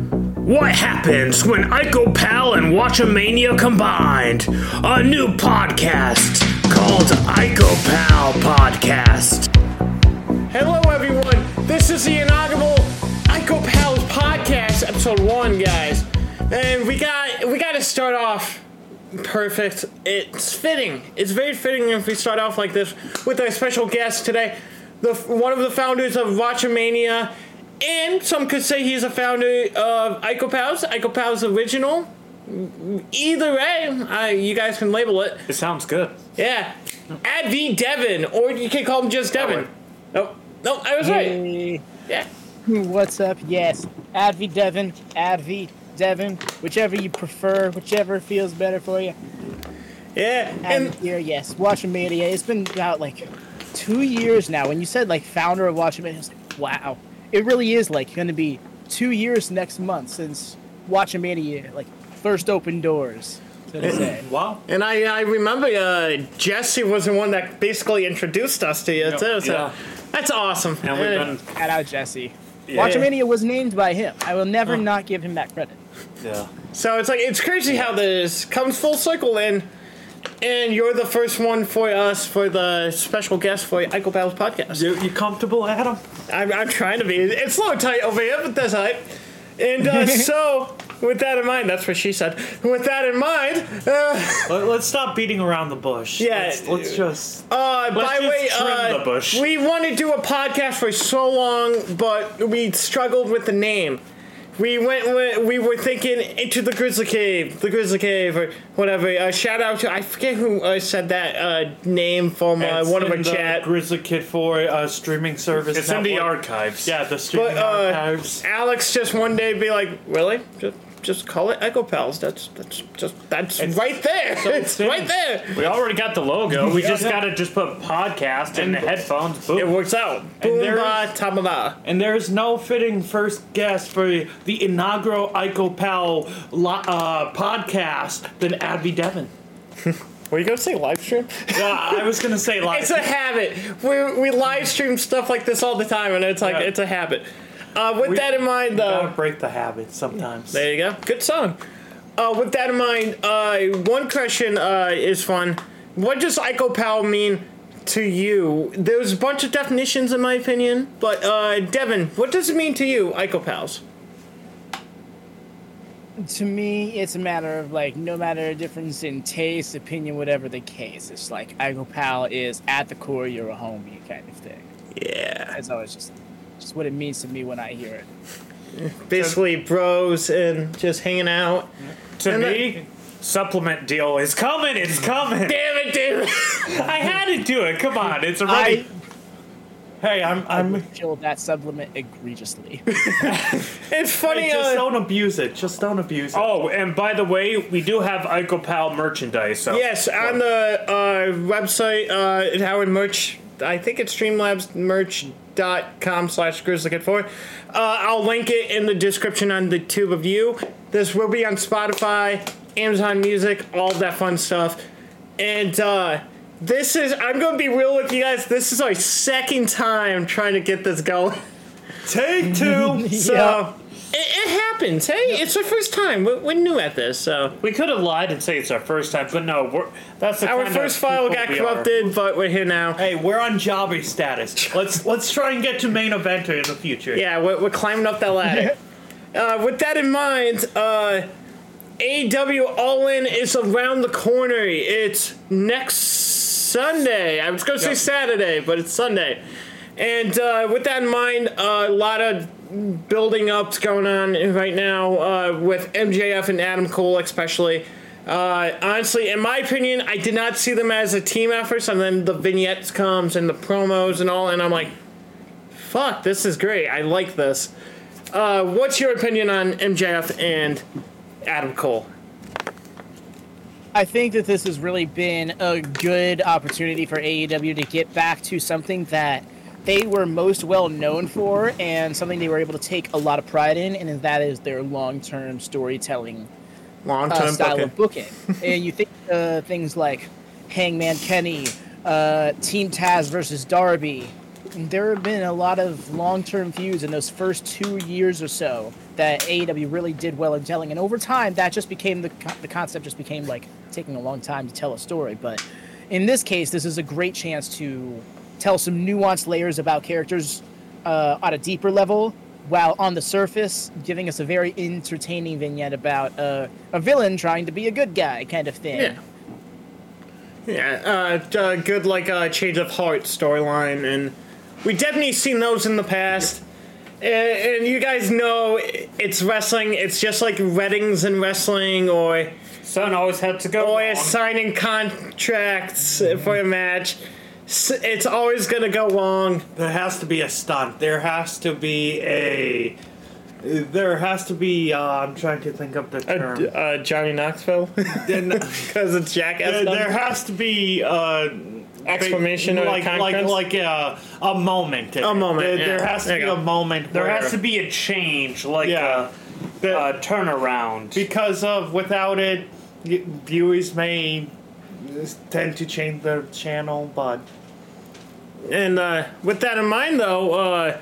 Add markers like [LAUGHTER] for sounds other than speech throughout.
What happens when IcoPal and Watchamania combined? A new podcast called IcoPal Podcast. Hello, everyone. This is the inaugural Ico Pals podcast, episode one, guys. And we got we got to start off perfect. It's fitting. It's very fitting if we start off like this with our special guest today, the one of the founders of Watchamania, and some could say he's a founder of Ico Pals, Ico Pals original. Either way, uh, you guys can label it. It sounds good. Yeah. AdvyDeven, or you can call him just Devon. Nope. Nope, I was right. Yeah. [LAUGHS] what's up? Yes, AdvyDeven, Advi Devon, whichever you prefer, whichever feels better for you. Yeah. And And here, yes, Watchamania. It's been about like two years now. When you said like founder of Watchamania, I was like, wow, it really is like going to be two years next month since Watchamania like first opened doors. So to say. [CLEARS THROAT] Wow. and I I remember uh, Jesse was the one that basically introduced us to you Yep, too. So yeah. that's awesome. And we've Uh, been, Shout out Jesse. Yeah. Watchamania was named by him. I will never not give him that credit. yeah. so it's like it's crazy how this comes full circle in. And you're the first one for us for the special guest for Ico Pals podcast. You, you comfortable, Adam? I'm, I'm trying to be. It's a little tight over here, but that's hype. And uh, [LAUGHS] so, with that in mind, that's what she said. With that in mind, uh, Let, us stop beating around the bush. Yeah. Let's, let's just. Uh, by just way, trim uh, the bush. we want to do a podcast for so long, but we struggled with the name. We went with, we were thinking into the Grizzly Cave, the Grizzly Cave, or whatever. Uh, shout out to I forget who uh, said that uh, name from uh, It's one of our the chat. Grizzly Kid 4 uh, streaming service. It's in the archives. Yeah, the streaming But uh, archives. Alex just one day be like, really? Just, just call it Echo Pals. That's that's just that's right there. it's thin. right there. We already got the logo. We just gotta just put podcast in the headphones. Boom. It works out. Boom there ba is- ba ba. And there's no fitting first guest for the inaugural Ico Pal lo- uh, podcast than AdvyDeven. [LAUGHS] Were you gonna say live stream? Yeah, I was gonna say like [LAUGHS] It's a habit. We we live stream stuff like this all the time, and it's like Yeah. it's a habit. Uh, with We- that in mind, gotta though, break the habit sometimes. there you go. Good song. Uh, with that in mind, uh, one question uh, is fun. What does IcoPal mean to you? There's a bunch of definitions, in my opinion, but uh, Devin, what does it mean to you, IcoPals? to me, it's a matter of like no matter a difference in taste, opinion, whatever the case. It's like Ico Pal is at the core, you're a homie kind of thing. Yeah, That's always just just what it means to me when I hear it. basically bros and just hanging out. to and me, supplement deal is coming. It's coming. Damn it, dude! I had to do it. Come on, it's I. Hey, I'm I I'm would kill that supplement egregiously. [LAUGHS] [LAUGHS] it's funny. Hey, just uh, don't abuse it. Just don't abuse it. Oh, and by the way, we do have IcoPal merchandise. So Yes, on the uh, website, uh, Howard Merch, I think it's streamlabsmerch.com slash grizzlykid4. Uh, I'll link it in the description on the tube of you. This will be on Spotify, Amazon Music, all that fun stuff. And uh, this is, I'm going to be real with you guys, this is our second time trying to get this going. Take two. [LAUGHS] So, Yeah. It, it happens. Hey, it's our first time. We're, we're new at this, so. we could have lied and say it's our first time, but no, we're, that's the Our first file got we are. corrupted, but we're here now. Hey, we're on jobby status. [LAUGHS] Let's let's try and get to main eventer in the future. Yeah, we're, we're climbing up that ladder. [LAUGHS] uh, with that in mind, uh, AEW All In is around the corner. It's next Sunday. I was going to say Saturday, but it's Sunday. And uh, with that in mind, uh, a lot of building ups going on right now uh, with MJF and Adam Cole, especially. Uh, honestly, in my opinion, I did not see them as a team effort. And then the vignettes comes and the promos and all, and I'm like, fuck, this is great. I like this. Uh, what's your opinion on MJF and Adam Cole? I think that this has really been a good opportunity for AEW to get back to something that they were most well known for and something they were able to take a lot of pride in, and that is their long term storytelling Long uh, term style booking. of booking. [LAUGHS] and you think uh, things like Hangman Kenny, uh, Team Taz versus Darby. There have been a lot of long term feuds in those first two years or so that AEW really did well in telling, and over time that just became the the concept just became like taking a long time to tell a story. But in this case, this is a great chance to tell some nuanced layers about characters uh, on a deeper level, while on the surface giving us a very entertaining vignette about uh, a villain trying to be a good guy kind of thing. Yeah. Yeah, uh, uh, good like uh, change of heart storyline, and we definitely seen those in the past. And, and you guys know it's wrestling. It's just like weddings and wrestling, or Son always had to go. or wrong. signing contracts for a match. It's always gonna go wrong. There has to be a stunt. There has to be a. There has to be. Uh, I'm trying to think of the term. Uh, uh, Johnny Knoxville, because [LAUGHS] it's Jackass. there, there has to be uh, Exclamation or like like like a, a moment. A moment, There, yeah. there has to There be you a moment. There has to be a change, like Yeah. a, a turnaround. because of without it, viewers may tend to change their channel, but And uh, with that in mind, though, uh,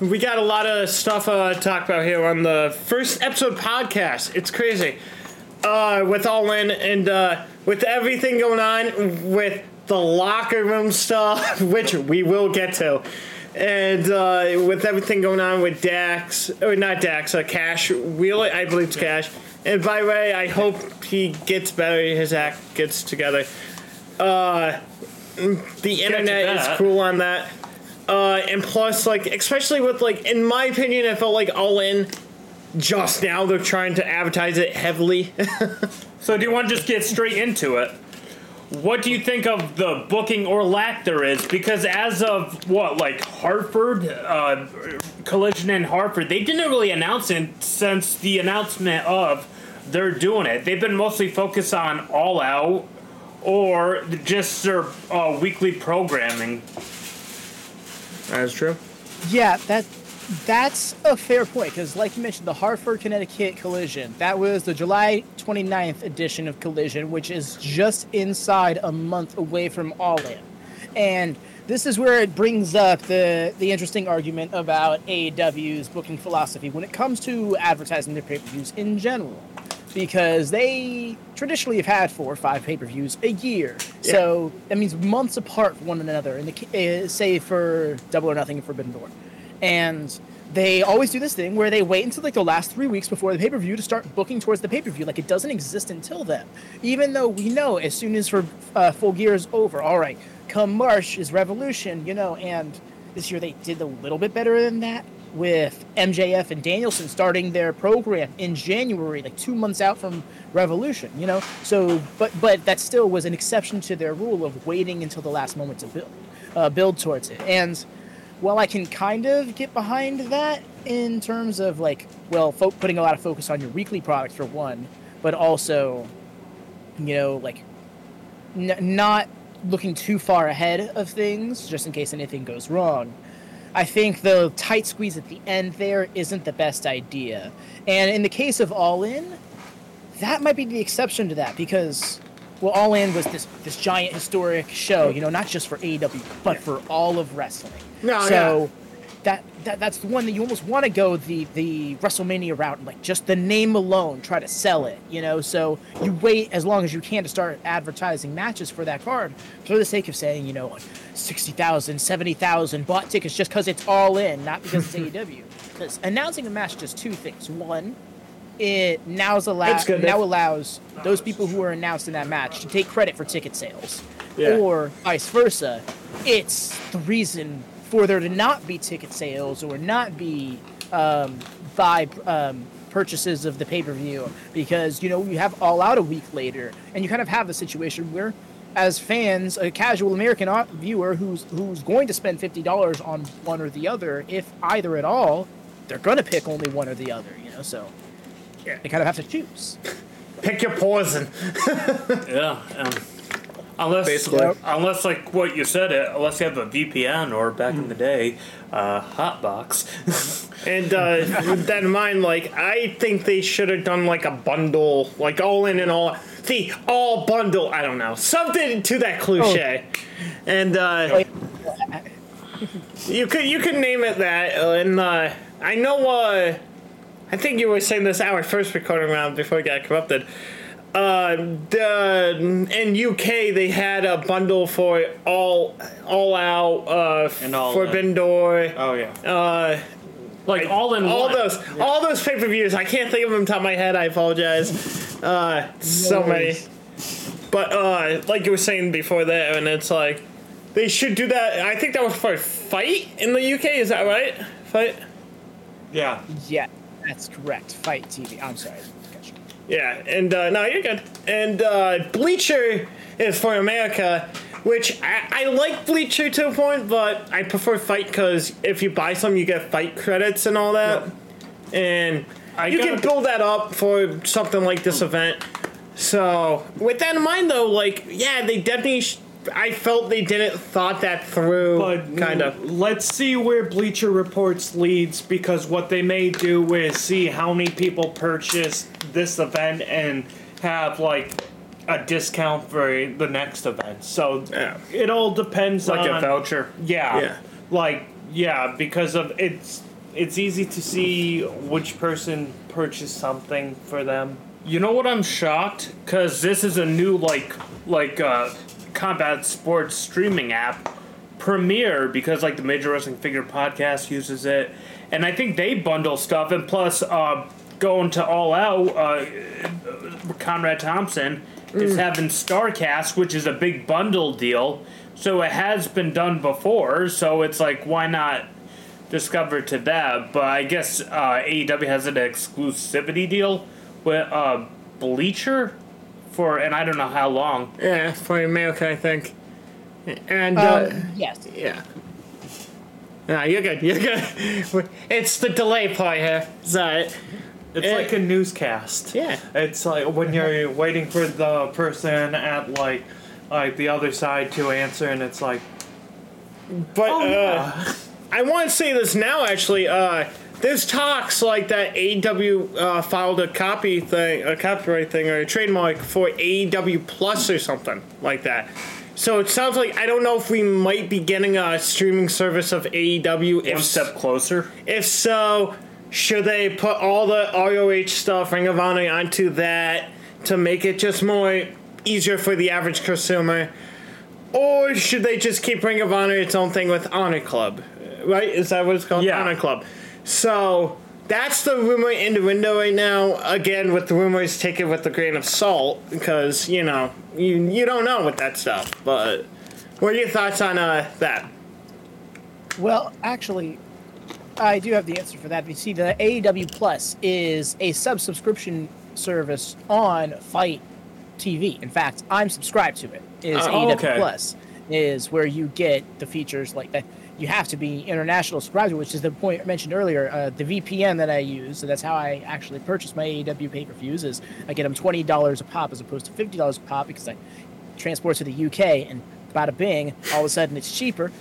we got a lot of stuff uh, to talk about here on the first episode podcast. It's crazy. Uh, with All In and uh, with everything going on with the locker room stuff, [LAUGHS] which we will get to. And uh, with everything going on with Dax, or not Dax, uh, Cash, Wheeler, I believe it's Cash. And by the way, I hope he gets better, his act gets together. Uh, the internet is cool on that. Uh, and plus, like, especially with, like, in my opinion, I felt like All In just now they're trying to advertise it heavily. [LAUGHS] So do you want to just get straight into it? What do you think of the booking or lack there is? Because as of what, like Hartford, uh, Collision in Hartford, they didn't really announce it since the announcement of they're doing it. They've been mostly focused on All Out or just their uh, weekly programming. That's true. Yeah, that that's a fair point because, like you mentioned, the Hartford, Connecticut Collision that was the July 29th edition of Collision, which is just inside a month away from All In, and this is where it brings up the the interesting argument about AEW's booking philosophy when it comes to advertising their pay-per-views in general. Because they traditionally have had four or five pay-per-views a year, so that means months apart from one another. And the, uh, say for Double or Nothing and Forbidden Door, and they always do this thing where they wait until like the last three weeks before the pay per view to start booking towards the pay per view. Like it doesn't exist until then. Even though we know as soon as for uh, full gear is over, all right, come March is Revolution, you know. And this year they did a little bit better than that with MJF and Danielson starting their program in January, like two months out from Revolution, you know. So, but but that still was an exception to their rule of waiting until the last moment to build, uh, build towards it. And while I can kind of get behind that in terms of like, well, fo- putting a lot of focus on your weekly product for one, but also, you know, like, n- not looking too far ahead of things just in case anything goes wrong. I think the tight squeeze at the end there isn't the best idea. And in the case of All In, that might be the exception to that because well All In was this this giant historic show, you know, not just for AEW, but for all of wrestling. No, so that, that that's the one that you almost want to go the the WrestleMania route, like just the name alone, try to sell it, you know. So you wait as long as you can to start advertising matches for that card, for the sake of saying, you know, 60,000, 70,000 bought tickets just because it's all in, not because it's [LAUGHS] AEW. Because announcing a match does two things. One, it now's allow- now allows those people who were announced in that match to take credit for ticket sales, Yeah. or vice versa. It's the reason for there to not be ticket sales or not be um, buy um, purchases of the pay per view because you know you have all out a week later, and you kind of have the situation where. As fans, a casual American viewer who's who's going to spend fifty dollars on one or the other, if either at all, they're gonna pick only one or the other, you know. So Yeah. they kind of have to choose. Pick your poison. [LAUGHS] Yeah. Um, unless, Basically. unless like what you said, uh, unless you have a VPN or back in the day, uh, Hotbox. [LAUGHS] And uh, with that in mind, like I think they should have done like a bundle, like all in and all. The all bundle. I don't know something to that cliche. And uh, you could you could name it that. uh, And uh, I know uh, I think you were saying this our first recording round before we got corrupted. Uh, the in UK they had a bundle for all all out uh, And All Forbidden Door. Oh yeah. Uh, Like all in all one. those all those pay per views. I can't think of them top of my head. I apologize. Uh, so No many. But uh, like you were saying before that, and it's like they should do that. I think that was for FITE in the UK. Is that right? FITE. Yeah. Yeah, that's correct. FITE TV. I'm sorry. Yeah, and uh, no, you're good. And uh, Bleacher is for America, which I, I like Bleacher to a point, but I prefer FITE because if you buy some, you get FITE credits and all that, and I you can build that up for something like this event. So with that in mind, though, like yeah, they definitely. Sh- I felt they didn't thought that through, But kind of. Let's see where Bleacher Reports leads because what they may do is see how many people purchase this event and have like a discount for the next event. So Yeah. it all depends like on a voucher. Yeah. Yeah. Like yeah, because of it's it's easy to see which person purchased something for them. You know what? I'm shocked because this is a new like like uh, combat sports streaming app, Premiere, because like the Major Wrestling Figure podcast uses it, and I think they bundle stuff. And plus, uh, going to All Out, uh, Conrad Thompson is having Starcast, which is a big bundle deal. So it has been done before. So it's like, why not? Discover to that, but I guess uh, AEW has an exclusivity deal with uh, Bleacher for, and I don't know how long. Yeah, for America, I think. And uh, Um, yes. Yeah. No, you're good. You're good. [LAUGHS] It's the delay part here. Sorry. It's Eh. like a newscast. Yeah. It's like when you're waiting for the person at like like the other side to answer and it's like But oh uh, yeah. I want to say this now. Actually, uh, there's talks like that AEW uh, filed a copy thing, a copyright thing, or a trademark for AEW Plus or something like that. So it sounds like I don't know if we might be getting a streaming service of AEW. If One step closer. If so, should they put all the ROH stuff, Ring of Honor, onto that to make it just more easier for the average consumer? Or should they just keep Ring of Honor its own thing with Honor Club? Right? Is that what it's called? Yeah. Honor Club. So that's the rumor in the window right now. Again, with the rumors, take it with a grain of salt because you know you you don't know with that stuff. But what are your thoughts on uh, that? Well, actually, I do have the answer for that. You see, the AEW Plus is a sub subscription service on FITE TV. In fact, I'm subscribed to it. Is Oh, AEW okay. Plus is where you get the features like that. You have to be international subscriber, which is the point I mentioned earlier. Uh, the VPN that I use, so that's how I actually purchase my AEW pay per views. Is I get them twenty dollars a pop as opposed to fifty dollars a pop because I transport to the UK and bada bing, all of a sudden it's cheaper.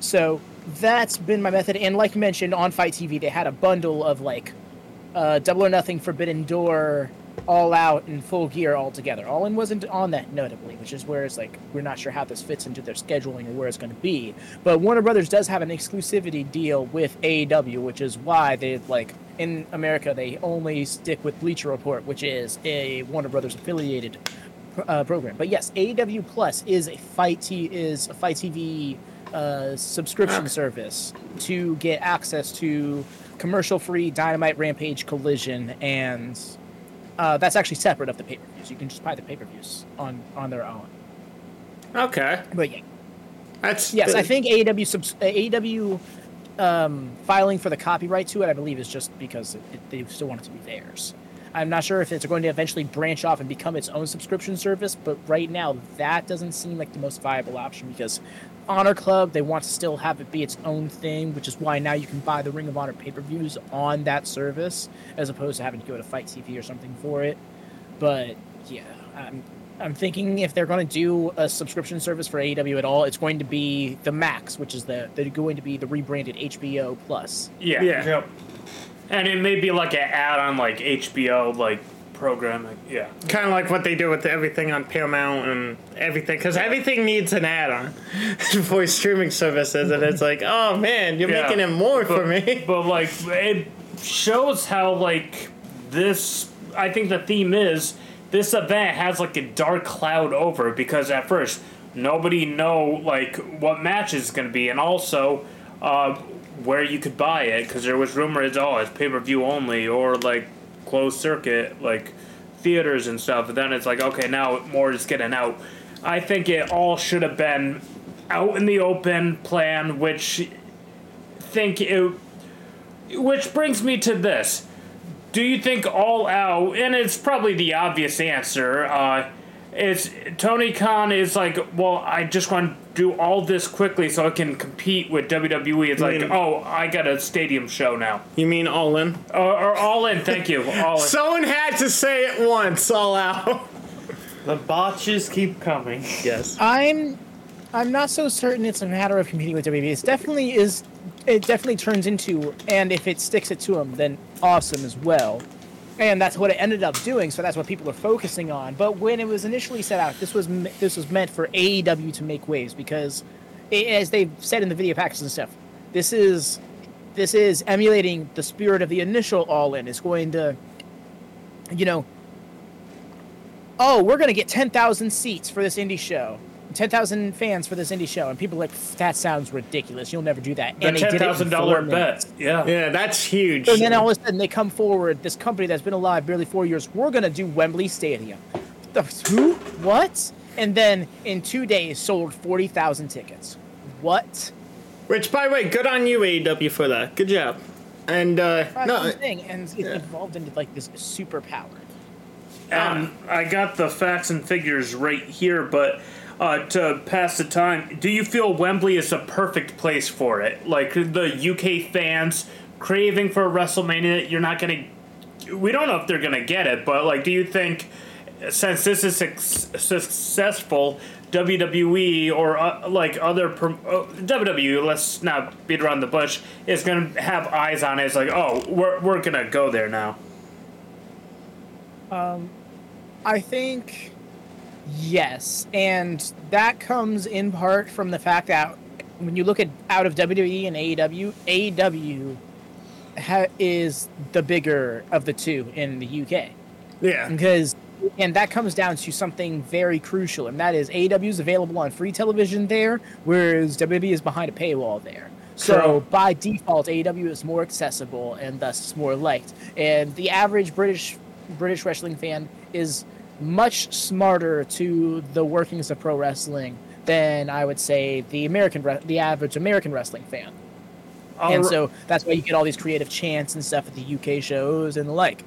So that's been my method. And like mentioned on FITE TV, they had a bundle of like uh, Double or Nothing, Forbidden Door, All Out, in Full Gear altogether. All in wasn't on that notably, which is where it's like we're not sure how this fits into their scheduling or where it's going to be. But Warner Brothers does have an exclusivity deal with AEW, which is why they like in America they only stick with Bleacher Report, which is a Warner Brothers affiliated uh, program. But yes, AEW Plus is a fight t- is a FITE TV uh, subscription service to get access to commercial-free Dynamite, Rampage, Collision, and uh, that's actually separate of the pay-per-views. You can just buy the pay-per-views on on their own. Okay, But yeah, that's yes, I think AEW subs- AEW um, filing for the copyright to it, I believe, is just because it, it, they still want it to be theirs. I'm not sure if it's going to eventually branch off and become its own subscription service, but right now that doesn't seem like the most viable option because Honor Club they want to still have it be its own thing, which is why now you can buy the Ring of Honor pay-per-views on that service as opposed to having to go to FITE TV or something for it. But yeah, I'm I'm thinking if they're going to do a subscription service for AEW at all, it's going to be the Max, which is the they're going to be the rebranded HBO Plus. Yeah. Yeah. Yep. And it may be like an add-on, like HBO, like programming. Yeah. kind of like what they do with everything on Paramount and everything, because everything needs an add-on [LAUGHS] for streaming services, and it's like, oh man, you're Yeah. making it more for me. [LAUGHS] But like, it, shows how like this. I think the theme is this event has like a dark cloud over because at first nobody know like what match is going to be, and also uh, where you could buy it because there was rumor rumors oh it's pay per view only or like closed circuit like theaters and stuff. But then it's like okay now more is getting out. I think it all should have been out in the open plan, which think it. Which brings me to this. Do you think all out, and it's probably the obvious answer, uh, is Tony Khan is like, well, I just want to do all this quickly so I can compete with WWE. It's like, mean- oh, I got a stadium show now. You mean all in? Or, or all in, thank you. [LAUGHS] All in. Someone had to say it once, all out. The botches keep coming. Yes. I'm I'm not so certain it's a matter of competing with WWE. It definitely is. It definitely turns into, and if it sticks it to them, then awesome as well. And that's what it ended up doing. So that's what people are focusing on. But when it was initially set out, this was this was meant for AEW to make waves because, i as they've said in the video packages and stuff, this is this is emulating the spirit of the initial All In. It's going to, you know, oh, we're going to get 10,000 seats for this indie show. 10,000 fans for this indie show. And people are like, that sounds ridiculous. You'll never do that. The and they did it in $10,000 four bet. minutes. Yeah. Yeah, that's huge. And then all of a sudden they come forward, this company that's been alive barely four years, we're going to do Wembley Stadium. The, who? What? And then in two days sold 40,000 tickets. What? Which, by the way, good on you, AEW, for that. Good job. And, uh, no, thing. And it's evolved into like this superpower. Um, I got the facts and figures right here, but uh, to pass the time, do you feel Wembley is a perfect place for it? Like the UK fans craving for WrestleMania, you're not gonna. We don't know if they're gonna get it, but like, do you think since this is suc successful, WWE or uh, like other uh, WWE, let's not beat around the bush, is gonna have eyes on it. It's like, oh, we're we're gonna go there now. Um, I think yes, and that comes in part from the fact that when you look at out of WWE and AEW, AEW ha- is the bigger of the two in the UK yeah. because and that comes down to something very crucial, and that is AEW is available on free television there, whereas WWE is behind a paywall there. So True. by default, AEW is more accessible and thus more liked. And the average British British wrestling fan is much smarter to the workings of pro wrestling than I would say the American the average American wrestling fan. and Alri- so that's why you get all these creative chants and stuff at the UK shows and the like.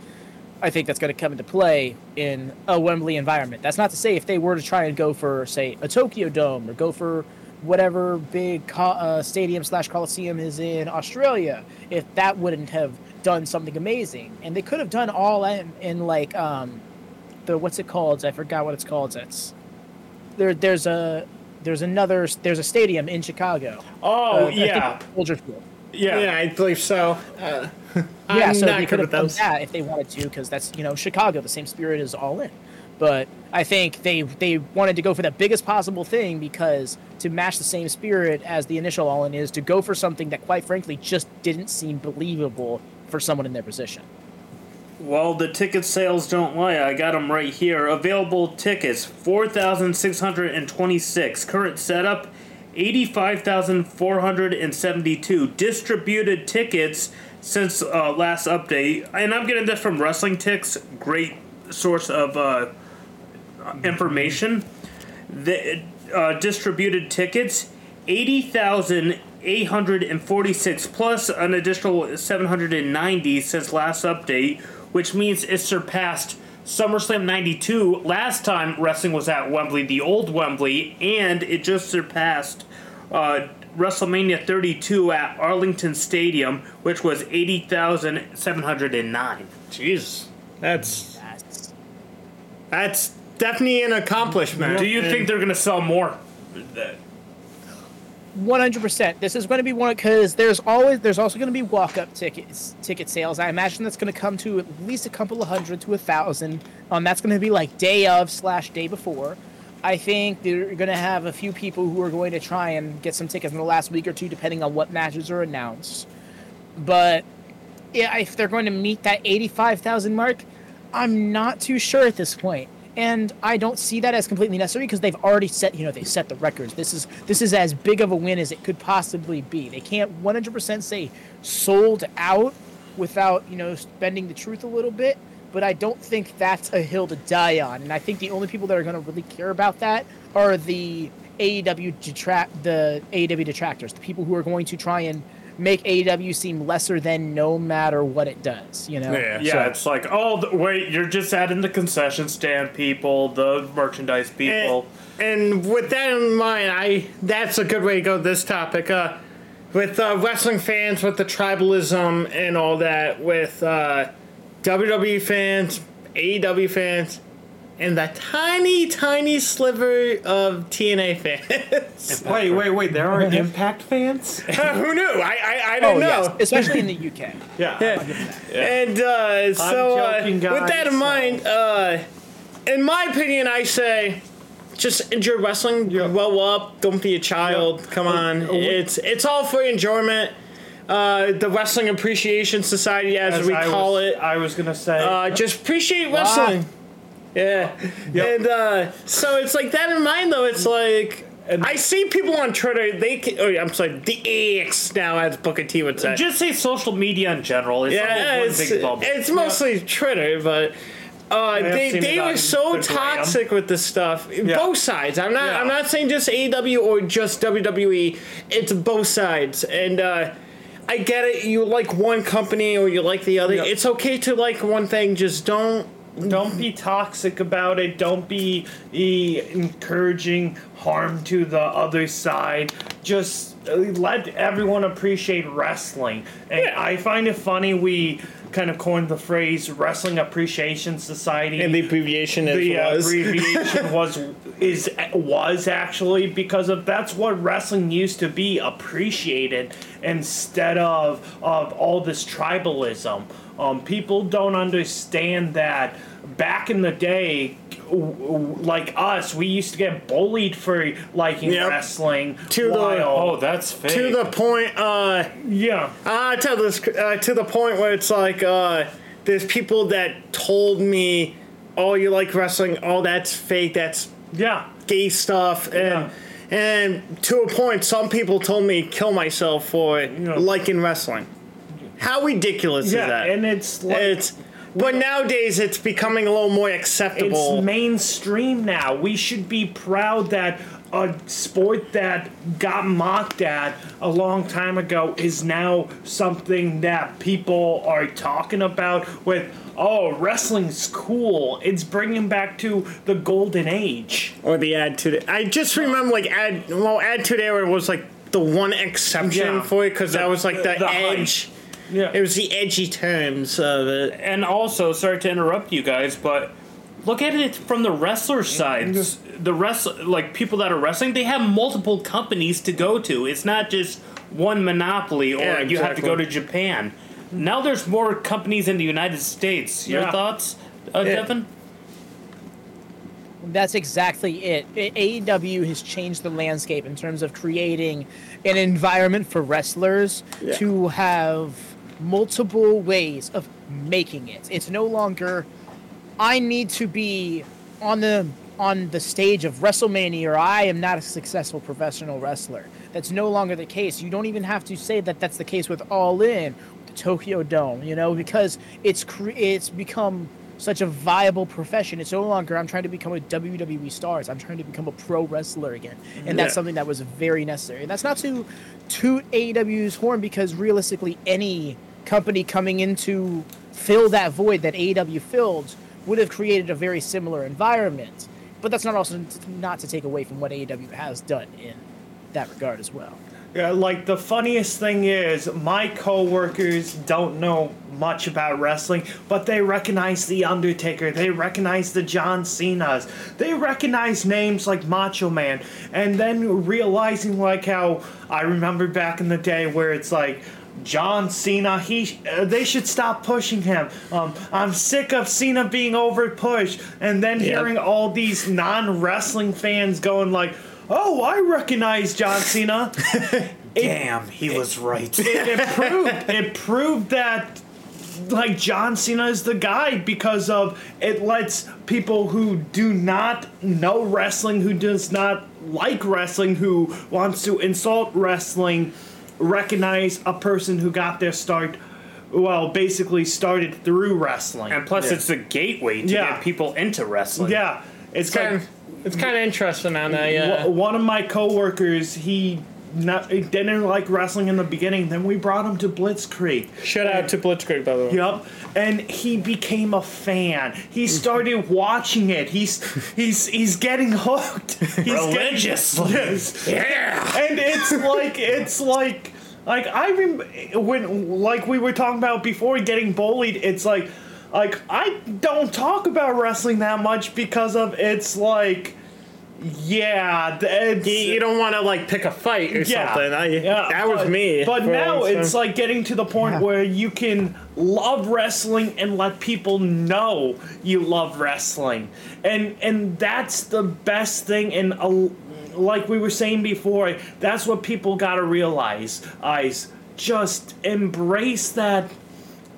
I think that's going to come into play in a Wembley environment. That's not to say if they were to try and go for, say, a Tokyo Dome or go for whatever big co- uh, stadium slash coliseum is in Australia, if that wouldn't have done something amazing. And they could have done all in, in like um, the what's it called? I forgot what it's called. It's there. There's a there's another there's a stadium in Chicago. Oh Uh, yeah, Soldier Field. yeah. Yeah, I believe so. Uh, [LAUGHS] Yeah, I'm so not they could have done that if they wanted to, because that's you know Chicago, the same spirit is all in. But I think they they wanted to go for the biggest possible thing because to match the same spirit as the initial all in is to go for something that quite frankly just didn't seem believable for someone in their position. Well, the ticket sales don't lie. I got them right here. Available tickets 4,626. Current setup 85,472. Distributed tickets since uh, last update. And I'm getting this from Wrestling Ticks. Great source of uh, information. The uh, distributed tickets 80,846 plus an additional 790 since last update, which means it surpassed SummerSlam 92 last time wrestling was at Wembley, the old Wembley, and it just surpassed uh, WrestleMania 32 at Arlington Stadium, which was 80,709. Jeez. That's That's, that's definitely an accomplishment. Do you And- think they're going to sell more? 100%. This is going to be one because there's always there's also going to be walk up tickets ticket sales. I imagine that's going to come to at least a couple of hundred to a thousand. Um, that's going to be like day of slash day before. I think they're going to have a few people who are going to try and get some tickets in the last week or two, depending on what matches are announced. But yeah, if they're going to meet that 85,000 mark, I'm not too sure at this point. And I don't see that as completely necessary because they've already set, you know, they set the records. This is this is as big of a win as it could possibly be. They can't 100% say sold out without, you know, bending the truth a little bit, but I don't think that's a hill to die on. And I think the only people that are going to really care about that are the AEW detract the AEW detractors, the people who are going to try and make AEW seem lesser than no matter what it does. You know? Yeah. Yeah, So- it's like, oh, the, wait, you're just adding the concession stand people, the merchandise And, people. and with that in mind, I that's a good way to go. This topic, uh, with uh, wrestling fans, with the tribalism and all that, with uh, WWE fans, AEW fans, and the tiny, tiny sliver of TNA fans. [LAUGHS] Wait, wait, wait. There are [LAUGHS] Impact fans. [LAUGHS] Who knew? I I, I Oh don't yes, know. especially in the UK. Yeah. And uh, so, uh, joking, with that in so- mind, uh, in my opinion, I say just enjoy wrestling. Grow up. Don't be a child. Come on. it's it's all for enjoyment. Uh, the Wrestling Appreciation Society, as, As we I call was, it. I was gonna say. Uh, just appreciate wrestling. Yeah. And uh, so it's like that in mind, though. It's like. I see people on Twitter. They, can, oh, I'm sorry, the X now, as Booker T would say. Just say social media in general. It's Yeah, it's, big bubble. it's mostly Twitter, but uh, they they were so toxic with this stuff. Both sides. I'm not Yeah. I'm not saying just AEW or just WWE. It's both sides, and uh, I get it. You like one company or you like the other. Yeah. It's okay to like one thing. Just don't. Don't be toxic about it. Don't be e- encouraging harm to the other side. Just uh, let everyone appreciate wrestling. And Yeah. I find it funny we kind of coined the phrase Wrestling Appreciation Society. And the abbreviation is the was. abbreviation [LAUGHS] was is was actually because of that's what wrestling used to be appreciated instead of of all this tribalism. Um, people don't understand that back in the day, w- w- like us, we used to get bullied for liking Yep. wrestling. To the- oh, that's fake. to the point. Uh, yeah, I tell this uh, to the point where it's like uh, there's people that told me, "Oh, you like wrestling? Oh, that's fake. That's yeah. gay stuff." And and to a point, some people told me kill myself for Yeah. liking wrestling. How ridiculous Yeah, is that? and it's like it's but nowadays it's becoming a little more acceptable. It's mainstream now. We should be proud that a sport that got mocked at a long time ago is now something that people are talking about with oh wrestling's cool it's bringing back to the golden age or the Attitude. I just remember like ad well, Attitude Era was like the one exception Yeah. for it because that was like the, the edge. Yeah It was the edgy terms of it. and also, sorry to interrupt you guys, but look at it from the wrestler's side. The rest, like people that are wrestling, they have multiple companies to go to. It's not just one monopoly, or Yeah, you have to go to Japan. Now there's more companies in the United States. Your Yeah. thoughts, uh, Yeah. Devin? That's exactly it. A- AEW has changed the landscape in terms of creating an environment for wrestlers Yeah. to have multiple ways of making it. It's no longer I need to be on the on the stage of WrestleMania or I am not a successful professional wrestler. That's no longer the case. You don't even have to say that that's the case with All In, the Tokyo Dome, you know, because it's cre- it's become such a viable profession. It's no longer I'm trying to become a WWE star. I'm trying to become a pro wrestler again, and that's something that was very necessary. And that's not to toot AEW's horn because realistically, any company coming in to fill that void that AEW filled would have created a very similar environment. But that's not also not to take away from what AEW has done in that regard as well. Yeah, like the funniest thing is my coworkers don't know much about wrestling, but they recognize the Undertaker, they recognize the John Cena's, they recognize names like Macho Man, and then realizing like how I remember back in the day where it's like John Cena, he uh, they should stop pushing him. Um, I'm sick of Cena being over pushed, and then Yeah. hearing all these non wrestling fans going like, "Oh, I recognize John Cena." [LAUGHS] Damn, he was right. it, it proved it proved that like John Cena is the guy because of it lets people who do not know wrestling, who does not like wrestling, who wants to insult wrestling, recognize a person who got their start. Well, basically started through wrestling. And plus, Yeah. it's a gateway to Yeah. get people into wrestling. yeah, it's It's kind like of it's kind of interesting on that. Yeah. Wh- one of my coworkers, he not he didn't like wrestling in the beginning. Then we brought him to Blitzkrieg. Shout out to Blitzkrieg by the way. Yep, and he became a fan. He started watching it. He's he's he's getting hooked. He's Religiously. Getting, yes, Yeah. and it's like it's like like I rem- when like we were talking about before getting bullied. It's like like I don't talk about wrestling that much because of it's like yeah it's, You, you don't want to like pick a fight or yeah, something. I, yeah, that was but- me. But now it's like getting to the point Yeah. where you can love wrestling and let people know you love wrestling, and and that's the best thing. And like we were saying before, that's what people got to realize. Eyes just embrace that.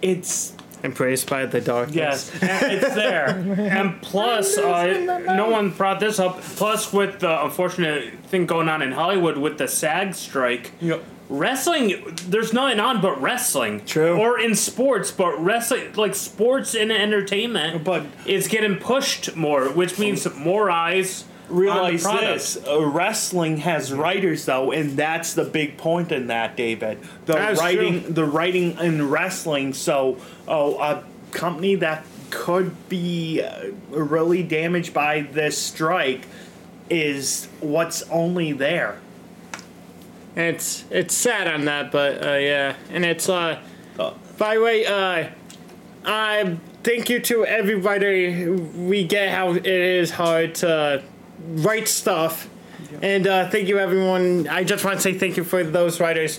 It's embraced by the darkness. yes, it's there. [LAUGHS] And plus, uh, no one brought this up. Plus, with the unfortunate thing going on in Hollywood with the SAG strike, Yep. wrestling, there's nothing on but wrestling. True. Or in sports, but wrestling, like sports and entertainment, But- is getting pushed more, which means more eyes. Realize on the product. this uh, wrestling has writers though and that's the big point in that david the That's writing true. the writing in wrestling so oh a company that could be uh, really damaged by this strike is what's only there It's it's sad on that, but uh, yeah, and it's uh. Uh, By the way, uh, I thank you to everybody. We get how it is hard to write stuff. And uh, thank you, everyone. I just want to say thank you for those writers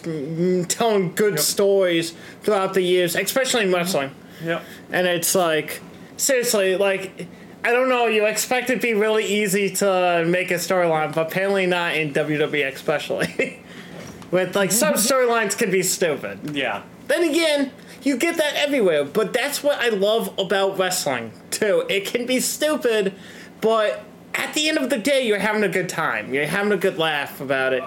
telling good stories throughout the years, especially in wrestling. yep And it's like, seriously, like, I don't know, you expect it to be really easy to make a storyline, but apparently not in WWE, especially. [LAUGHS] With, like, some storylines can be stupid. yeah Then again, you get that everywhere, but that's what I love about wrestling, too. It can be stupid, but at the end of the day, you're having a good time. You're having a good laugh about it.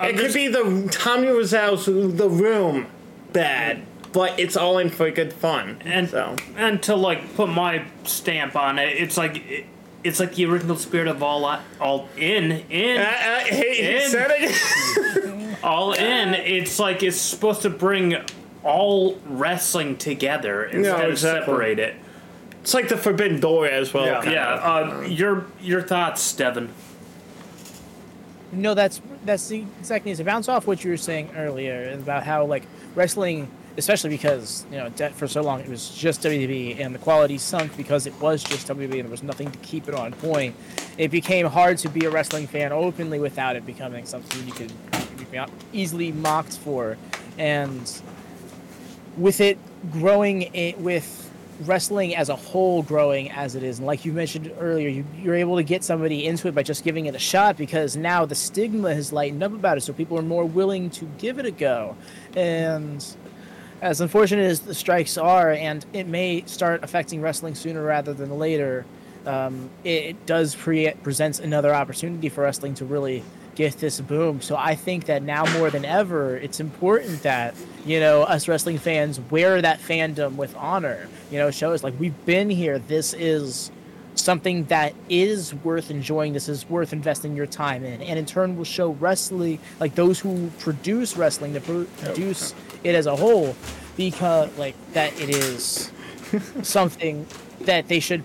It could be the Tommy Roselle's The Room bad, but it's all in for good fun. and so. and to like put my stamp on it, it's like it, it's like the original spirit of all all in in Uh, uh, he, he In. said it. [LAUGHS] all in. It's like it's supposed to bring all wrestling together instead exactly. of separate it. It's like the Forbidden Door as well. Yeah. Yeah. Uh, your your thoughts, Devin? No, that's that's the exact exactly to bounce off what you were saying earlier about how like wrestling, especially because you know de- for so long it was just WWE and the quality sunk because it was just WWE and there was nothing to keep it on point. It became hard to be a wrestling fan openly without it becoming something you could you could be easily mocked for, and with it growing it with wrestling as a whole growing as it is. And like you mentioned earlier you, you're able to get somebody into it by just giving it a shot because now the stigma has lightened up about it so people are more willing to give it a go. And as unfortunate as the strikes are and it may start affecting wrestling sooner rather than later um, it, it does pre- another opportunity for wrestling to really get this boom. So I think that now more than ever, it's important that you know us wrestling fans wear that fandom with honor. You know, show us like we've been here. This is something that is worth enjoying. This is worth investing your time in, and in turn will show wrestling like those who produce wrestling to oh, produce it as a whole, because like that it is [LAUGHS] something that they should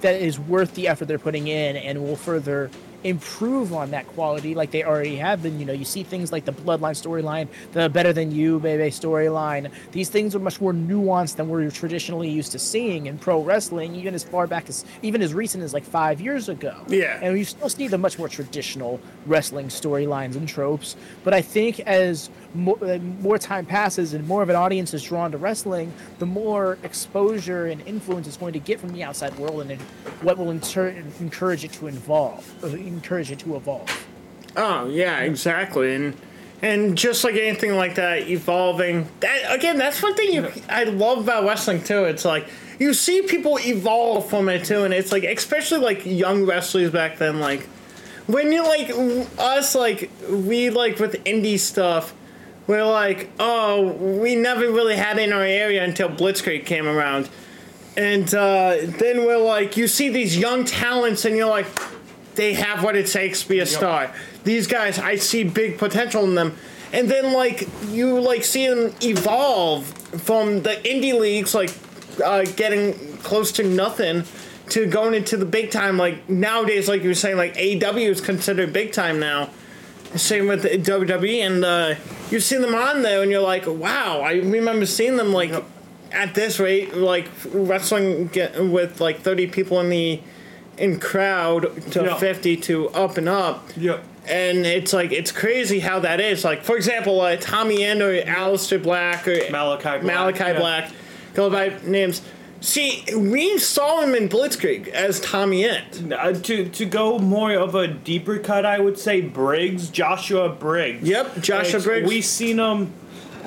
that is worth the effort they're putting in and will further improve on that quality like they already have been. You know you see things like the bloodline storyline the better than you baby storyline. These things are much more nuanced than we're traditionally used to seeing in pro wrestling even as far back as even as recent as like five years ago. Yeah. and you still see the much more traditional wrestling storylines and tropes. But i think as more, uh, more time passes and more of an audience is drawn to wrestling, the more exposure and influence it's going to get from the outside world, and what will in turn encourage it to evolve, encourage it to evolve. Oh yeah, exactly. And and just like anything like that, evolving. That again, that's one thing you I love about wrestling too. It's like you see people evolve from it too, and it's like especially like young wrestlers back then, like when you like us, like we like with indie stuff. We're like, oh, we never really had it in our area until Blitzkrieg came around. And uh, then we're like, you see these young talents, and you're like, they have what it takes to be a star. These guys, I see big potential in them. And then like you like see them evolve from the indie leagues, like uh, getting close to nothing, to going into the big time. Like nowadays, like you were saying, like AW is considered big time now. Same with WWE, and uh, you see them on there, and you're like, wow. I remember seeing them like at this rate, like wrestling get, with like 30 people in the in crowd to Yeah. 50 to up and up. Yeah. And it's like it's crazy how that is. Like for example, uh, Tommy End or Aleister Black or Malakai Black, Malakai yeah. Black, go by names. See, we saw him in Blitzkrieg as Tommy End. Uh, to to go more of a deeper cut, I would say Briggs, Joshua Briggs. Yep, Joshua Briggs. We seen him.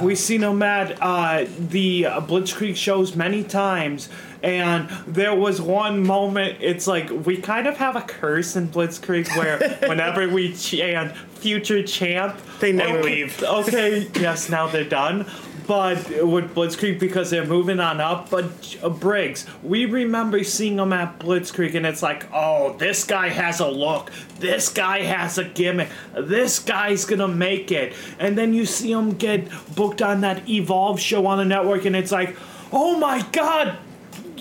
We seen him at uh, the uh, Blitzkrieg shows many times, and there was one moment. It's like we kind of have a curse in Blitzkrieg where [LAUGHS] whenever we chant "future champ," They never leave. Okay, yes, now they're done. But with Blitzkrieg because they're moving on up. But uh, Briggs, we remember seeing him at Blitzkrieg, and it's like, oh, this guy has a look. This guy has a gimmick. This guy's gonna make it. And then you see him get booked on that Evolve show on the network, and it's like, oh my god.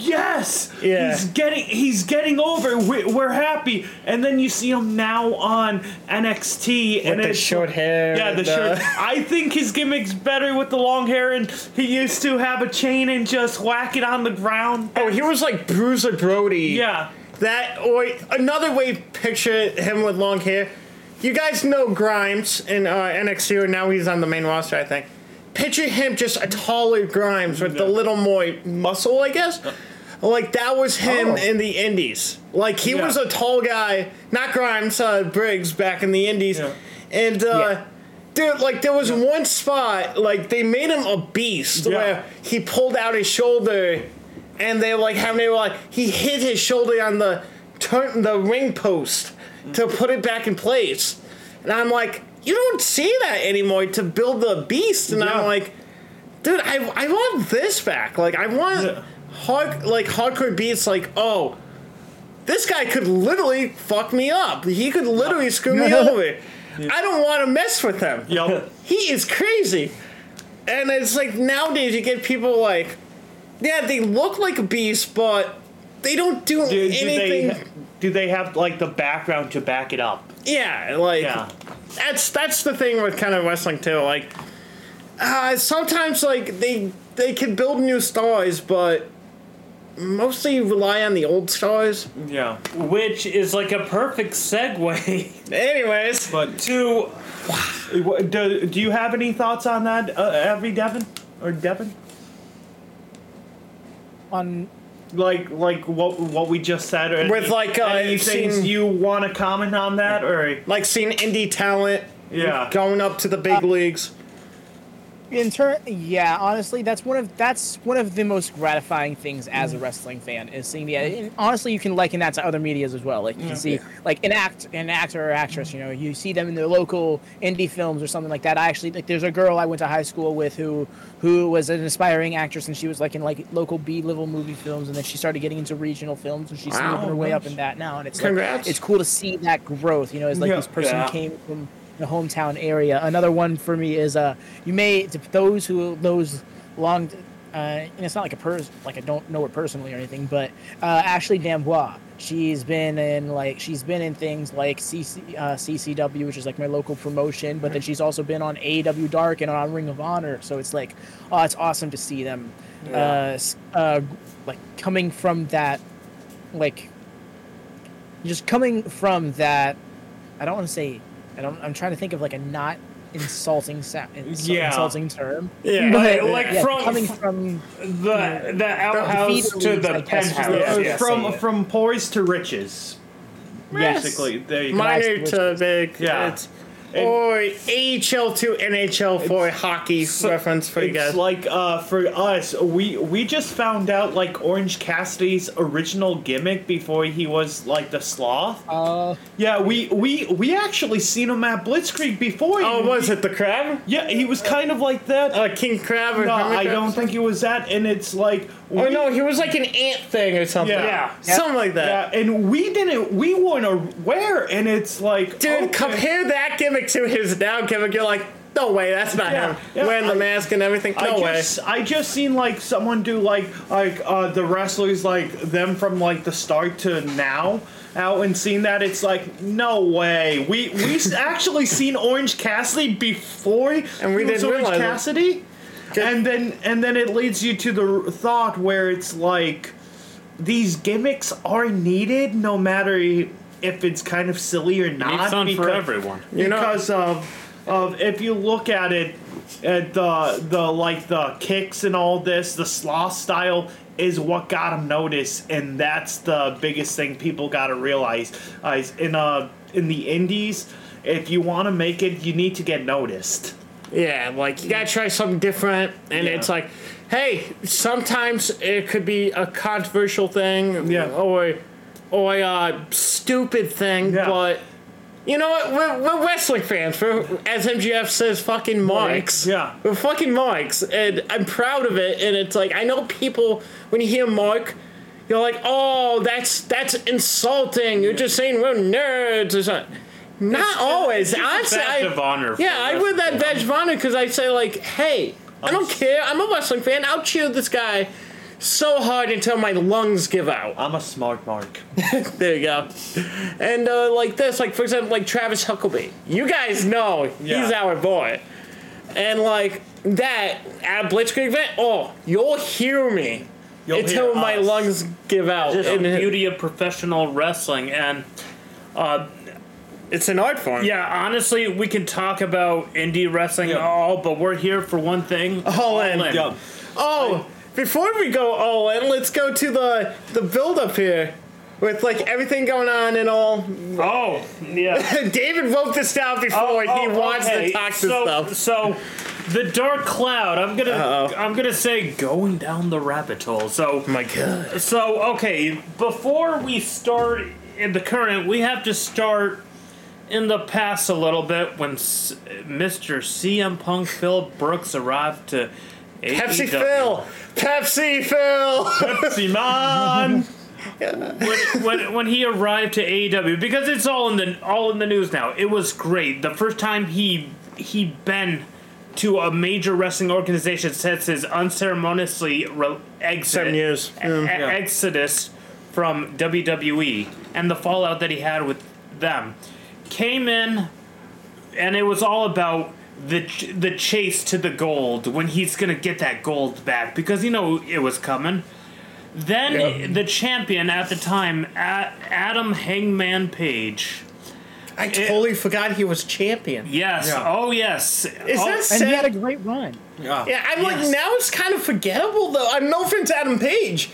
Yes, Yeah. he's getting he's getting over. We, we're happy, and then you see him now on NXT and With the it's short hair Yeah, the and, short. [LAUGHS] I think his gimmick's better with the long hair, and he used to have a chain and just whack it on the ground. Oh, he was like Bruiser Brody. Yeah, That or another way picture him with long hair. You guys know Grimes in uh, NXT, and now he's on the main roster, I think. Picture him just a taller Grimes with a Yeah. little more muscle, I guess. Like that was him Oh. in the Indies. Like he Yeah. was a tall guy, not Grimes, uh, Briggs back in the Indies, Yeah. and. Uh. Dude, like there was one spot, like they made him a beast where he pulled out his shoulder, and they were like having they were like he hit his shoulder on the turn the ring post to put it back in place, and I'm like, you don't see that anymore to build the beast, and. I'm like, dude, I I want this back, like I want Yeah. Hard like hardcore beats, like oh. This guy could literally fuck me up. He could literally screw me [LAUGHS] over. I don't want to mess with him. Yup. He is crazy. And it's like nowadays you get people like, yeah, they look like a beast, but they don't do, do, do anything. they do they have like the background to back it up? yeah, like Yeah, that's that's the thing with kind of wrestling too. Like, uh, sometimes like they they can build new stars, but mostly rely on the old stars. yeah. Which is like a perfect segue [LAUGHS] Anyways, But to do, do you have any thoughts on that, uh, Advy Deven or Devin? On Like like what what we just said, or With, like, uh, any things seen- you want to comment on that, or like seeing indie talent yeah, going up to the big leagues. In turn, yeah, honestly, that's one of that's one of the most gratifying things as a mm. wrestling fan is seeing the. And honestly, you can liken that to other medias as well. Like you can see, like an act, an actor or actress, you know, you see them in their local indie films or something like that. I actually like. There's a girl I went to high school with who who was an aspiring actress, and she was like in like local B level movie films, and then she started getting into regional films, and she's Wow, moving her way up in that now. And it's Like, it's cool to see that growth. You know, it's like Yeah. this person Yeah. came from the hometown area. Another one for me is uh, you may to those who those long, uh, and it's not like a person like I don't know her personally or anything, but uh, Ashley D'Amboise. She's been in like she's been in things like CC, uh, CCW, which is like my local promotion, but then she's also been on AW Dark and on Ring of Honor. So it's like, oh, it's awesome to see them, uh, uh, like coming from that, like just coming from that I don't want to say I don't I'm trying to think of like a not insulting sound ins- Yeah. insulting term. Yeah. Like- like yeah, from- coming from the the outhouse feeder to leagues, the I guess, is the- penthouse. Uh, yeah. from say from poise to riches, Yes. basically. There you go. Minor to big. Yeah. It's, or AHL to NHL for hockey reference for you It's guys. like uh, for us, we we just found out like Orange Cassidy's original gimmick before he was like the sloth. Uh, Yeah, we we we actually seen him at Blitzkrieg before. oh, He- was it the crab? Yeah, he was kind of like that. Uh, King Crab or no, Hermit I don't think he was that. And it's like, Oh we- no, he was like an ant thing or something. Yeah. something like that. Yeah, and we didn't. We weren't aware, and it's like, Dude, okay. compare that gimmick to his now gimmick. You're like, no way, that's not Yeah, him. yeah, Wearing the I- mask and everything. No I way. just, I just seen like someone do like like uh, the wrestlers like them from like the start to now out and seen that it's like no way we we [LAUGHS] actually seen Orange Cassidy before And we didn't Orange realize it. And then and then it leads you to the thought where it's like these gimmicks are needed no matter if it's kind of silly or not some for because- everyone. You know- because of of if you look at it at the the like the kicks and all this the sloth style is what got him noticed and that's the biggest thing people got to realize uh, in uh in the indies if you want to make it you need to get noticed Yeah, like you gotta try something different, and Yeah. it's like, hey, sometimes it could be a controversial thing, Yeah. or Oh, or a uh, stupid thing, Yeah. but you know what? We're, we're wrestling fans. We're, as MJF says, fucking marks. Yeah. we're fucking marks, and I'm proud of it. And it's like I know people when you hear mark. You're like, oh, that's that's insulting. You're just saying we're nerds or something. Not always. It's Honestly, a badge I- of honor. yeah, I wear that badge of honor because I say like, hey, I don't care. I'm a wrestling fan. I'll cheer this guy so hard until my lungs give out. i'm a smart mark [LAUGHS] There you go. And uh, like this, like for example, like Travis Huckabee. You guys know he's our boy. And like that at Blitzkrieg event, oh, you'll hear me You'll until hear my us. lungs give out. Just And the beauty of professional wrestling and it's an art form. yeah honestly we can talk about indie wrestling Yeah. all but we're here for one thing All in. yeah Oh, before we go all in, let's go to the the build up here. With like everything going on and all. oh yeah [LAUGHS] David wrote this down before oh, he Oh, wants okay. to talk so, stuff. So, the dark cloud. I'm gonna. Uh-oh. I'm gonna say going down the rabbit hole. So, my god. so okay. Before we start in the current, we have to start in the past a little bit when S- Mr. CM Punk Phil Brooks arrived to. Pepsi. Phil! Pepsi [LAUGHS] Phil! Simon when, when when he arrived to AEW because it's all in the all in the news now. It was great. The first time he he been to a major wrestling organization since his unceremoniously re- exit Seven years. e- e- exodus from WWE and the fallout that he had with them came in and it was all about the ch- the chase to the gold when he's gonna get that gold back because you know it was coming. Then Yeah. the champion at the time, A- Adam Hangman Page. I totally forgot he was champion. Yes. Yeah. Oh yes. Is oh, that and sad? he had a great run. yeah yeah, I'm like, now it's kind of forgettable though. I'm no offense to Adam Page.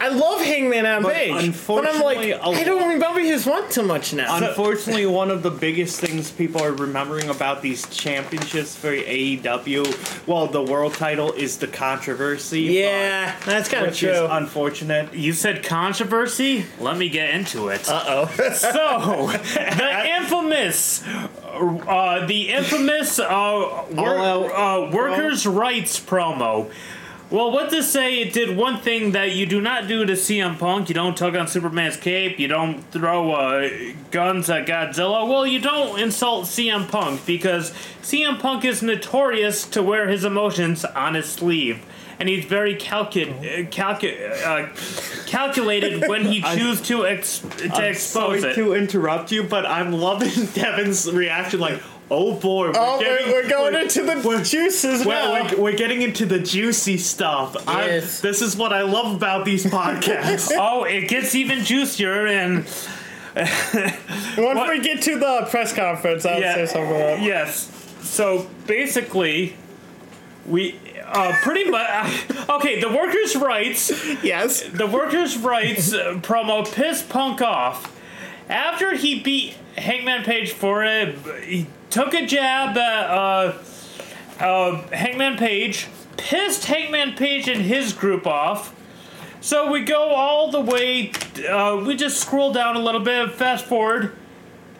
I love Hangman Adam But Page. But I'm like, unfortunately, a I don't remember his run too much now. Unfortunately, one of the biggest things people are remembering about these championships for AEW, well, the world title is the controversy. yeah, that's kind of which is true. unfortunate. You said controversy. Let me get into it. Uh oh. [LAUGHS] so the infamous, uh, the infamous uh, wor- uh, workers' rights promo. Well, what to say? It did one thing that you do not do to CM Punk. You don't tug on Superman's cape. You don't throw uh, guns at Godzilla. Well, you don't insult CM Punk because CM Punk is notorious to wear his emotions on his sleeve. And he's very calcu- uh, calcu- uh, calculated [LAUGHS] when he chooses to, ex- to I'm expose sorry it. to interrupt you, but I'm loving [LAUGHS] Devin's reaction. Like, oh boy, we're Oh, getting, we're, we're going we're- into the we're- juices We're, now. we're, we're getting into the juicy stuff. I'm- Yes. this is what I love about these podcasts. [LAUGHS] Oh, it gets even juicier, and Once what- we get to the press conference, I'll Yeah. say something about it. yes. So basically, we uh, pretty much [LAUGHS] okay. The workers' rights, Yes. the workers' rights uh, promo pissed Punk off, after he beat Hangman Page for it, he took a jab at uh, uh, Hangman Page, pissed Hangman Page and his group off. So we go all the way. Uh, we just scroll down a little bit. Fast forward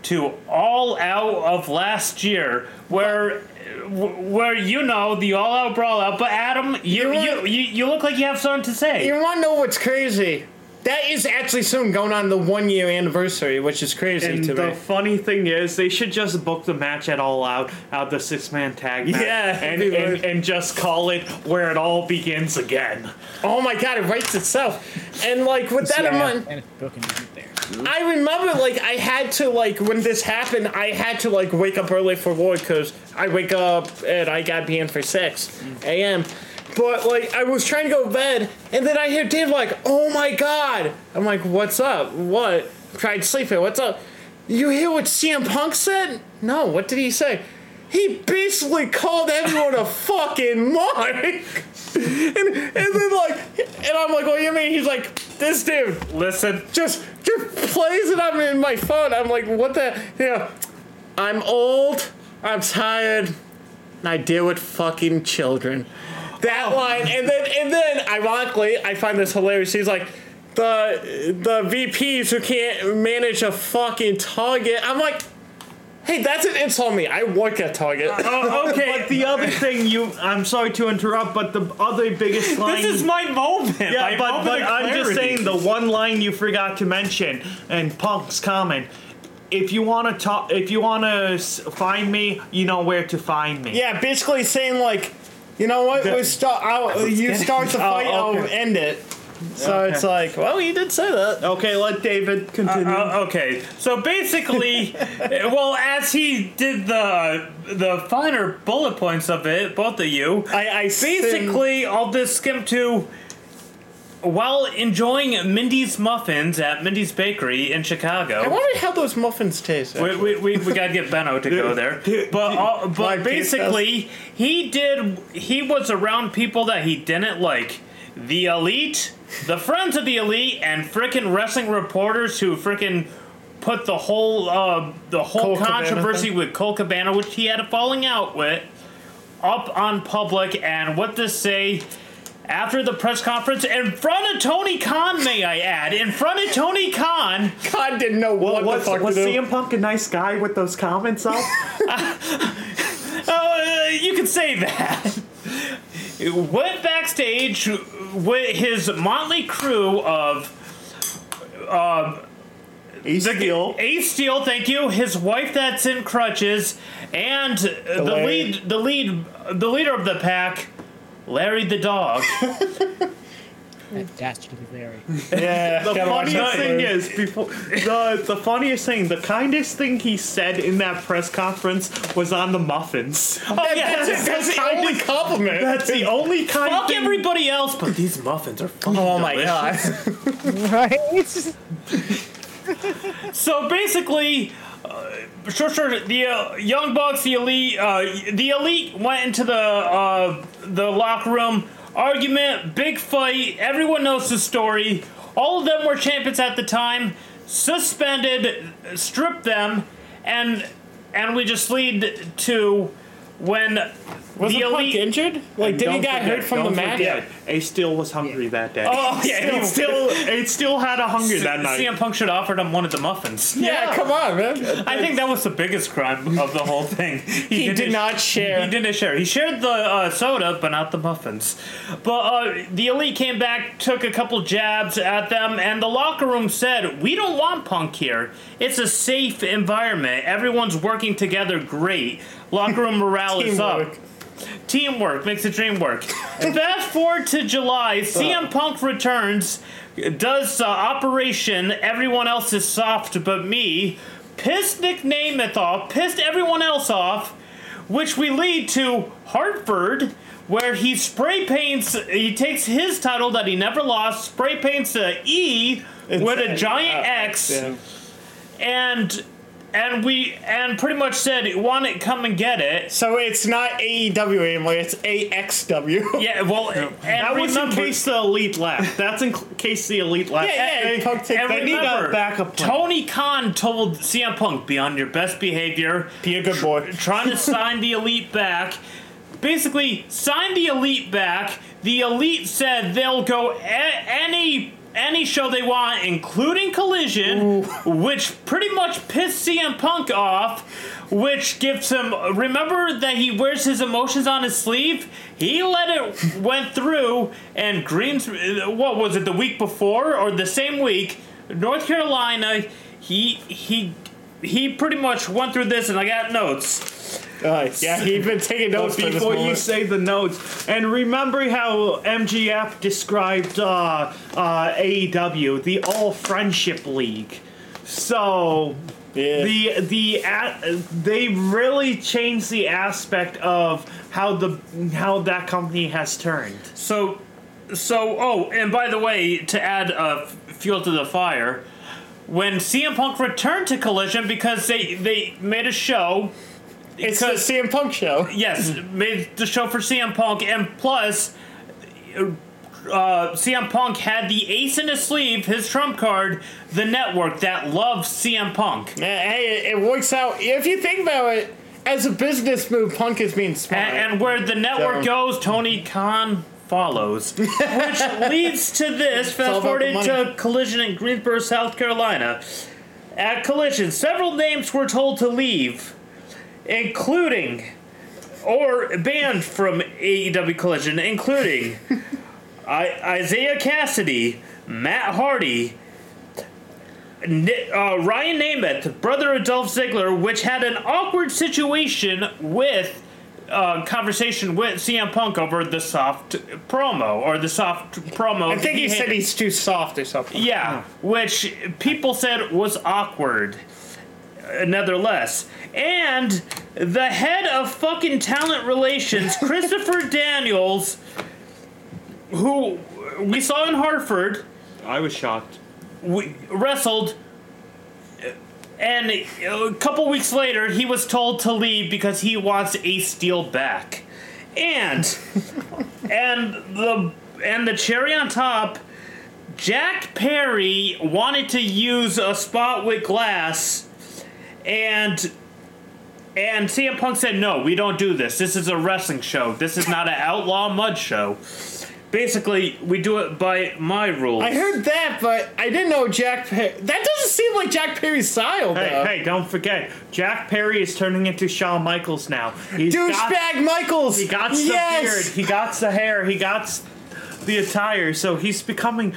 to All Out of last year, where where you know the All Out Brawl Out. But Adam, you You you, you, you look like you have something to say. You want to know what's crazy? That is actually soon going on the one year anniversary, which is crazy And to the me. funny thing is, they should just book the match at All Out, out the six man tag match, Yeah, and, and would. and just call it where it all begins again. Oh my god, it writes itself. And like with that in mind, and it's booking isn't there. I remember like I had to like when this happened, I had to like wake up early for work because I wake up and I got to be in for six a.m. But like I was trying to go to bed, and then I hear Dave like, "Oh my god!" I'm like, "What's up? What?" Tried sleeping. What's up? You hear what CM Punk said? No. What did he say? He basically called everyone a [LAUGHS] fucking mark. and, and then like, and I'm like, what do you mean? He's like, this dude Listen, just just plays it on in my phone. I'm like, what the? Yeah, I'm old. I'm tired. And I deal with fucking children. That line, and then and then, ironically, I find this hilarious. He's like, the the VPs who can't manage a fucking Target. I'm like, hey, that's an insult to me. I work at Target. [LAUGHS] Oh, okay. but the other thing, you, I'm sorry to interrupt, but the other biggest line. this is my moment. Yeah, my but, moment but I'm just saying the one line you forgot to mention and Punk's comment. If you want to talk, if you want to find me, you know where to find me. Yeah, basically saying like, you know what? The- we start. I'll, you [LAUGHS] start the fight. Oh, I'll end it. So it's like, well, you did say that. Okay, let David continue. Uh, okay, so basically, [LAUGHS] well, as he did the the finer bullet points of it, both of you, I, basically I'll just this skimmed to while enjoying Mindy's muffins at Mindy's Bakery in Chicago. I wonder how those muffins taste. We, we, we, we gotta get Benno to go there, [LAUGHS] but uh, but basically he did he was around people that he didn't like, the elite, the friends of the elite, and frickin' wrestling reporters who frickin' put the whole uh, the whole Colt controversy thing? with Colt Cabana, which he had a falling out with, up on public, and what to say. After the press conference, in front of Tony Khan, may I add, in front of Tony Khan, God didn't know what was, the fuck was to do. CM Punk a nice guy with those comments up? [LAUGHS] Uh, you could say that. Went backstage with his motley crew of He's the still. Ace Steel, thank you. His wife that's in crutches, and the Larry. lead, the lead, the leader of the pack, Larry the dog. [LAUGHS] That dastardly Larry. [LAUGHS] Yeah, The funniest thing is, before the the funniest thing, the kindest thing he said in that press conference was on the muffins. Oh That- yeah, that's, that's, that's the only compliment. That's the only kind fuck thing. everybody else, but these muffins are fucking oh my delicious. god. [LAUGHS] right? So basically, sure, sure. The uh, Young Bucks, the elite, uh, the elite went into the uh, the locker room. Argument, big fight. Everyone knows the story. All of them were champions at the time. Suspended, stripped them, and and we just lead to when Was the the Punk elite. injured? Like, did he get forget- hurt from the don't match? forget, Ace Steel was hungry that day. Oh yeah, It still, [LAUGHS] it still had a hunger that night. CM Punk should have offered him one of the muffins. Yeah, come on, man. I think that was the biggest crime of the whole thing. [LAUGHS] He did didn't- not share. He didn't share. He shared the uh, soda, but not the muffins. But uh, the elite came back, took a couple jabs at them, and the locker room said, "We don't want Punk here. It's a safe environment. Everyone's working together. Great. Locker room morale is up." Teamwork. Teamwork makes the dream work. [LAUGHS] Fast forward to July, CM Punk returns, does uh, Operation Everyone Else is Soft But Me, pissed Nick Nemeth off, pissed everyone else off, which we lead to Hartford, where he spray paints, he takes his title that he never lost, spray paints a E with a giant Uh, X, yeah. and and we and pretty much said, "Want it? Come and get it." So it's not AEW anymore. It's AXW. [LAUGHS] Yeah, well, and That was in remember- case the elite left. That's in cl- case the elite left. Yeah, yeah, And- Punk take- and they need remember, a backup plan. Tony Khan told CM Punk, "Be on your best behavior." Be a good boy. trying to [LAUGHS] sign the elite back. Basically, sign the elite back. The elite said they'll go a- any any show they want, including Collision, which pretty much pissed CM Punk off. Which gives him. Remember that he wears his emotions on his sleeve. He let it [LAUGHS] went through, and Greens. What was it? The week before or the same week? North Carolina. He he he pretty much went through this, and I got notes. Uh, yeah, he's been taking notes for before you say the notes, and remember how MJF described uh, uh, AEW, the All Friendship League. So Yeah. the the a- they really changed the aspect of how the how that company has turned. So, so oh, and by the way, to add uh, fuel to the fire, when CM Punk returned to Collision because they they made a show. It's the CM Punk show. Yes, made the show for CM Punk, and plus, uh, CM Punk had the ace in his sleeve, his trump card, the network that loves CM Punk. Hey, it, works out. If you think about it, as a business move, Punk is being smart. And, where the network So- goes, Tony Khan follows. [LAUGHS] Which leads to this, all fast about forward the into. Collision in Greensboro, South Carolina. At Collision, several names were told to leave, including, or banned from AEW Collision, including [LAUGHS] I- Isiah Kassidy, Matt Hardy, uh, Ryan Nemeth, brother of Dolph Ziggler, which had an awkward situation with uh, conversation with CM Punk over the soft promo or the soft promo. I think he said he's too soft or something. yeah, which people said was awkward. uh, Nevertheless, and the head of fucking talent relations, [LAUGHS] Christopher Daniels, who we saw in Hartford, I was shocked. we wrestled and a couple weeks later he was told to leave because he wants Ace Steel back and [LAUGHS] and the and the cherry on top Jack Perry wanted to use a spot with glass and and CM Punk said no we don't do this this is a wrestling show this is not an outlaw mud show basically we do it by my rules I heard that, but I didn't know Jack. Perry. That doesn't seem like Jack Perry's style, Hey, though. hey, don't forget, Jack Perry is turning into Shawn Michaels now. He's got- Douchebag Michaels. He got the yes. beard. He got the hair. He got the attire. So he's becoming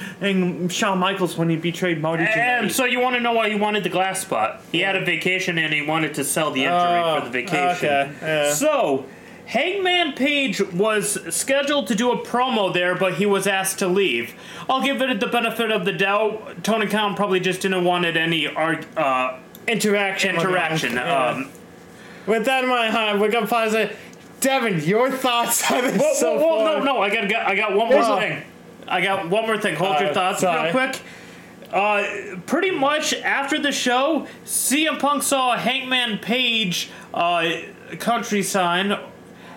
Shawn Michaels when he betrayed Marty And Jannetty. so you want to know why he wanted the glass spot? He had a vacation and he wanted to sell the injury Oh, for the vacation. okay, yeah. So Hangman Page was scheduled to do a promo there, but he was asked to leave. I'll give it the benefit of the doubt. Tony Khan probably just didn't want it any arg- uh, Interaction. with interaction. Yeah. Um, With that in mind, huh, we're gonna pause it. Devin, your thoughts on this Well, so well, well, far? no, no. I got, got, I got one more There's a- thing. I got one more thing. Hold your Uh, thoughts sorry. real quick. Uh, pretty much after the show, CM Punk saw Hangman Page uh, country sign,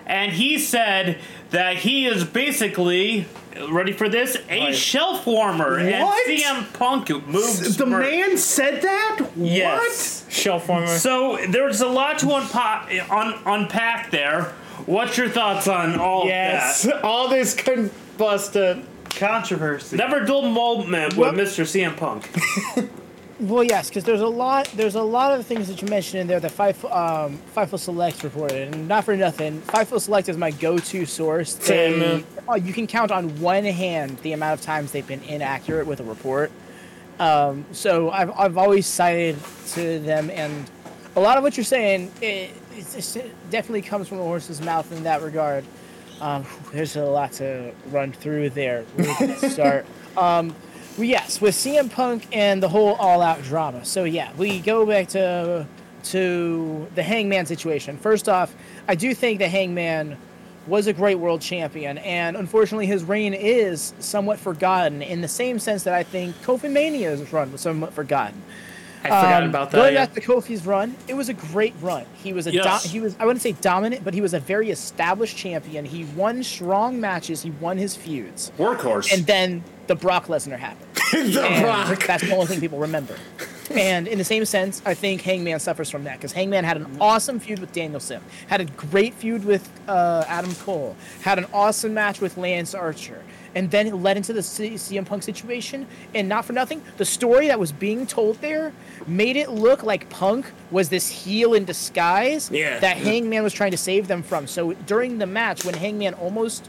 and he said that he is basically ready for this a Right. shelf warmer, and What? CM Punk moves. the man said that? Yes. Shelf warmer. So there's a lot to unpack, un, unpack there. What's your thoughts on all yes. of that? All this combusted. Controversy. Never dull moment Well- with Mr. CM Punk. [LAUGHS] Well, yes, because there's a lot. There's a lot of things that you mentioned in there that Five um, Fightful Select reported, and not for nothing. Fightful Select is my go-to source. Same, They, oh, you can count on one hand the amount of times they've been inaccurate with a report. Um, so I've I've always cited to them, and a lot of what you're saying, it, it's it definitely comes from the horse's mouth in that regard. Um, [LAUGHS] there's a lot to run through there. Where do we [LAUGHS] start? um, yes, with CM Punk and the whole all-out drama. So yeah, we go back to to the Hangman situation. First off, I do think the Hangman was a great world champion, and unfortunately, his reign is somewhat forgotten in the same sense that I think Kofi Mania's run was somewhat forgotten. I forgot Um, about Going that. back to Kofi's run, it was a great run. He was a Yes. do- he was I wouldn't say dominant, but he was a very established champion. He won strong matches. He won his feuds, Workhorse. and then the Brock Lesnar happened. [LAUGHS] the And Rock. That's the only thing people remember. And in the same sense, I think Hangman suffers from that because Hangman had an awesome feud with Daniel Danielson, had a great feud with uh, Adam Cole, had an awesome match with Lance Archer, and then it led into the C- CM Punk situation. And not for nothing, the story that was being told there made it look like Punk was this heel in disguise Yeah. that Hangman was trying to save them from. So during the match, when Hangman almost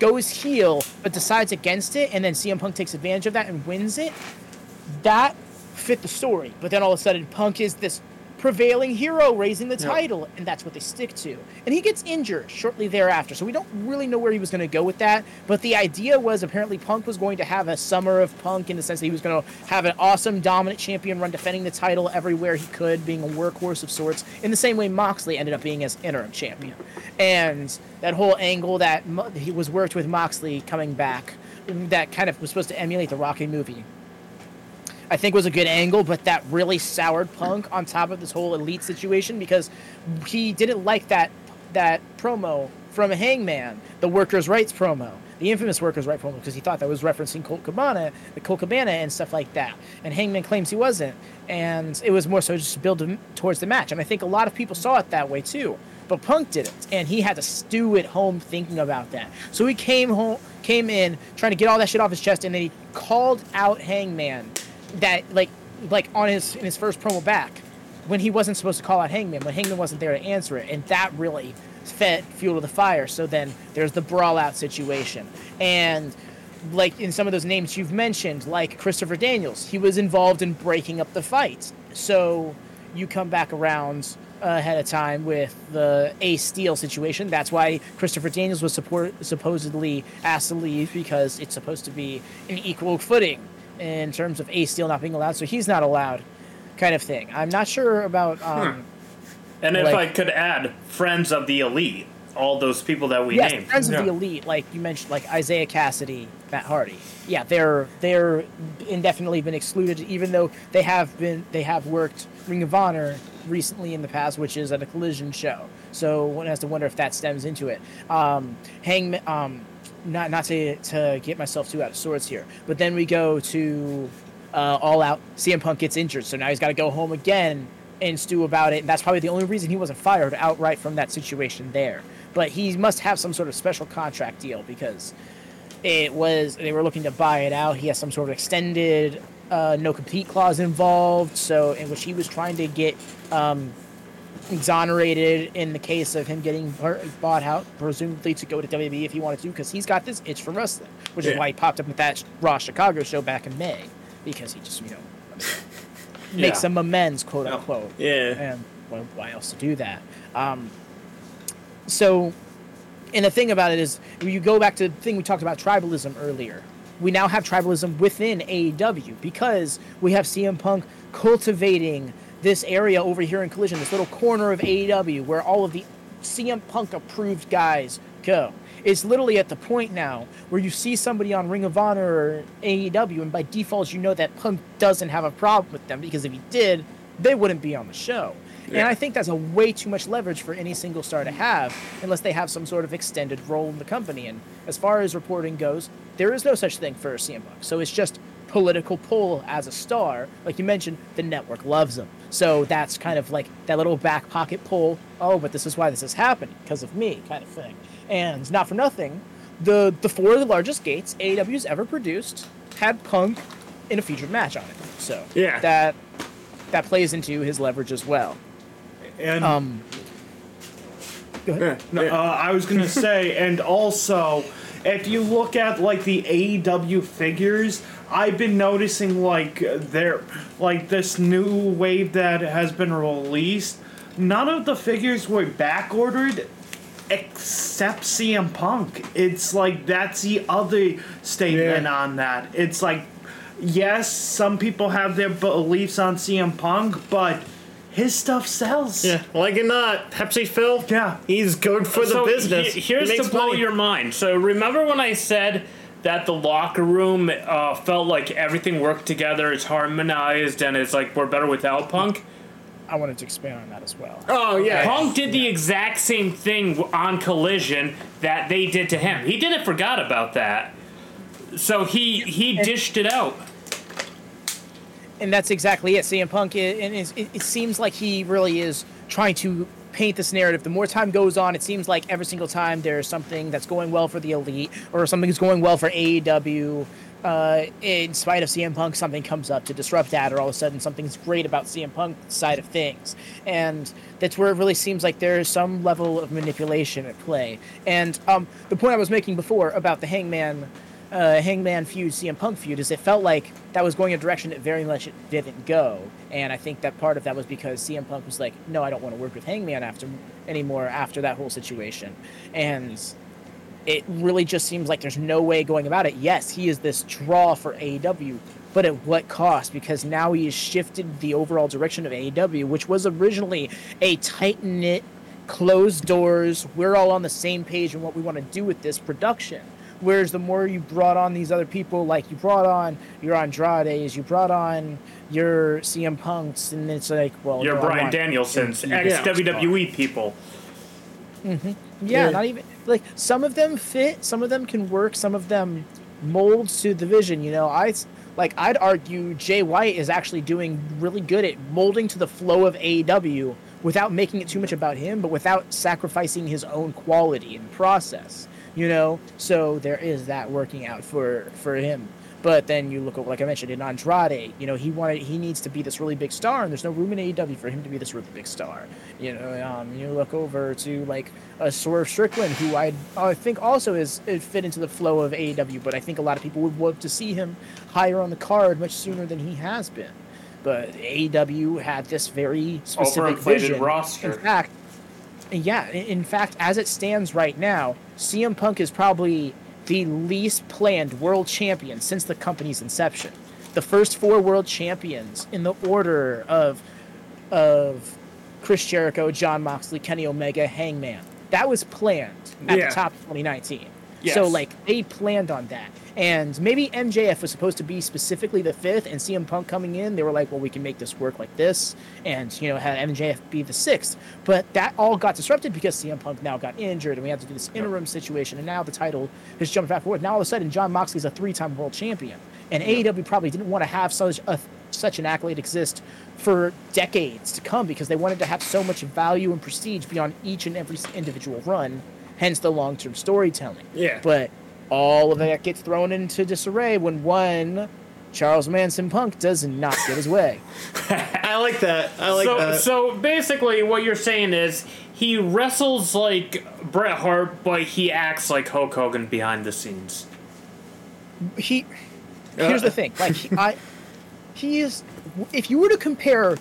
goes heel but decides against it, and then CM Punk takes advantage of that and wins it, that fit the story. But then all of a sudden, Punk is this prevailing hero raising the title, and that's what they stick to. And he gets injured shortly thereafter, so we don't really know where he was going to go with that. But the idea was apparently Punk was going to have a summer of Punk in the sense that he was going to have an awesome dominant champion run, defending the title everywhere he could, being a workhorse of sorts, in the same way Moxley ended up being as interim champion. And that whole angle that he was worked with Moxley coming back, that kind of was supposed to emulate the Rocky movie. I think was a good angle, but that really soured Punk on top of this whole elite situation because he didn't like that that promo from Hangman, the workers' rights promo, the infamous workers' rights promo, because he thought that was referencing Colt Cabana, the Colt Cabana and stuff like that. And Hangman claims he wasn't, and it was more so just to build towards the match. And I think a lot of people saw it that way too. But Punk didn't, and he had to stew at home thinking about that. So he came home, came in trying to get all that shit off his chest, and then he called out Hangman that like like on his in his first promo back when he wasn't supposed to call out Hangman when Hangman wasn't there to answer it and that really fed fuel to the fire. So then there's the brawl out situation. And like in some of those names you've mentioned like Christopher Daniels he was involved in breaking up the fight. So you come back around ahead of time with the Ace Steel situation. That's why Christopher Daniels was support, supposedly asked to leave because it's supposed to be an equal footing in terms of Ace Steel not being allowed. So he's not allowed, kind of thing. I'm not sure about. Um, and if like- I could add, friends of the elite, all those people that we yes, named. friends of the elite, like you mentioned, like Isiah Kassidy, Matt Hardy. Yeah, they're they're indefinitely been excluded, even though they have been they have worked Ring of Honor recently in the past, which is at a collision show. So one has to wonder if that stems into it. Um, Hangman, um, not not to to get myself too out of sorts here, but then we go to uh, All Out. CM Punk gets injured, so now he's got to go home again and stew about it. And that's probably the only reason he wasn't fired outright from that situation there. But he must have some sort of special contract deal because it was they were looking to buy it out. He has some sort of extended uh, no compete clause involved, so in which he was trying to get um, exonerated in the case of him getting bought out, presumably to go to WWE if he wanted to, because he's got this itch for wrestling, which is why he popped up at that Raw Chicago show back in May, because he just you know [LAUGHS] makes Yeah. some amends, quote unquote. Yeah. And well, why else to do that? Um, so, and the thing about it is, you go back to the thing we talked about tribalism earlier. We now have tribalism within AEW because we have CM Punk cultivating this area over here in Collision, this little corner of AEW where all of the CM Punk approved guys go. It's literally at the point now where you see somebody on Ring of Honor or AEW, and by default, you know that Punk doesn't have a problem with them because if he did, they wouldn't be on the show. And I think that's a way too much leverage for any single star to have unless they have some sort of extended role in the company. And as far as reporting goes, there is no such thing for CM Punk. So it's just political pull as a star. Like you mentioned, the network loves him. So that's kind of like that little back pocket pull. Oh, but this is why this is happening because of me, kind of thing. And not for nothing, the the four of the largest gates AEW's ever produced had Punk in a featured match on it. So Yeah. that that plays into his leverage as well. And Um, go ahead. Yeah. Uh, I was gonna [LAUGHS] say, and also, if you look at like the AEW figures, I've been noticing like there, like this new wave that has been released. None of the figures were back ordered, except CM Punk. It's like that's the other statement Yeah. on that. It's like, yes, some people have their beliefs on CM Punk, but his stuff sells. Yeah, like it not, Pepsi Phil. Yeah. he's good for the so business. he- here's He to makes blow money. your mind. So remember when I said that the locker room uh, felt like everything worked together, it's harmonized, and it's like we're better without Punk. I wanted to expand on that as well. Oh yeah. Punk did the exact same thing on Collision that they did to him. He didn't forgot about that. So he he dished it out. and that's exactly it. CM Punk, i- and is, it, it seems like he really is trying to paint this narrative. The more time goes on, it seems like every single time there's something that's going well for the elite or something that's going well for AEW. Uh, in spite of CM Punk, something comes up to disrupt that, or all of a sudden something's great about CM Punk's side of things, and that's where it really seems like there's some level of manipulation at play. And um, the point I was making before about the Hangman uh, Hangman feud, CM Punk feud, is it felt like that was going a direction that very much it didn't go, and I think that part of that was because CM Punk was like, no, I don't want to work with Hangman after anymore after that whole situation, and it really just seems like there's no way going about it. Yes, he is this draw for AEW, but at what cost? Because now he has shifted the overall direction of AEW, which was originally a tight knit, closed doors. We're all on the same page in what we want to do with this production. Whereas the more you brought on these other people, like you brought on your Andrades, you brought on your CM Punks, and it's like, well, Your Brian Danielsons, ex WWE people. Yeah, Yeah. not even like some of them fit, some of them can work, some of them mold to the vision. You know, I like I'd argue Jay White is actually doing really good at molding to the flow of AEW without making it too much about him, but without sacrificing his own quality and process. You know, so there is that working out for for him. But then you look at, like I mentioned, in Andrade, you know, he wanted, he needs to be this really big star, and there's no room in AEW for him to be this really big star. You know, um, you look over to like a Swerve Strickland, who I I think also is it fit into the flow of AEW, but I think a lot of people would love to see him higher on the card much sooner than he has been. But AEW had this very specific vision. roster. In fact, yeah, in fact, as it stands right now, CM Punk is probably the least planned world champion since the company's inception. The first four world champions in the order of of Chris Jericho, Jon Moxley, Kenny Omega, Hangman. That was planned at Yeah. the top of 2019. So like they planned on that. And maybe MJF was supposed to be specifically the fifth, and CM Punk coming in, they were like, well, we can make this work like this, and you know, have MJF be the sixth. But that all got disrupted because CM Punk now got injured, and we had to do this interim situation, and now the title has jumped back forward. Now all of a sudden, Jon Moxley's a three-time world champion, and AEW probably didn't want to have such a such an accolade exist for decades to come because they wanted to have so much value and prestige beyond each and every individual run. Hence the long-term storytelling. Yeah. But all of that gets thrown into disarray when one Charles Manson Punk does not get his way. [LAUGHS] I like that. I like so, that. so basically, what you're saying is he wrestles like Bret Hart, but he acts like Hulk Hogan behind the scenes. He here's the thing, like he, I he is if you were to compare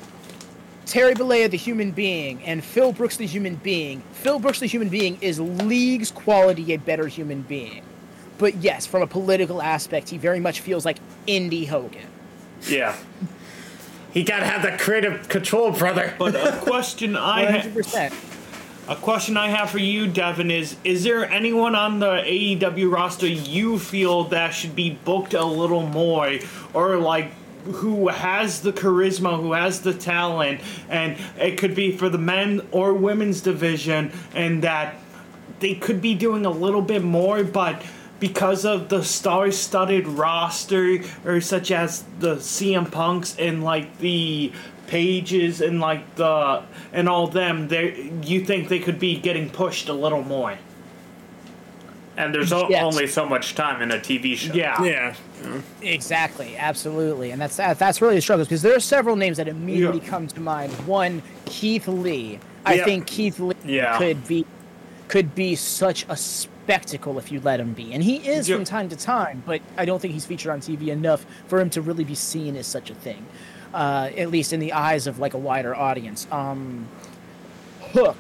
Terry Bollea the human being and Phil Brooks the human being, Phil Brooks the human being is leagues quality a better human being. But yes, from a political aspect, he very much feels like Indy Hogan. Yeah. he gotta have the creative control, brother. But a [LAUGHS] question I ha- 100%. a question I have for you, Devin, is: Is there anyone on the AEW roster you feel that should be booked a little more, or like? Who has the charisma, who has the talent, and it could be for the men or women's division, and that they could be doing a little bit more, but because of the star-studded roster, or such as the CM Punks and like the pages and like the and all them, There, you think they could be getting pushed a little more? And there's o- Yes. only so much time in a TV show. Yeah. yeah. Exactly, absolutely, and that's that's really a struggle because there are several names that immediately Yeah. come to mind. One, Keith Lee. I Yeah. think Keith Lee Yeah. could be could be such a spectacle if you let him be, and he is from time to time. But I don't think he's featured on TV enough for him to really be seen as such a thing, uh, at least in the eyes of like a wider audience. Um, Hook.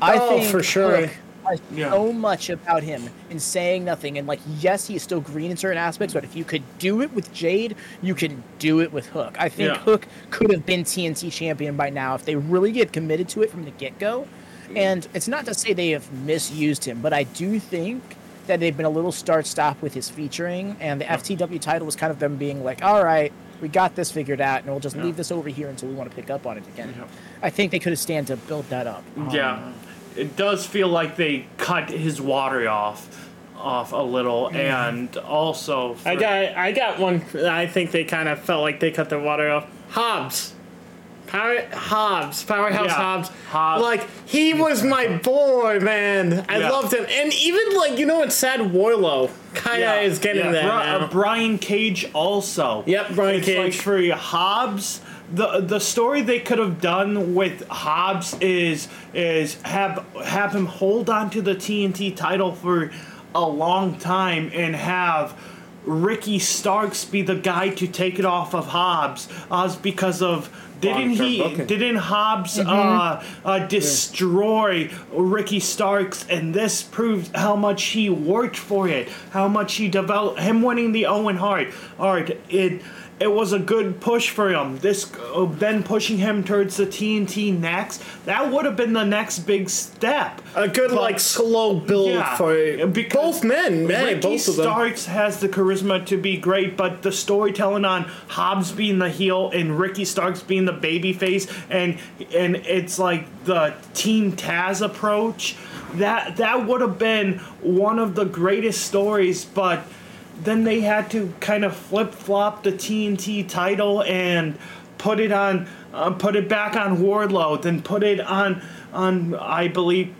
I Oh, think for sure. Hook Yeah. so much about him in saying nothing. And like, yes, he is still green in certain aspects, but if you could do it with Jade, you can do it with Hook. I think Yeah. Hook could have been TNT champion by now if they really get committed to it from the get go. And it's not to say they have misused him, but I do think that they've been a little start stop with his featuring, and the FTW title was kind of them being like, all right, we got this figured out, and we'll just leave this over here until we want to pick up on it again. I think they could have stand to build that up. Um, Yeah, it does feel like they cut his water off, off a little, and also for, I got I got one. I think they kind of felt like they cut their water off. Hobbs. Power Hobbs, Powerhouse Yeah, Hobbs. Hobbs. Like he was my boy, man. I Yeah. loved him, and even like you know, it's sad. Wardlow kind of yeah, is getting that Bri- uh, Brian Cage also. Yep, Brian it's Like Cage. for Hobbs, the the story they could have done with Hobbs is is have have him hold on to the TNT title for a long time and have. Ricky Starks be the guy to take it off of Hobbs, uh, because of didn't he booking. didn't Hobbs uh, uh, destroy Ricky Starks, and this proves how much he worked for it, how much he developed. Him winning the Owen Hart, Hart, it it was a good push for him. This uh, then pushing him towards the TNT next. That would have been the next big step. a good But- like slow build Yeah, for both men. Man, Ricky both of them. Starks has the charisma to be great, but the storytelling on Hobbs being the heel and Ricky Starks being the baby face, and and it's like the Team Taz approach. That that would have been one of the greatest stories, but then they had to kind of flip flop the TNT title and put it on, uh, put it back on Wardlow, then put it on on I believe.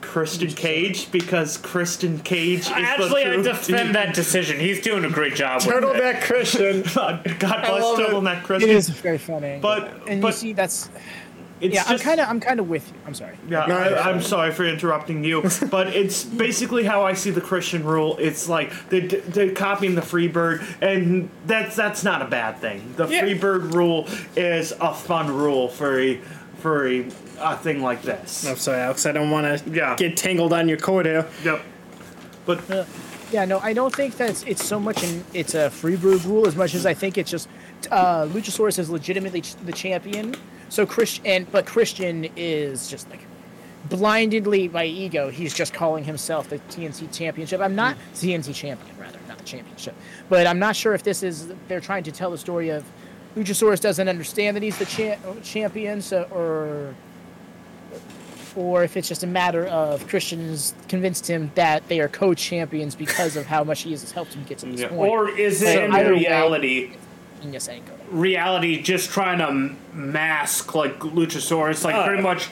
Christian Cage because Christian Cage is Actually, the I true defend that decision. He's doing a great job. with it. Turtleneck Christian. [LAUGHS] God bless love it. Turtleneck It Christian. is very funny. But- and but you see, that's It's yeah. I'm kind of I'm kind of with you. I'm sorry. Yeah, No, I, I'm sorry for interrupting you, [LAUGHS] but it's basically how I see the Christian rule. It's like they're, they're copying the Freebird, and that's that's not a bad thing. The Yeah. Freebird rule is a fun rule for a for a, a thing like this. I'm sorry, Alex. I don't want to Yeah. get tangled on your cord here. Yep. But Yeah, no, I don't think that it's, it's so much an it's a free bird rule as much as I think it's just uh, Luchasaurus is legitimately ch- the champion. So Christian, but Christian is just like blindedly by ego. He's just calling himself the TNC championship. I'm not hmm. TNC champion, rather not the championship. But I'm not sure if this is they're trying to tell the story of Luchasaurus doesn't understand that he's the cha- champion, so or or if it's just a matter of Christians convinced him that they are co-champions because of how much he has helped him get to this Yeah. point. Or is So it in either way- reality? And yes, I ain't going. reality just trying to mask like Luchasaurus, like Uh. pretty much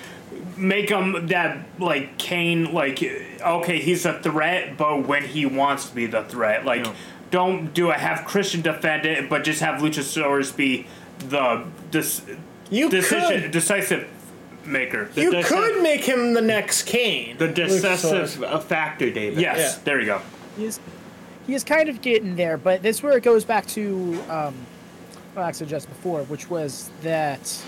make him that like Kane, like okay, he's a threat, but when he wants to be the threat, like Yeah. don't do it. Have Christian defend it, but just have Luchasaurus be the dis- You decision could. decisive maker. The You deci- could make him the next Kane. the decisive uh, factor, David. yes, Yeah. there you go. He is, he is kind of getting there, but this is where it goes back to um, what I suggested before, which was that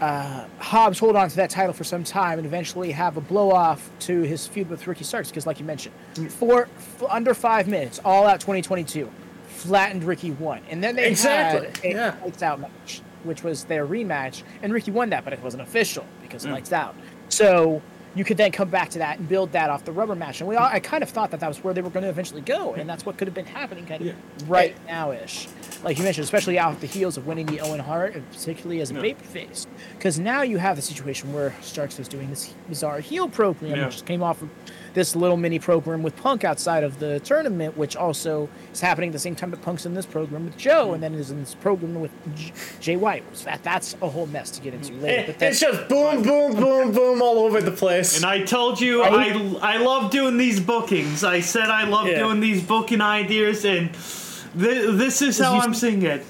uh, Hobbs hold on to that title for some time and eventually have a blow off to his feud with Ricky Starks, because like you mentioned, for, for under five minutes, all out 2022, flattened Ricky won, and then they Exactly, had a yeah. lights out match, which was their rematch, and Ricky won that, but it wasn't official because lights out. So you could then come back to that and build that off the rubber match, and we all, I kind of thought that that was where they were going to eventually go, and that's what could have been happening kind of right now ish, like you mentioned, especially out the heels of winning the Owen Hart, and particularly as a babyface, because now you have the situation where Starks is doing this bizarre heel program, Yeah. which just came off of this little mini program with Punk outside of the tournament, which also is happening at the same time that Punk's in this program with Joe, and then is in this program with J- Jay White. That that's a whole mess to get into later. It- But it's just boom, boom, boom, boom all over the place. And I told you Right? I I love doing these bookings. I said I love Yeah. doing these booking ideas, and th- this is how I'm seeing it.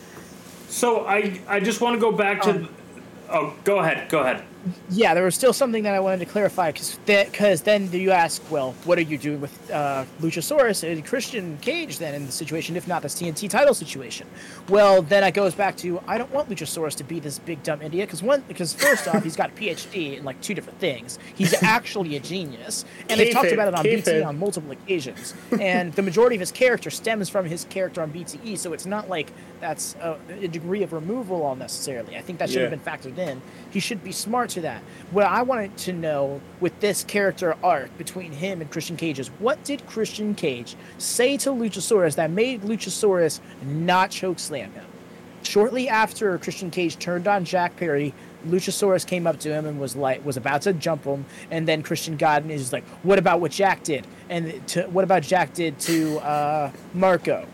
So I I just want to go back to. Um, oh, go ahead. Go ahead. Yeah, there was still something that I wanted to clarify because because then you ask, well, what are you doing with uh, Luchasaurus and Christian Cage then in the situation, if not this TNT title situation? Well, then it goes back to I don't want Luchasaurus to be this big dumb idiot because one because first off he's got a PhD in like two different things. He's [LAUGHS] actually a genius, and they've talked about it on BT on multiple occasions. and the majority of his character stems from his character on BTE, so it's not like that's a, a degree of removal all necessarily. I think that should have Yeah. been factored in. He should be smart that, what I wanted to know with this character arc between him and Christian Cage is what did Christian Cage say to Luchasaurus that made Luchasaurus not choke slam him? Shortly after Christian Cage turned on Jack Perry, Luchasaurus came up to him and was like was about to jump him, and then Christian Godin is like, "What about what Jack did? And to, what about Jack did to uh, Marko?"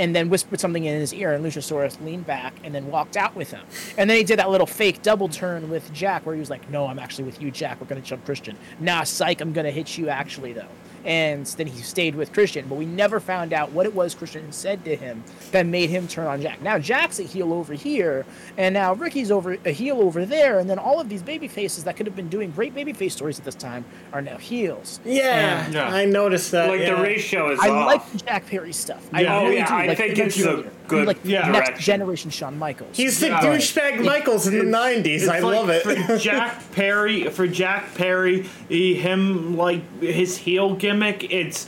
And then whispered something in his ear, and Luchasaurus leaned back and then walked out with him. And then he did that little fake double turn with Jack, where he was like, "No, I'm actually with you, Jack. We're gonna jump Christian. Nah, psych, I'm gonna hit you actually though." And then he stayed with Christian. But we never found out what it was Christian said to him that made him turn on Jack. Now Jack's a heel over here, and now Ricky's over a heel over there, and then all of these baby faces that could have been doing great baby face stories at this time are now heels. Yeah, Yeah. I noticed that. Like yeah. the ratio is I off. like Jack Perry stuff. I Yeah. Oh, really yeah, do. I Like think you it's mentioned a earlier. Good like Yeah. next direction. generation Shawn Michaels. He's the Yeah. douchebag Michaels in the '90s. I It's love it. For [LAUGHS] Jack Perry, for Jack Perry, he, him like his heel gimmick. It's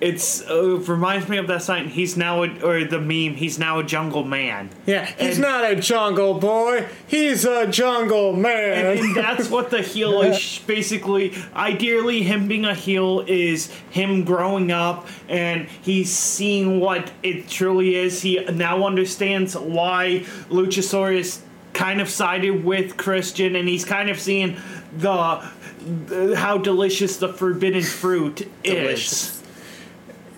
it's uh, reminds me of that sign. He's now a, or the meme. He's now a jungle man. yeah, he's And- not a jungle boy. He's a jungle man. and that's what the heel is [LAUGHS] basically. Ideally, him being a heel is him growing up and he's seeing what it truly is. He now understands why Luchasaurus kind of sided with Christian, and he's kind of seeing the, the how delicious the forbidden fruit Delicious. is.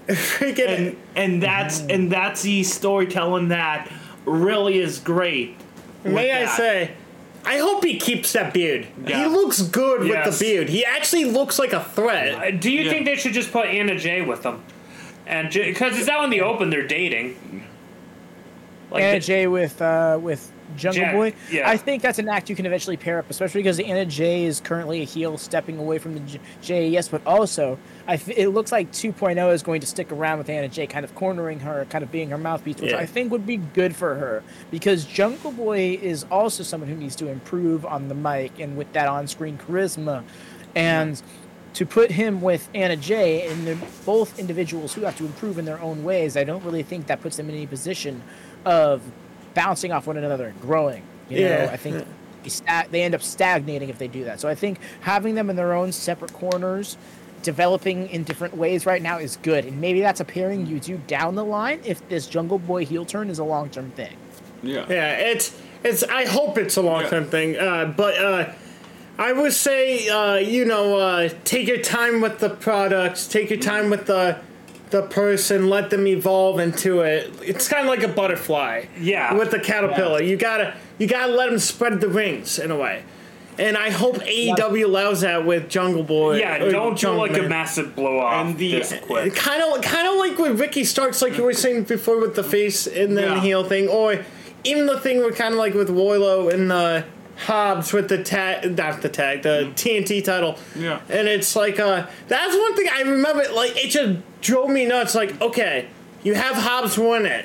Freaking And and that's and that's the storytelling that really is great. with May I say, I hope he keeps that beard. Yeah. He looks good with the beard. He actually looks like a threat. Uh, Do you Yeah. think they should just put Anna Jay with them? And because it's out in the open, they're dating. Like Anna the- Jay with uh, with Jungle Jack, Boy. yeah. I think that's an act you can eventually pair up, especially because Anna Jay is currently a heel, stepping away from the J- JAS. But also, I f- it looks like 2.0 is going to stick around with Anna Jay, kind of cornering her, kind of being her mouthpiece, which Yeah. I think would be good for her because Jungle Boy is also someone who needs to improve on the mic and with that on-screen charisma, and. To put him with Anna Jay, and they're both individuals who have to improve in their own ways, I don't really think that puts them in any position of bouncing off one another and growing. You Yeah. know, I think they end up stagnating if they do that. So I think having them in their own separate corners, developing in different ways right now is good. And maybe that's a pairing you do down the line if this Jungle Boy heel turn is a long term thing. Yeah. Yeah, it's it's. I hope it's a long term Yeah. thing. Uh, but uh, I would say, uh, you know, uh, take your time with the products. Take your time with the the person. Let them evolve into it. It's kind of like a butterfly. Yeah. With the caterpillar, you gotta you gotta let them spread the wings in a way. And I hope AEW allows that with Jungle Boy. yeah, don't do Jungle like a massive blow off And the- this quick. Kind of, kind of like with Ricky Starks, like you were saying before, with the face and then Yeah. heel thing, or even the thing with kind of like with Wardlow and uh, Hobbs with the tag, not the tag, the TNT title. Yeah. and it's like uh, that's one thing I remember. Like it just drove me nuts. Like okay, you have Hobbs win it,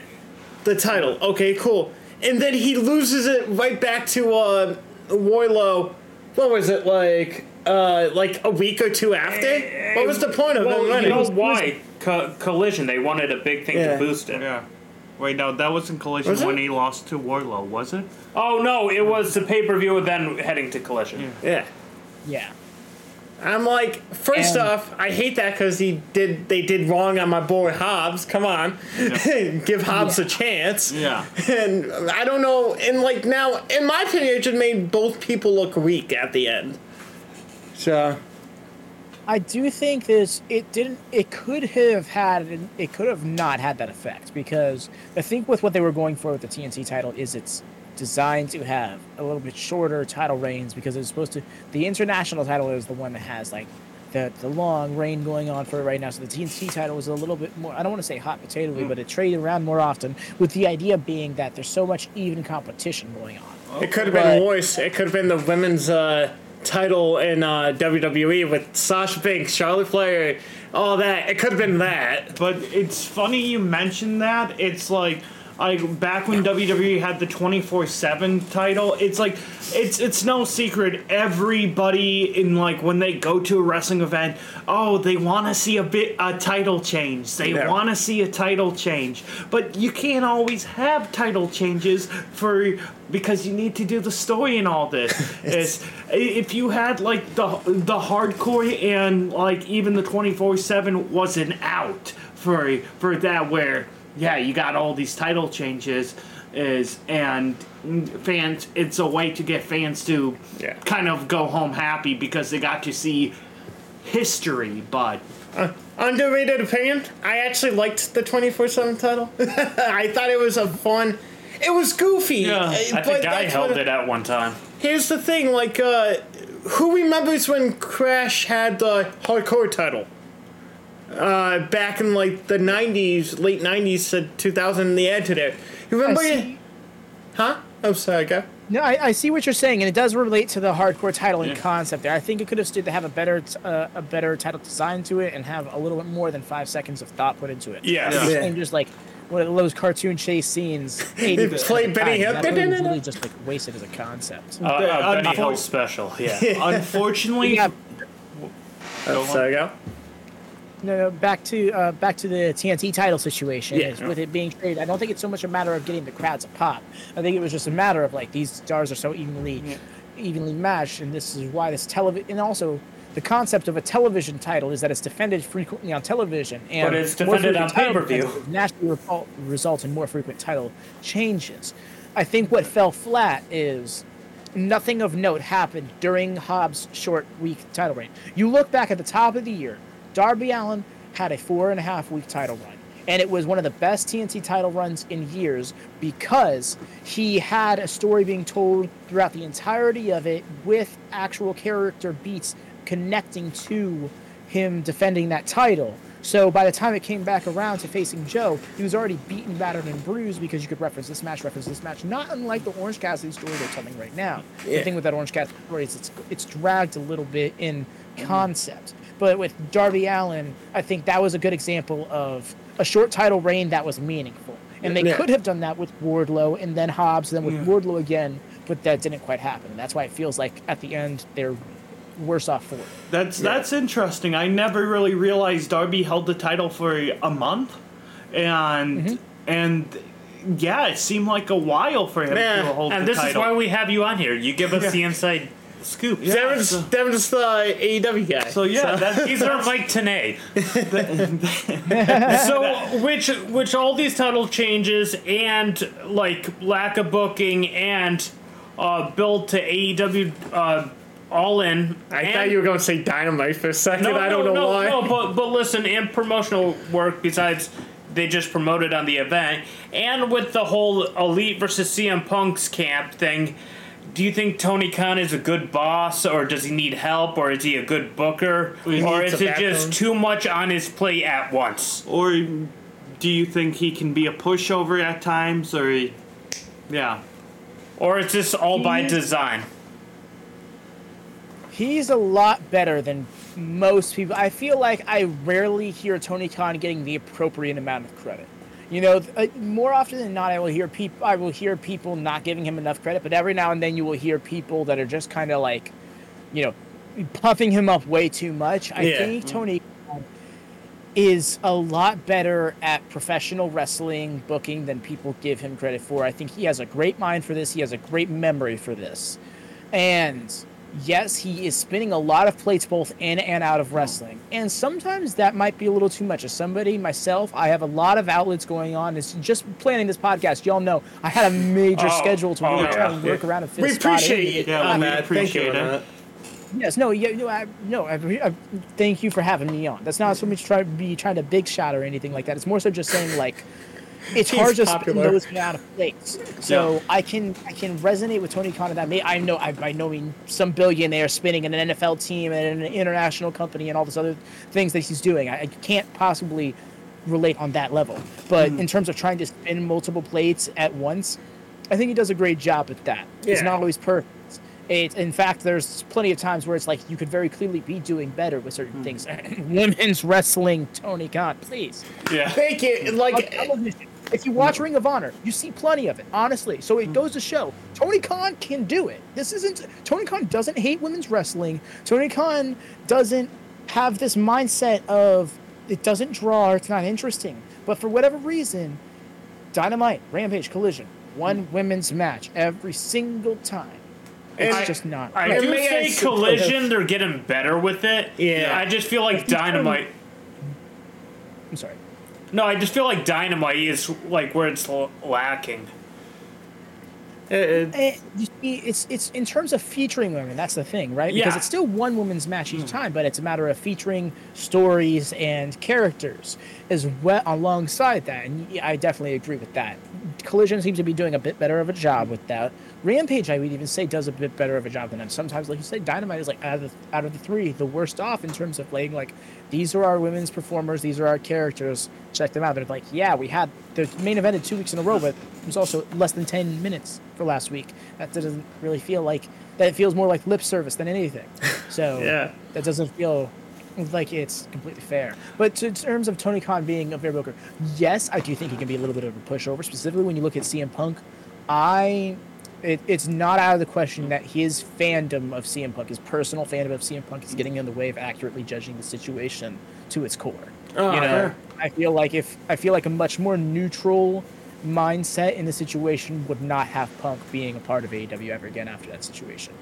the title. Okay, cool, and then he loses it right back to uh, Wardlow. What was it like? Uh, like a week or two after. What was the point of Well, him you know why? Co- collision. They wanted a big thing Yeah. to boost it. Yeah. Wait, no, that wasn't Collision Was it? when he lost to Wardlow, was it? Oh no, it was the pay per view, then heading to collision. Yeah. Yeah. I'm like, first And- off, I hate that because he did they did wrong on my boy Hobbs. Come on, [LAUGHS] give Hobbs a chance. Yeah. [LAUGHS] And I don't know, and like now, in my opinion, it just made both people look weak at the end. So I do think this it didn't it could have had it could have not had that effect because I think with what they were going for with the TNT title is it's designed to have a little bit shorter title reigns because it's supposed to the international title is the one that has like the the long reign going on for it right now so the TNT title is a little bit more I don't want to say hot potatoy but it traded around more often with the idea being that there's so much even competition going on. it could have been But- worse. It could have been the women's uh, title in uh, WWE with Sasha Banks, Charlotte Flair, all that. It could have been that. But it's funny you mentioned that. It's like like back when WWE had the 24/7 title, it's like it's it's no secret everybody in like when they go to a wrestling event, oh, they want to see a bit a title change. They Yeah. want to see a title change. But you can't always have title changes for because you need to do the story and all this. [LAUGHS] is if you had like the the hardcore and like even the 24/7 wasn't out for for that where yeah, you got all these title changes is and fans it's a way to get fans to Yeah. kind of go home happy because they got to see history but Underrated opinion. I actually liked the 24 7 title. [LAUGHS] I thought it was a fun. It was goofy. Yeah, uh, I think I held what- it at one time. Here's the thing, like, uh, who remembers when Crash had the hardcore title? Uh, back in like the '90s, late '90s to 2000, in the end to there. You remember? I see- Huh? I'm sorry, go. No, I, I see what you're saying, and it does relate to the hardcore title and Yeah. concept there. I think it could have stood to have a better t- uh, a better title design to it and have a little bit more than five seconds of thought put into it. Yeah. It's Yeah. and just like one of those cartoon chase scenes. [LAUGHS] 80 They play at the Benny Hill. that was really just like wasted as a concept. Uh, uh, Benny unfor- Hill special. Yeah. [LAUGHS] unfortunately yeah, I'm sorry, go. No, no, back to uh, back to the TNT title situation. Yeah. is with it being traded, I don't think it's so much a matter of getting the crowds a pop. I think it was just a matter of like these stars are so evenly evenly matched, and this is why this television and also. The concept of a television title is that it's defended frequently on television, and But it's more defended on title pay-per-view. defenses naturally result, result in more frequent title changes. I think what fell flat is nothing of note happened during Hobbs' short week title reign. You look back at the top of the year, Darby Allin had a four and a half week title run. And it was one of the best TNT title runs in years because he had a story being told throughout the entirety of it with actual character beats connecting to him defending that title. So by the time it came back around to facing Joe, he was already beaten, battered, and bruised because you could reference this match, reference this match, not unlike the Orange Cassidy story they're telling right now. Yeah. The thing with that Orange Cassidy story is it's it's dragged a little bit in concept. But with Darby Allin, I think that was a good example of a short title reign that was meaningful. And they Yeah. could have done that with Wardlow and then Hobbs, and then with Wardlow again, but that didn't quite happen. And that's why it feels like at the end they're worse off for it. That's that's interesting. I never really realized Darby held the title for a month, and Mm-hmm. and yeah, it seemed like a while for him Yeah, to hold the title. And this title. is why we have you on here. You give us [LAUGHS] the inside scoop. Deven's, so- Deven's the AEW guy. so yeah, that, These are [LAUGHS] Mike Tenay. [LAUGHS] so, which which all these title changes and like lack of booking and uh, build to AEW uh, all in. I and- thought you were going to say Dynamite for a second. No, I don't no, know no, why. No, but but listen, and promotional work besides they just promoted on the event, and with the whole Elite versus CM Punk's camp thing. Do you think Tony Khan is a good boss, or does he need help, or is he a good booker, He or is it just backbone. too much on his plate at once? or do you think he can be a pushover at times, or yeah, Or is this all by design? He's a lot better than most people. I feel like I rarely hear Tony Khan getting the appropriate amount of credit. You know, uh, more often than not, I will hear people. I will hear people not giving him enough credit, but every now and then you will hear people that are just kind of like, you know, puffing him up way too much. I Yeah. think Tony is a lot better at professional wrestling booking than people give him credit for. I think he has a great mind for this. He has a great memory for this. And yes, he is spinning a lot of plates both in and out of wrestling. And sometimes that might be a little too much. As somebody, myself, I have a lot of outlets going on. It's just planning this podcast. Y'all know I had a major Oh, schedule to oh, really try yeah. and work around and fit we a spot in. appreciate it. Yeah, on we that. Um, thank you appreciate it. Yes, no, yeah, no, I, no. I, I, thank you for having me on. That's not so much try be trying to big shot or anything like that. It's more so just saying like, it's He's hard to spin popular. those out of place. So Yeah. I can I can resonate with Tony Khan in that. May I know I by no means some billionaire spinning in an NFL team and an international company and all this other things that he's doing. I, I can't possibly relate on that level. But Hmm. in terms of trying to spin multiple plates at once, I think he does a great job at that. It's not always perfect. It, in fact, there's plenty of times where it's like you could very clearly be doing better with certain things. [CLEARS THROAT] Women's wrestling, Tony Khan, please. Yeah. Thank you. Like, television, If you watch Ring of Honor, you see plenty of it, honestly. So it hmm. goes to show Tony Khan can do it. This isn't Tony Khan doesn't hate women's wrestling. Tony Khan doesn't have this mindset of it doesn't draw or it's not interesting. But for whatever reason, Dynamite, Rampage, Collision, one hmm. women's match every single time. It's I- just not. I And do may say s- collision. They're getting better with it. Yeah. I just feel like dynamite. I'm sorry. No, I just feel like dynamite is like where it's l- lacking. It- it- Eh, you see, it's it's in terms of featuring women. That's the thing, right? Because Yeah. it's still one woman's match each time, but it's a matter of featuring stories and characters as well alongside that. And y- I definitely agree with that. Collision seems to be doing a bit better of a job with that. Rampage, I would even say, does a bit better of a job than that. Sometimes, like you said, Dynamite is like out of the, out of the three, the worst off in terms of laying like these are our women's performers, these are our characters. Check them out. They're like, yeah, we had the main evented two weeks in a row, but it was also less than ten minutes for last week. That doesn't really feel like that. It feels more like lip service than anything. [LAUGHS] So Yeah. that doesn't feel like it's completely fair. But to, in terms of Tony Khan being a fair booker, yes, I do think he can be a little bit of a pushover. Specifically when you look at CM Punk, I. It, it's not out of the question that his fandom of CM Punk, his personal fandom of CM Punk, is getting in the way of accurately judging the situation to its core. Oh, you know, sure. I feel like if I feel like a much more neutral mindset in the situation would not have Punk being a part of AEW ever again after that situation,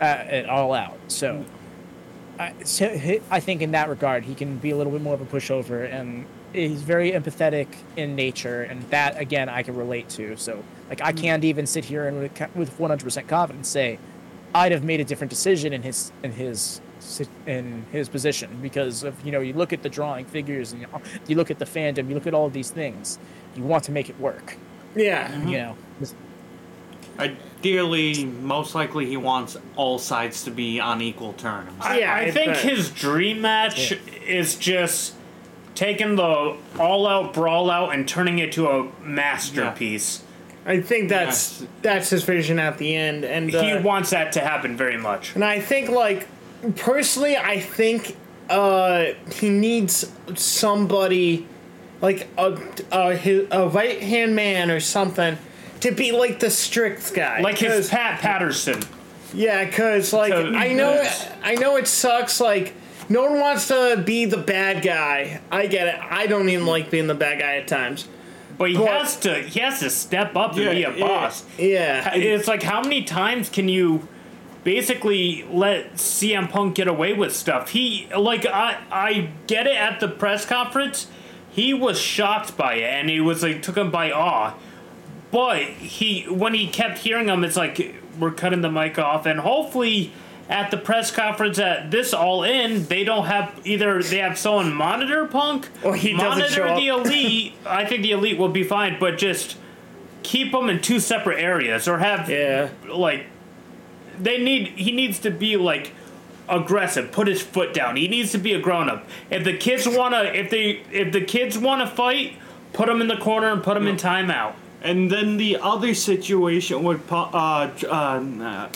uh, at all out. So, I, so he- I think in that regard he can be a little bit more of a pushover, and he's very empathetic in nature, and that again I can relate to. So, like I mm. can't even sit here and with 100% confidence say I'd have made a different decision in his in his in his position because of you know you look at the drawing figures and you look at the fandom, you look at all of these things, you want to make it work. yeah. You uh-huh. know, This- Ideally, most likely he wants all sides to be on equal terms. I, Yeah, I I think bet. his dream match is just taking the all-out brawl out and turning it to a masterpiece. Yeah. I think that's Yes. that's his vision at the end, and uh, He wants that to happen very much. and I think like personally, I think uh, he needs somebody like a a, a right hand man or something to be like the strict guy, Like his 'Cause- Pat Patterson. Yeah, cause like So- I know Yes. I know it sucks. Like no one wants to be the bad guy. I get it. I don't even like being the bad guy at times. But he But- has to he has to step up and be a boss. Yeah, It's like how many times can you basically let CM Punk get away with stuff? He like I I get it at the press conference. He was shocked by it and he was like took him by awe. But he when he kept hearing them, it's like we're cutting the mic off and hopefully at the press conference at this all in, they don't have either they have someone monitor Punk Or he doesn't monitor show up. the [LAUGHS] elite. I think the elite will be fine, but just keep them in two separate areas or have yeah. like they need he needs to be like aggressive put his foot down he needs to be a grown-up if the kids want to if they if the kids want to fight put them in the corner and put them in timeout And then the other situation with uh, uh, uh,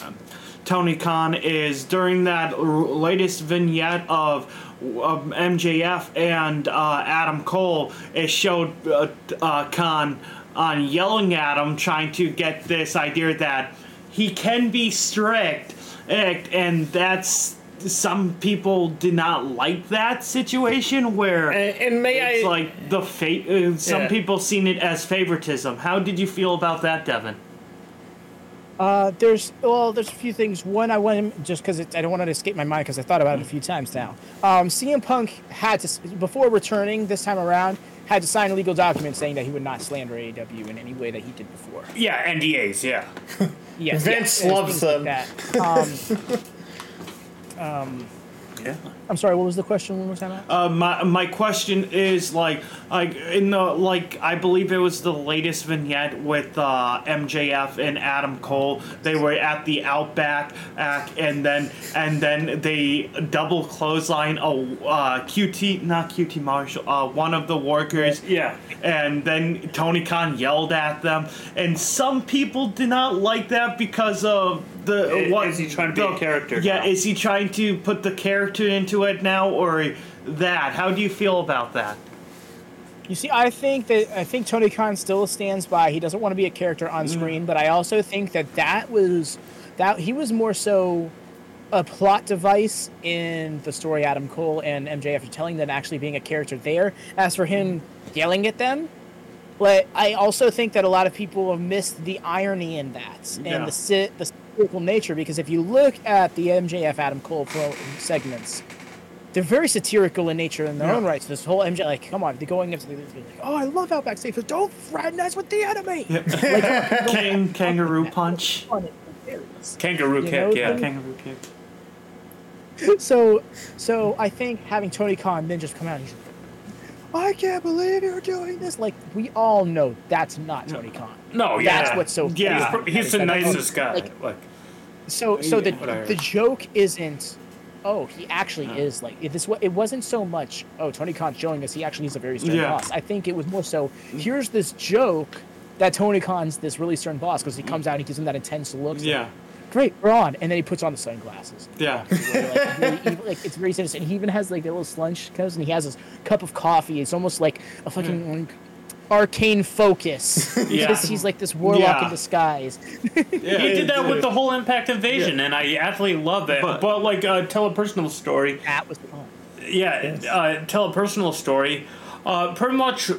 Tony Khan is during that latest vignette of, of MJF and uh, Adam Cole, it showed uh, uh, Khan on yelling at him, trying to get this idea that he can be strict, and and that's. Some people did not like that situation where And, and may it's I like the fate. Uh, some Yeah. people seen it as favoritism. How did you feel about that, Deven? Uh, there's well, there's a few things. One, I want him just because I don't want it to escape my mind because I thought about it a few times now. Um, CM Punk had to before returning this time around had to sign a legal document saying that he would not slander AEW in any way that he did before. yeah ndas yeah [LAUGHS] Yes, Vince yes, loves them. like that. Um, [LAUGHS] um, yeah I'm sorry. What was the question one more time? Matt? Uh, my my question is like like in the like I believe it was the latest vignette with uh, MJF and Adam Cole. They were at the Outback act, and then and then they double clothesline a uh, QT not QT Marshall uh, one of the workers. yeah and then Tony Khan yelled at them, and some people did not like that because of the I- uh, what is he trying to be a character Yeah, now? is he trying to put the character into it now, or that? How do you feel about that? You see, I think that I think Tony Khan still stands by. He doesn't want to be a character on mm-hmm. screen, but I also think that that was that he was more so a plot device in the story Adam Cole and MJ after telling them actually being a character there. As for him yelling at them, but I also think that a lot of people have missed the irony in that and the sit the satirical nature because if you look at the MJF Adam Cole pro segments, they're very satirical in nature in their Yeah. own rights. This whole MJ, like, come on, they're going into the, like, oh, I love Outback Steakhouse. Don't fraternize with the enemy. [LAUGHS] Like, [LAUGHS] King kangaroo [LAUGHS] punch. on it. There it is. Kangaroo You kick, know, yeah. the- Kangaroo kick. So, so I think having Tony Khan then just come out and he's like, I can't believe you're doing this. Like, we all know that's not Tony Khan. No, yeah. That's what's so Yeah. funny. He's, he's the nicest guy. like, Like, So, so the whatever. the joke isn't. Oh, he actually is like this. It wasn't so much. Oh, Tony Khan's showing us he actually is a very stern Yeah. boss. I think it was more so. Mm. Here's this joke that Tony Khan's this really stern boss because he mm. comes out and he gives him that intense look. It's like, Yeah. Great, we're on, and then he puts on the sunglasses. Yeah. like, really evil, like it's very sinister. And he even has like the little slunch comes and he has this cup of coffee. It's almost like a fucking mm. like, arcane focus. [LAUGHS] Yeah. Because he's like this warlock Yeah. in disguise. yeah. he did that with the whole Impact Invasion, and I absolutely love it. But, But- like, uh, tell a personal story. That was fun. Yeah, uh, tell a personal story. Uh, pretty much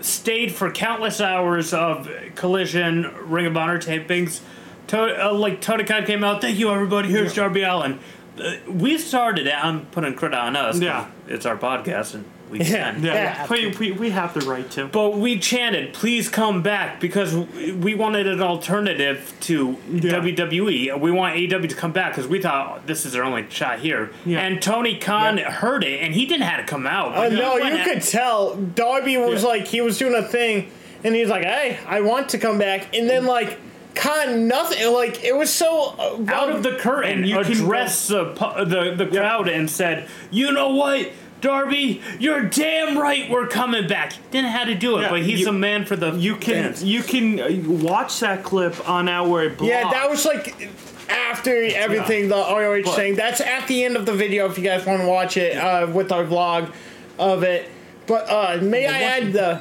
stayed for countless hours of Collision Ring of Honor tapings. To, uh, like Tony Khan came out. Thank you, everybody. Here's Darby Allin. Uh, we started it. I'm putting credit on us. Yeah. it's our podcast, and we can. Yeah. Yeah. We, we, we have the right to. But we chanted, "Please come back," because we wanted an alternative to Yeah. WWE. We want AEW to come back because we thought this is their only shot here. Yeah. And Tony Khan heard it, and he didn't have to come out. Uh, no, you at- could tell. Darby was Yeah. like, he was doing a thing, and he's like, hey, I want to come back. And then, like, Khan, nothing. Like, it was so. Uh, out of the curtain, And you can addressed the, the the crowd and said, "You know what, Darby, you're damn right. We're coming back." Didn't have to do it, Yeah, but he's you- a man for the You can fans. you can uh, watch that clip on our blog. Yeah, that was like after everything, the ROH But- thing. That's at the end of the video if you guys want to watch it uh, with our vlog of it. But uh, may I add the.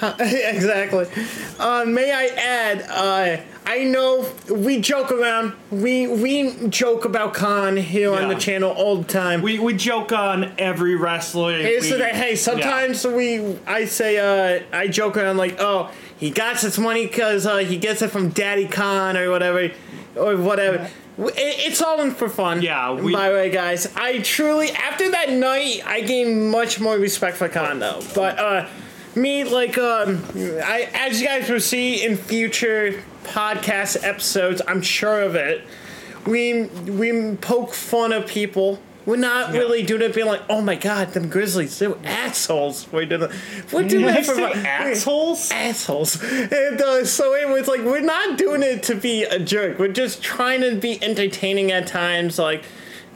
[LAUGHS] exactly. Uh, may I add, uh, I know we joke around. We we joke about Khan here on the channel all the time. we we joke on every wrestler. It's we, that hey, sometimes we I say uh I joke around like oh he got this money because uh, he gets it from Daddy Khan or whatever or whatever. It, it's all in for fun. Yeah, we- by the way, guys, I truly after that night I gained much more respect for Khan though. But uh, me like um I as you guys will see in future podcast episodes, I'm sure of it. We we poke fun of people. We're not really doing it being like, oh my god, them Grizzlies, they're assholes. We're doing, we're doing it for assholes. assholes. And uh, so it was like we're not doing it to be a jerk. We're just trying to be entertaining at times, like.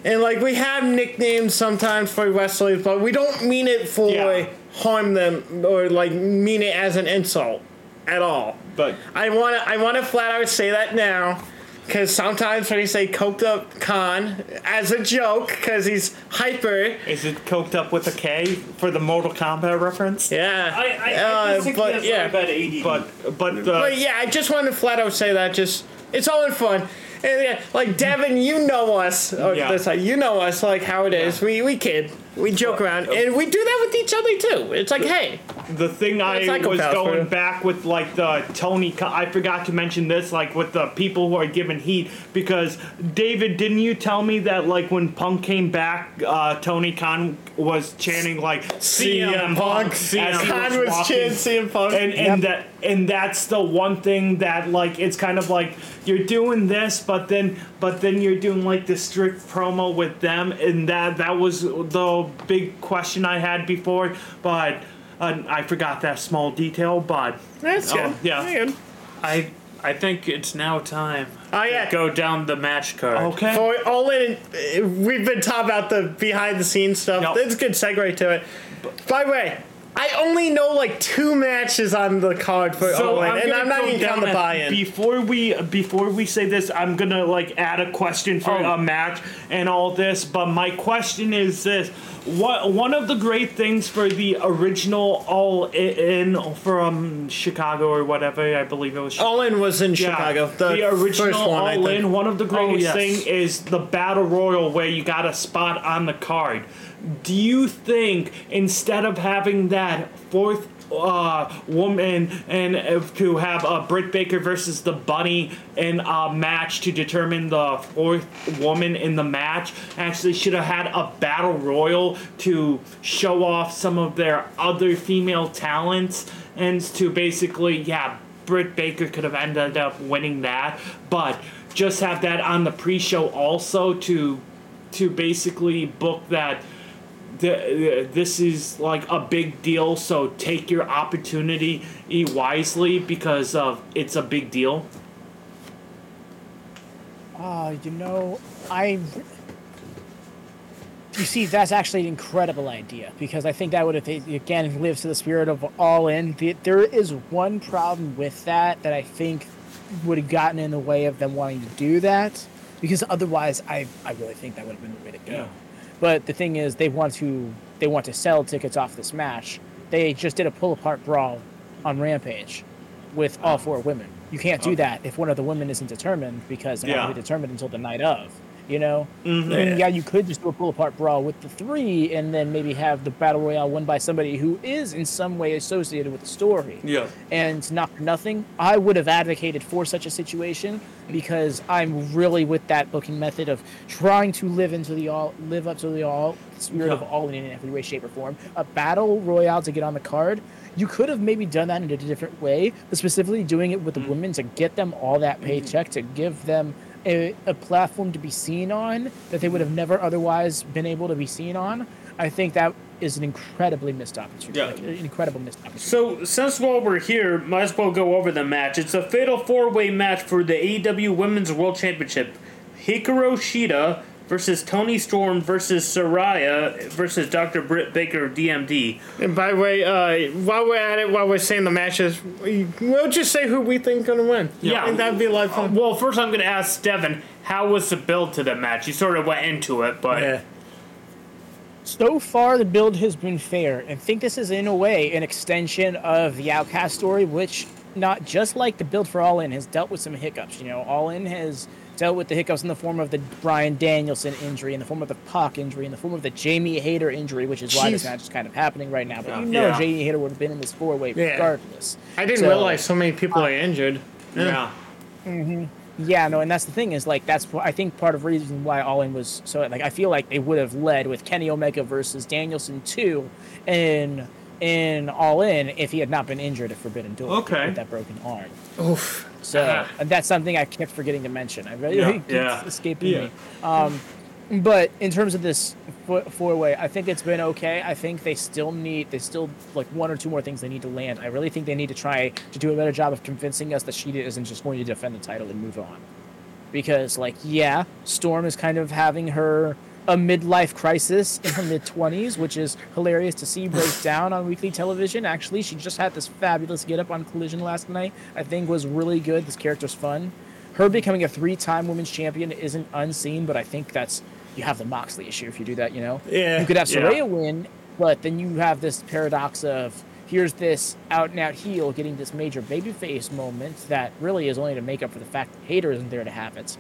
And like we have nicknames sometimes for wrestlers, but we don't mean it for Yeah. Harm them or like mean it as an insult at all. But I want to I want to flat out say that now. Because sometimes when you say coked up Khan as a joke, because he's hyper, is it coked up with a K for the Mortal Kombat reference? yeah. I, I, Uh, I just but he has yeah. really ADD. But but uh, But yeah, I just wanted to flat out say that. Just it's all in fun. And yeah, like Deven, you know us. Yeah. this you know us. Like how it is. We we kid, we joke around, and we do that with each other too. It's like, hey, the thing I was going back with like the Tony, I forgot to mention this, like with the people who are giving heat because David, didn't you tell me that like when Punk came back, uh, Tony Khan was chanting like CM Punk, as he Khan was walking- chanting CM Punk. and and that and that's the one thing that like it's kind of like you're doing this but then but then you're doing like the strict promo with them and that that was the big question i had before but uh, i forgot that small detail but that's Oh, good. yeah. That's good. I I think it's now time Oh to yeah. go down the match card. okay For all in, we've been talking about the behind the scenes stuff. Yep. That's a good segue to it. By the way, I only know like two matches on the card for So Owen, I'm and I'm not go even down counting the buy-in. Before we before we say this, I'm gonna like add a question for Oh. a match and all this. But my question is this: What one of the great things for the original All In from Chicago or whatever I believe it was. All in was in Yeah, Chicago. The, original first one, I All think. In. One of the oh, greatest yes. thing is the battle royal where you got a spot on the card. Do you think instead of having that fourth uh, woman and if to have a uh, Britt Baker versus the Bunny in a match to determine the fourth woman in the match, actually should have had a battle royal to show off some of their other female talents and to basically yeah Britt Baker could have ended up winning that, but just have that on the pre-show also to to basically book that th- this is like a big deal. So take your opportunity wisely because of it's a big deal. Oh, you know, I. You see, that's actually an incredible idea because I think that would have again lives to the spirit of all in. The- There is one problem with that that I think would have gotten in the way of them wanting to do that because otherwise, I I really think that would have been the way to go. Yeah. But the thing is, they want to they want to sell tickets off this match. They just did a pull apart brawl on Rampage with all four women. You can't do that if one of the women isn't determined because they're Yeah. not determined until the night of. You know, mm-hmm. and yeah, you could just do a pull apart brawl with the three, and then maybe have the battle royale won by somebody who is in some way associated with the story. Yeah. And not nothing, I would have advocated for such a situation because I'm really with that booking method of trying to live into the all, live up to the all spirit of all in every way, shape, or form. A battle royale to get on the card. You could have maybe done that in a different way, but specifically doing it with the mm-hmm. women to get them all that paycheck, to give them a, a platform to be seen on that they would have never otherwise been able to be seen on. I think that is an incredibly missed opportunity. Yeah. like, an incredible missed opportunity. So, since while we're here, might as well go over the match. It's a fatal four way match for the AEW Women's World Championship. Hikaru Shida versus Toni Storm versus Saraya versus Dr. Britt Baker DMD. And by the way, uh, while we're at it, while we're saying the matches, we- we'll just say who we think gonna win. Yeah. I think that'd be a lot of fun. Well, first I'm going to ask Deven, how was the build to the match? You sort of went into it, but yeah. So far, the build has been fair, and think this is in a way an extension of the Outcast story, which not just like the build for All In has dealt with some hiccups. You know, All In has dealt with the hiccups in the form of the Bryan Danielson injury, in the form of the Pac injury, in the form of the Jamie Hayter injury, which is why this match is kind of happening right now. But Yeah. you know, Yeah. Jamie Hayter would have been in this four way Yeah. regardless. I didn't So- realize so many people are injured. Yeah. Mm-hmm. Yeah, no, and that's the thing is like that's wh- I think part of reason why All In was so like I feel like they would have led with Kenny Omega versus Danielson two in in All In if he had not been injured at Forbidden Door Okay. with that broken arm. Oof. So Uh-huh. and that's something I kept forgetting to mention. I really Yeah, [LAUGHS] keeps yeah, escaping yeah. me. Um, but in terms of this four way, I think it's been okay. I think they still need, they still like one or two more things they need to land. I really think they need to try to do a better job of convincing us that Shida isn't just going to defend the title and move on. Because like, yeah, Storm is kind of having her a midlife crisis in her mid twenties, which is hilarious to see break [SIGHS] down on weekly television. Actually, she just had this fabulous get up on Collision last night. I think was really good. This character's fun. Her becoming a three-time women's champion isn't unseen, but I think that's you have the Moxley issue if you do that. You know, Yeah. you could have Yeah. Win, but then you have this paradox of here's this out and out heel getting this major babyface moment that really is only to make up for the fact that Hayter isn't there to have it.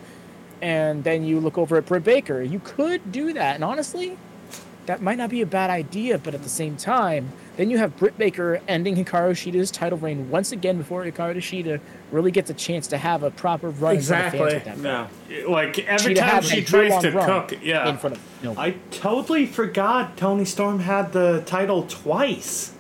And then you look over at Britt Baker. You could do that, and honestly, that might not be a bad idea. But at the same time, then you have Britt Baker ending Hikaru Shida's title reign once again before Hikaru Shida really gets a chance to have a proper run in front of fans Exactly. with that. Yeah. like every She'd time have she tries to run cook, yeah. in front of you know, I totally forgot Toni Storm had the title twice.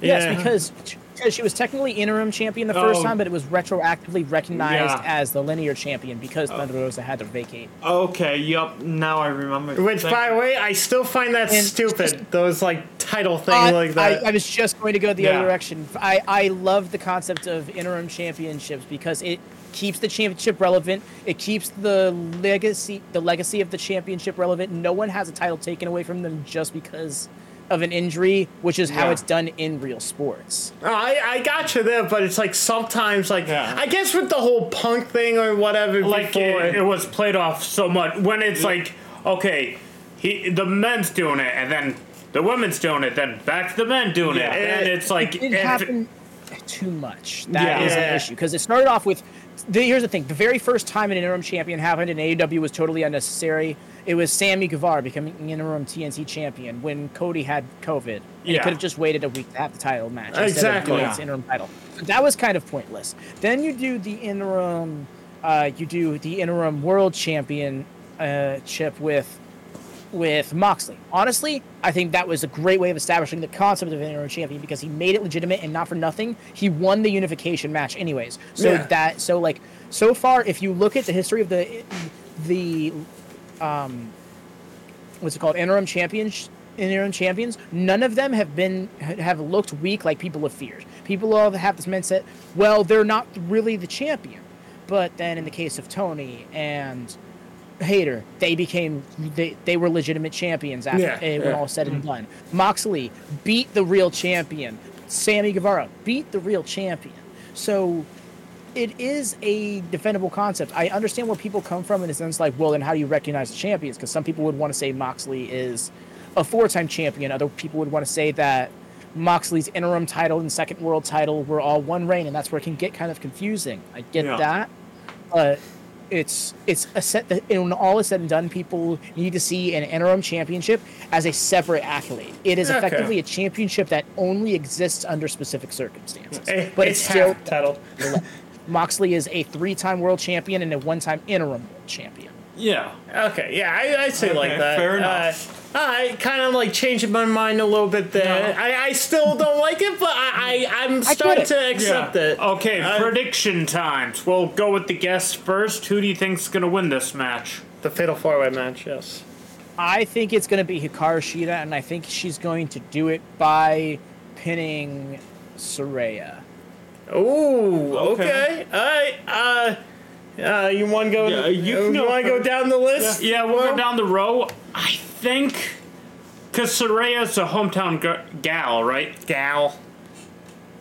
Yes, Yeah. because because she was technically interim champion the first Oh. time, but it was retroactively recognized Yeah. as the linear champion because oh. Thunder Rosa had to vacate. Okay, yep, now I remember. Which, Thank by the way, I still find that And stupid. Those like title things I, like that. I, I was just going to go the Yeah. other direction. I, I love the concept of interim championships because it keeps the championship relevant. It keeps the legacy the legacy of the championship relevant. No one has a title taken away from them just because of an injury, which is how Yeah. it's done in real sports. Oh, I, I got you there, but it's like sometimes, like Yeah. I guess with the whole punk thing or whatever. like before, it, it was played off so much when it's like okay he the men's doing it and then the women's doing it then back to the men doing Yeah. it and it's like it didn't if- too much. That Yeah. is an issue because it started off with. The, here's the thing: the very first time an interim champion happened in AEW was totally unnecessary. It was Sammy Guevara becoming interim TNT champion when Cody had COVID. And He could have just waited a week to have the title match instead Exactly. of doing Yeah. interim title. That was kind of pointless. Then you do the interim, uh, you do the interim world champion uh, chip with with Moxley. Honestly, I think that was a great way of establishing the concept of an interim champion because he made it legitimate and not for nothing. He won the unification match anyways. So Yeah. that so like so far, if you look at the history of the the um what's it called interim champions interim champions none of them have been have looked weak like people have feared people have have this mindset well they're not really the champion but then in the case of tony and Hayter, they became they, they were legitimate champions after Yeah, when yeah. all said and done. Moxley beat the real champion. Sammy Guevara beat the real champion. So it is a defendable concept. I understand where people come from in the sense like, well, then how do you recognize the champions? Because some people would want to say Moxley is a four-time champion. Other people would want to say that Moxley's interim title and second world title were all one reign, and that's where it can get kind of confusing. I get Yeah. that, but it's it's a set that when all is said and done, people need to see an interim championship as a separate accolade. It is Okay. effectively a championship that only exists under specific circumstances, Eh, but it's, it's still title. [LAUGHS] Moxley is a three-time world champion and a one-time interim world champion. yeah Okay, yeah, I, I say like Okay, that. fair enough. Uh, I kind of like changing my mind a little bit there. I, I still don't like it, but I, I I'm starting it. to accept Yeah. it. okay Uh, prediction times we'll go with the guests first who do you think's gonna win this match The fatal four way match, yes. I think it's going to be Hikaru Shida, and I think she's going to do it by pinning Saraya. Ooh, Okay. okay. All right. Uh, uh, you want to go? Yeah, you you can want to go down the list? yeah we'll go down the row i think because Saraya's a hometown g- gal right Gal.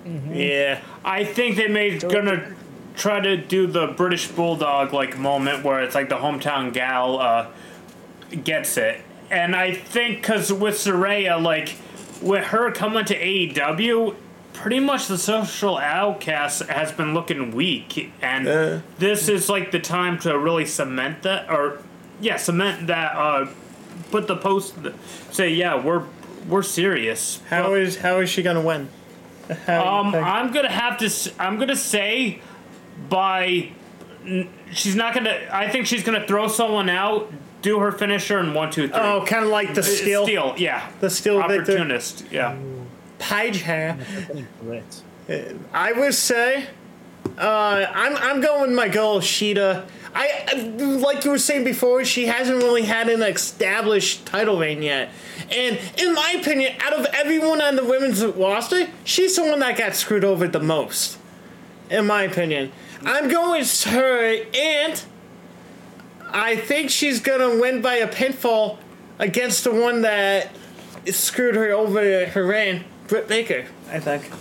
Mhm. Yeah. I think they may gonna try to do the British Bulldog like moment where it's like the hometown gal uh, gets it, and I think because with Saraya, like with her coming to AEW, pretty much the social outcast has been looking weak, and Uh. this is like the time to really cement that, or yeah, cement that. Uh, put the post, say yeah, we're we're serious. How is how is she gonna win? How Um. I'm gonna have to. I'm gonna say by. She's not gonna. I think she's gonna throw someone out, do her finisher, and one, two, three. oh, kind of like the steel, Steel, yeah. the steel victor. Opportunist, yeah. Page hair. I would say, uh, I'm I'm going with my girl Shida. I like you were saying before, she hasn't really had an established title reign yet, and in my opinion, out of everyone on the women's roster, she's the one that got screwed over the most. In my opinion, I'm going with her, and I think she's gonna win by a pinfall against the one that screwed her over her reign, Britt Baker. I think.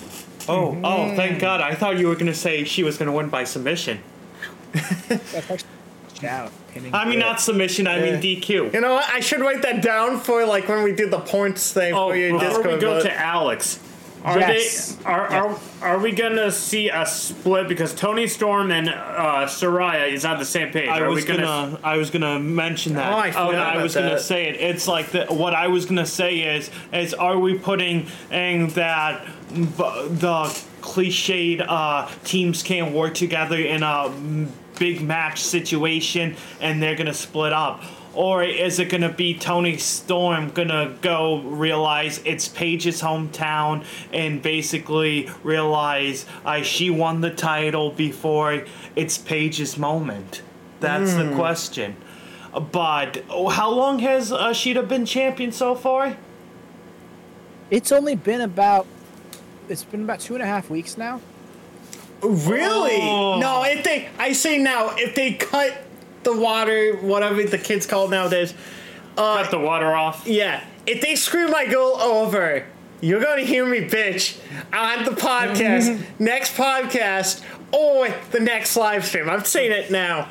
Oh, oh, thank mm-hmm. God. I thought you were going to say she was going to win by submission. [LAUGHS] Shout. Pinning I mean, not submission, I mean DQ. You know what? I should write that down for like when we do the points thing Oh, for your before Discord. we go vote. to Alex, are Yes. they are, are are we gonna see a split because Toni Storm and uh, Saraya is on the same page? I are was we gonna? gonna, I was gonna mention that. Oh, I forgot I about was gonna say it. It's like the, what I was gonna say is, is are we putting in that the cliched uh, teams can't work together in a mm, big match situation and they're gonna split up? Or is it gonna be Toni Storm gonna go realize it's Paige's hometown and basically realize uh, she won the title before it's Paige's moment? That's the question. But oh, how long has uh, Shida been champion so far? It's only been about. It's been about two and a half weeks now. really? Oh. No, if they, I say now, if they cut the water, whatever the kids call it nowadays, uh, Cut the water off. Yeah, if they screw my girl over, you're gonna hear me bitch on the podcast, [LAUGHS] next podcast, or the next live stream. I'm saying it now.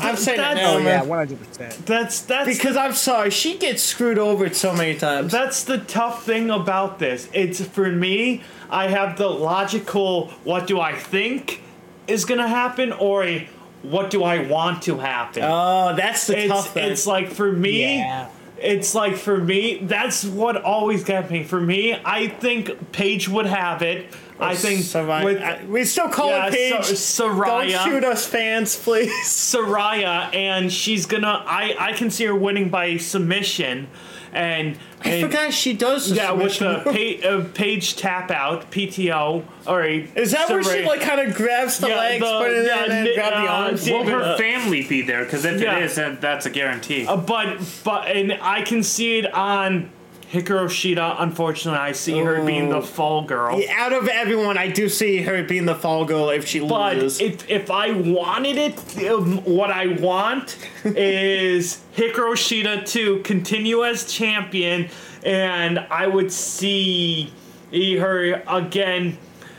I'm saying it That's- now, Oh man. yeah, one hundred percent. That's that's Because I'm sorry, she gets screwed over so many times. That's the tough thing about this. It's for me, I have the logical what do I think is gonna happen or a what do I want to happen. Oh, that's the it's tough thing. it's like for me Yeah. it's like for me that's what always got me. For me, I think Paige would have it. I oh, think Saraya- with I- we still call Yeah, it Paige. Sa- Don't shoot us, fans, please. [LAUGHS] Saraya and she's gonna I I can see her winning by submission and I and forgot she does. The Yeah, with the pa- uh, Paige tap out, PTO, or a. Is that where she Saraya- like kind of grabs the Yeah, legs, the- put it in yeah, there, and then ni- grab the uh, arms? yeah, Will her Uh, family be there? Because if Yeah. it is, then that's a guarantee. Uh, but but and I can see it on Hikaru Shida. Unfortunately, I see her being the Oh. fall girl. Out of everyone, I do see her being the fall girl if she But loses. if if I wanted it, um, what I want [LAUGHS] is Hikaru Shida to continue as champion, and I would see her again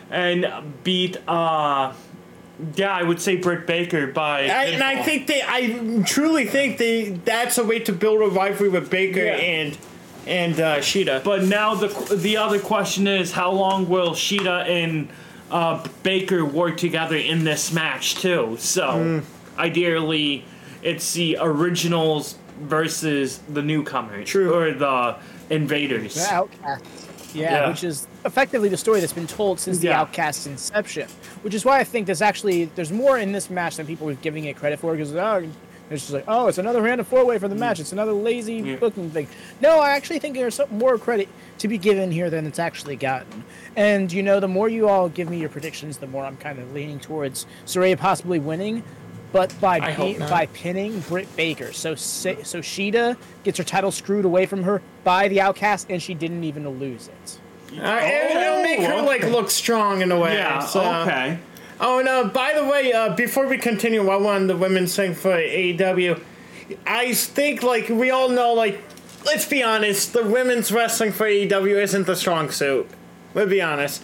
and beat. uh Yeah, I would say Britt Baker by. I, and I think they, I truly think they, that's a way to build a rivalry with Baker Yeah. and and uh, Shida. But now the the other question is how long will Shida and uh, Baker work together in this match too? So ideally, it's the originals versus the newcomers True. or the invaders. The Outcast. Yeah, Yeah. which is effectively the story that's been told since the Yeah. Outcast's inception. Which is why I think there's actually there's more in this match than people were giving it credit for. Because oh, it's just like oh, it's another random four way for the match. It's another lazy Yeah. booking thing. No, I actually think there's some more credit to be given here than it's actually gotten. And you know, the more you all give me your predictions, the more I'm kind of leaning towards Saraya possibly winning. But by I hope pi- not. by pinning Britt Baker, so Sa- so Shida gets her title screwed away from her by the Outcast, and she didn't even lose it. Uh, and it'll make her like look strong in a way. Yeah. so- okay. Oh, and uh, by the way, uh, before we continue, I wanted the women's thing for AEW. I think, like, we all know, like, let's be honest, the women's wrestling for AEW isn't the strong suit. Let's be honest.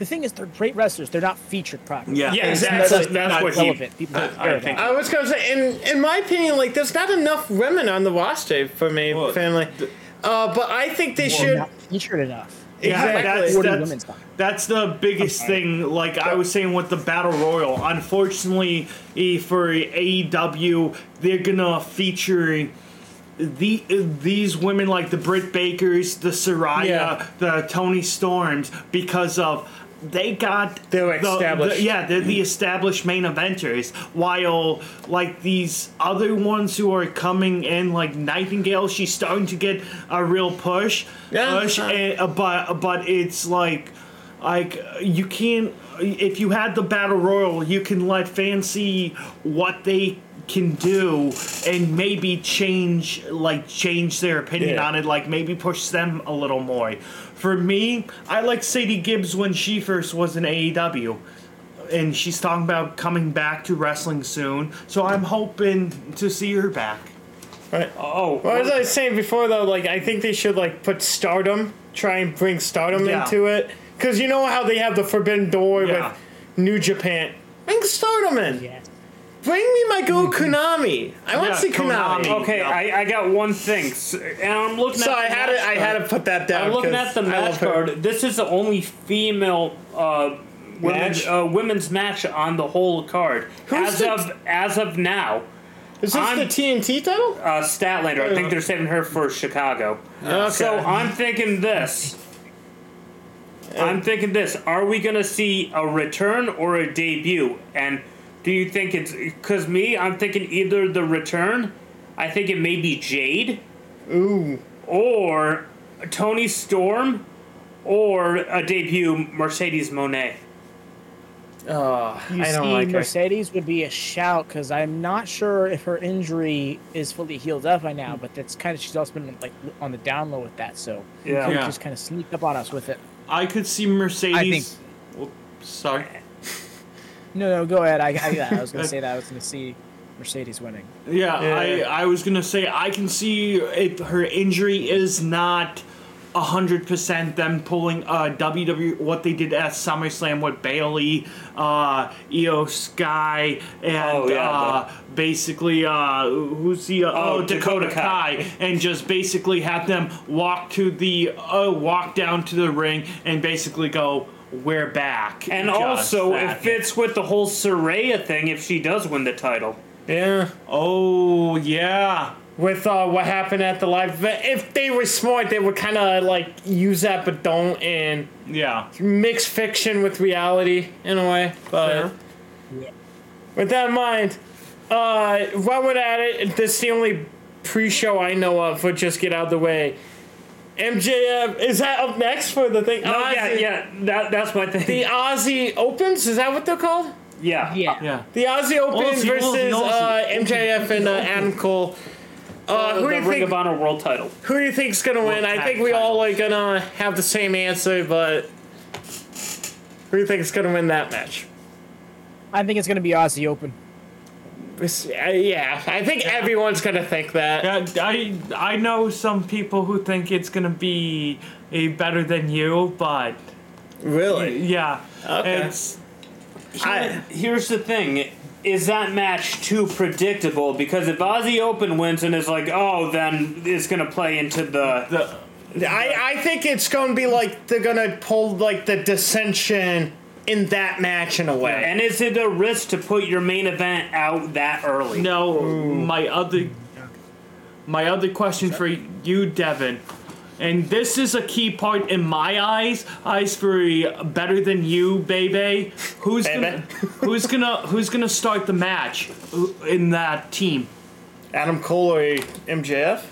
The thing is, they're great wrestlers. They're not featured properly. Yeah. Yeah, exactly. not- That's not what he- relevant. People don't I think- I was gonna say, in in my opinion, like, there's not enough women on the roster for me, Well, family. Uh, but I think they it. should. not featured enough. Yeah, Exactly. that's, 40 that's, that's the biggest Okay. thing. Like I was saying with the battle royal, unfortunately eh, for AEW, they're gonna feature the these women like the Britt Bakers, the Saraya, Yeah. the Toni Storms, because of they got They're the- established. the- yeah, they're the established main eventers. While like these other ones who are coming in, like Nightingale, she's starting to get a real push. Yeah. push and, uh, but but it's like like you can't if you had the battle royal, you can let fans see what they can do and maybe change like change their opinion Yeah. on it like maybe push them a little more for me i like sadie gibbs when she first was in aew and she's talking about coming back to wrestling soon so i'm hoping to see her back Right. Oh, oh Well, as I was saying before, though, like I think they should like put Stardom, try and bring Stardom Yeah. into it, because you know how they have the Forbidden Door Yeah. with New Japan. Bring Stardom in. Yeah. Bring me my girl Konami. I want Yeah, to see Konami. Konami. okay. Yeah. I, I got one thing, S- and I'm looking So at. I the had to, match I had to put that down. I'm looking 'cause at the I love match her. card. This is the only female uh, women's Match? uh, women's match on the whole card Who's as the- of as of now. Is this I'm- the TNT title? Uh, Statlander. I think they're saving her for Chicago. Okay. So I'm thinking this. I'm thinking this. Are we gonna see a return or a debut? And do you think it's because me? I'm thinking either the return. I think it may be Jade Ooh. or Toni Storm or a debut Mercedes Moné. Oh, You I don't see, like her. Mercedes would be a shout because I'm not sure if her injury is fully healed up by now, hmm. but that's kind of she's also been like on the down low with that, so Yeah. could Yeah. just kind of sneak up on us with it. i could see mercedes I Whoop, sorry No, no, go ahead. I, I, yeah, I was gonna [LAUGHS] say that. I was gonna see Mercedes winning. Yeah, Yeah. I, I was gonna say I can see if her injury is not hundred percent them pulling uh WWE what they did at SummerSlam with Bayley, uh Iyo Sky, and Oh, yeah, uh basically uh who's the uh, Oh, oh, Dakota, Dakota Kai. Kai. and just basically have them walk to the uh walk down to the ring and basically go we're back And Just also, that. it fits with the whole Saraya thing if she does win the title. Yeah. oh yeah With uh, what happened at the live event, if they were smart, they would kind of like use that, but don't, and yeah mix fiction with reality in a way. But Fair. with that in mind, uh, while we're at it, this is the only pre-show I know of. But just get out of the way. MJF is that up next for the thing? No, yeah, yeah, that, that's my thing. The Aussie Opens is that what they're called? yeah. Yeah. yeah The Aussie Open Aussie, versus Aussie, Aussie. Uh, MJF and uh, Adam Cole. Uh, who the do you Ring think? of Honor World title. Who do you think's gonna win? I think we all are titles. gonna have the same answer, but who do you think is gonna win that match? I think it's going to be Aussie Open. This- uh, yeah, I think everyone's gonna think that. Yeah, I I know some people who think it's gonna be a better than you, but Really? yeah, Okay. it's I, Here's the thing. Is that match too predictable? Because if Aussie Open wins and is like, oh, then it's gonna play into the. the I I think it's gonna be like they're gonna pull like the dissension in that match in a way. And is it a risk to put your main event out that early? no my other my other question for you, Deven. And this is a key part in my eyes. Eyes for better than you, baby. Who's gonna who's gonna who's gonna start the match in that team? Adam Cole or MJF?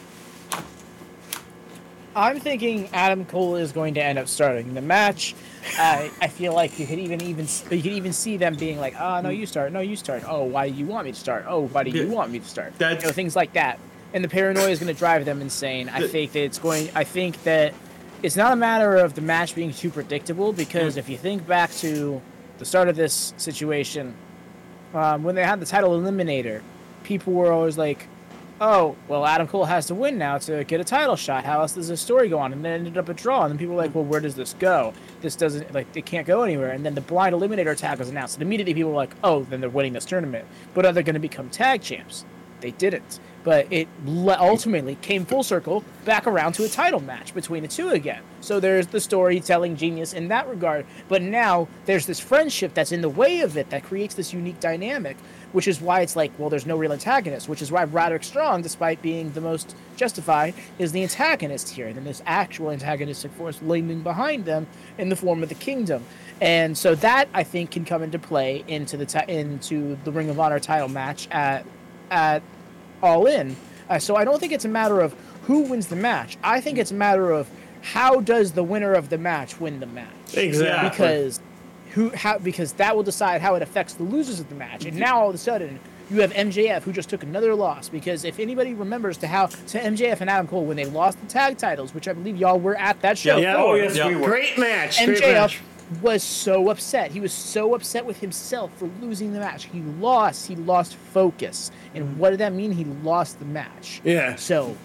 I'm thinking Adam Cole is going to end up starting the match. I I feel like you could even even you could even see them being like, oh no, you start, no, you start. Oh, why do you want me to start? Oh, why do you want me to start? That's- you know, things like that. And the paranoia is going to drive them insane. I think that it's going. I think that it's not a matter of the match being too predictable because if you think back to the start of this situation, um, when they had the title eliminator, people were always like, "Oh, well, Adam Cole has to win now to get a title shot. How else does this story go on?" And then ended up a draw, and then people were like, "Well, where does this go? This doesn't like it can't go anywhere." And then the blind eliminator tag was announced, and immediately people were like, "Oh, then they're winning this tournament." But are they going to become tag champs? They didn't. But it ultimately came full circle back around to a title match between the two again. So there's the storytelling genius in that regard. But now there's this friendship that's in the way of it that creates this unique dynamic, which is why it's like, well, there's no real antagonist, which is why Roderick Strong, despite being the most justified, is the antagonist here. And then this actual antagonistic force looming behind them in the form of the kingdom. And so that I think can come into play into the into the Ring of Honor title match at at all in. Uh, so I don't think it's a matter of who wins the match. I think it's a matter of how does the winner of the match win the match. Exactly. Because who how because that will decide how it affects the losers of the match. And now all of a sudden you have MJF who just took another loss because if anybody remembers to how to MJF and Adam Cole when they lost the tag titles, which I believe y'all were at that show. Yeah. Oh, yes, Yeah. we were. Great match. Great MJF match. was so upset. He was so upset with himself for losing the match. He lost. He lost focus. And what did that mean? He lost the match. Yeah. So,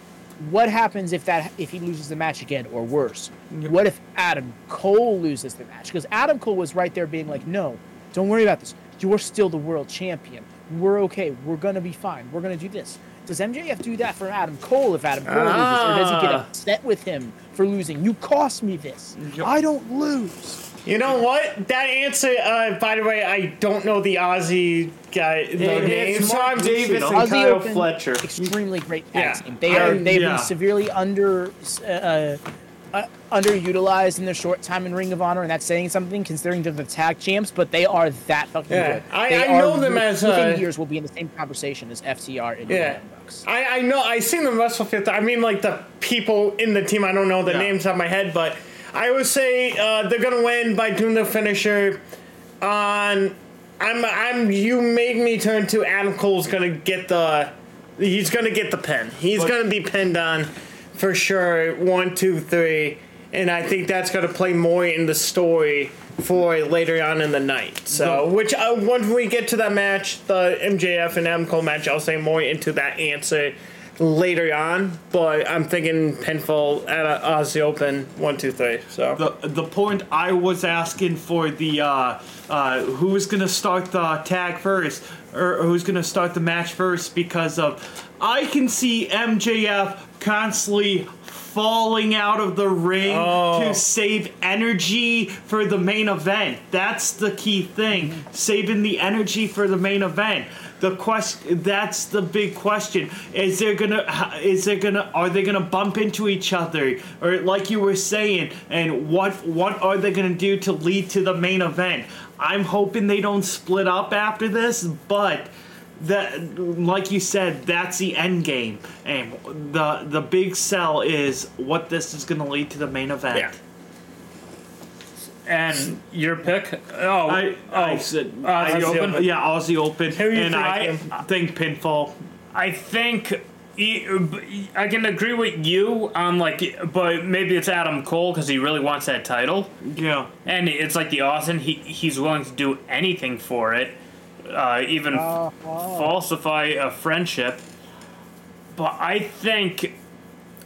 what happens if that if he loses the match again, or worse? What if Adam Cole loses the match? Because Adam Cole was right there, being like, "No, don't worry about this. You're still the world champion. We're okay. We're gonna be fine. We're gonna do this." Does MJF do that for Adam Cole if Adam Cole loses, or does he get Ah. upset with him for losing? You cost me this. I don't lose. You know what? That answer. Uh, by the way, I don't know the Aussie guy. The It- name, it's so Mark I'm Davis Just, and Aussie Kyle Open, Fletcher. extremely great tag Yeah. team. They are I- they've yeah. been severely under uh, uh, uh, underutilized in their short time in Ring of Honor, and that's saying something considering they're the tag champs. But they are that fucking Yeah. good. I- They I know them wi- as, within uh, years will be in the same conversation as FTR and Yeah. Young Bucks. I, I know. I seen them wrestle fifth. I mean, like the people in the team. I don't know the Yeah. names on my head, but I would say uh, they're gonna win by doing the finisher. On, I'm. I'm. You made me turn to Adam Cole's gonna get the. He's gonna get the pin. He's But- gonna be pinned on, for sure. One, two, three, and I think that's gonna play more in the story for later on in the night. So, which uh, when we get to that match, the MJF and Adam Cole match, I'll say more into that answer later on. But I'm thinking pinfall at uh, Aussie Open one two three. So the the point I was asking for the uh, uh, who's gonna start the tag first or who's gonna start the match first because of I can see MJF constantly falling out of the ring to oh. save energy for the main event. That's the key thing, saving the energy for the main event. The question that's the big question. Is there gonna is there gonna are they gonna bump into each other or like you were saying and what what are they gonna do to lead to the main event? I'm hoping they don't split up after this, but that like you said that's the end game and the the big sell is what this is going to lead to the main event Yeah. And your pick? Oh, I, oh, I said uh, Aussie I- Open? yeah Aussie Open Who you and I think? think pinfall I think I can agree with you on like, but maybe it's Adam Cole because he really wants that title, yeah and it's like the Austin. He he's willing to do anything for it, uh, even f- falsify a friendship. But I think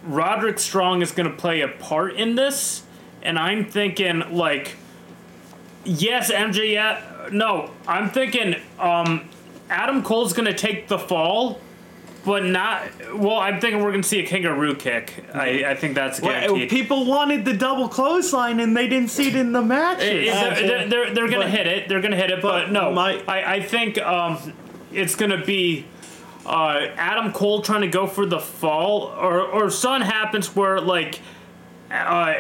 Roderick Strong is going to play a part in this, and I'm thinking like, yes, MJF. No, I'm thinking um, Adam Cole's going to take the fall. But not well. I'm thinking we're gonna see a kangaroo kick. I, I think that's guaranteed. Well, people wanted the double clothesline and they didn't see it in the match It- it- they're, they're, they're gonna But- hit it. They're gonna hit it. But, but no, my- I, I think um, it's gonna be uh, Adam Cole trying to go for the fall, or or something happens where like uh,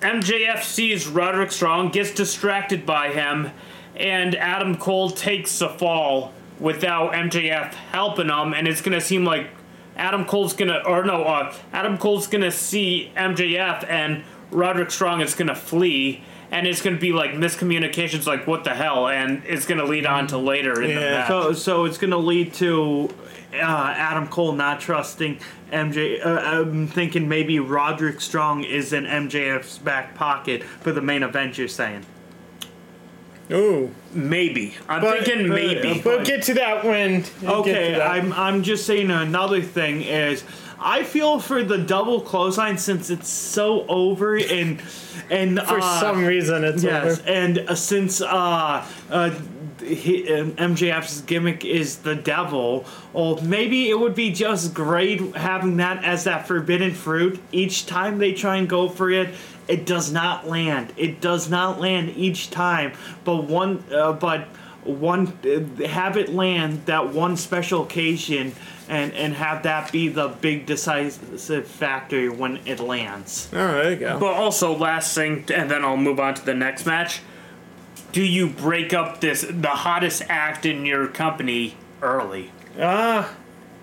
MJF sees Roderick Strong, gets distracted by him, and Adam Cole takes the fall without MJF helping him, and it's gonna seem like Adam Cole's gonna, or no, uh, Adam Cole's gonna see MJF, and Roderick Strong is gonna flee, and it's gonna be like miscommunications, like what the hell, and it's gonna lead on to later in the match. So, so it's going to lead to uh, Adam Cole not trusting MJ. Uh, I'm thinking maybe Roderick Strong is in MJF's back pocket for the main event. You're saying? Ooh, maybe I'm But- thinking but- maybe. We'll get to that when. we get to Okay, that. I'm I'm just saying another thing is I feel for the double clothesline since it's so over and and for uh, some reason it's Yes, over. and uh, since uh, uh, he, um, MJF's gimmick is the devil, well, maybe it would be just great having that as that forbidden fruit. Each time they try and go for it, it does not land. It does not land each time. But one, uh, but one, uh, have it land that one special occasion. And, and have that be the big decisive factor when it lands. All right, there you go. But also, last thing, and then I'll move on to the next match. Do you break up this the hottest act in your company early? Ah,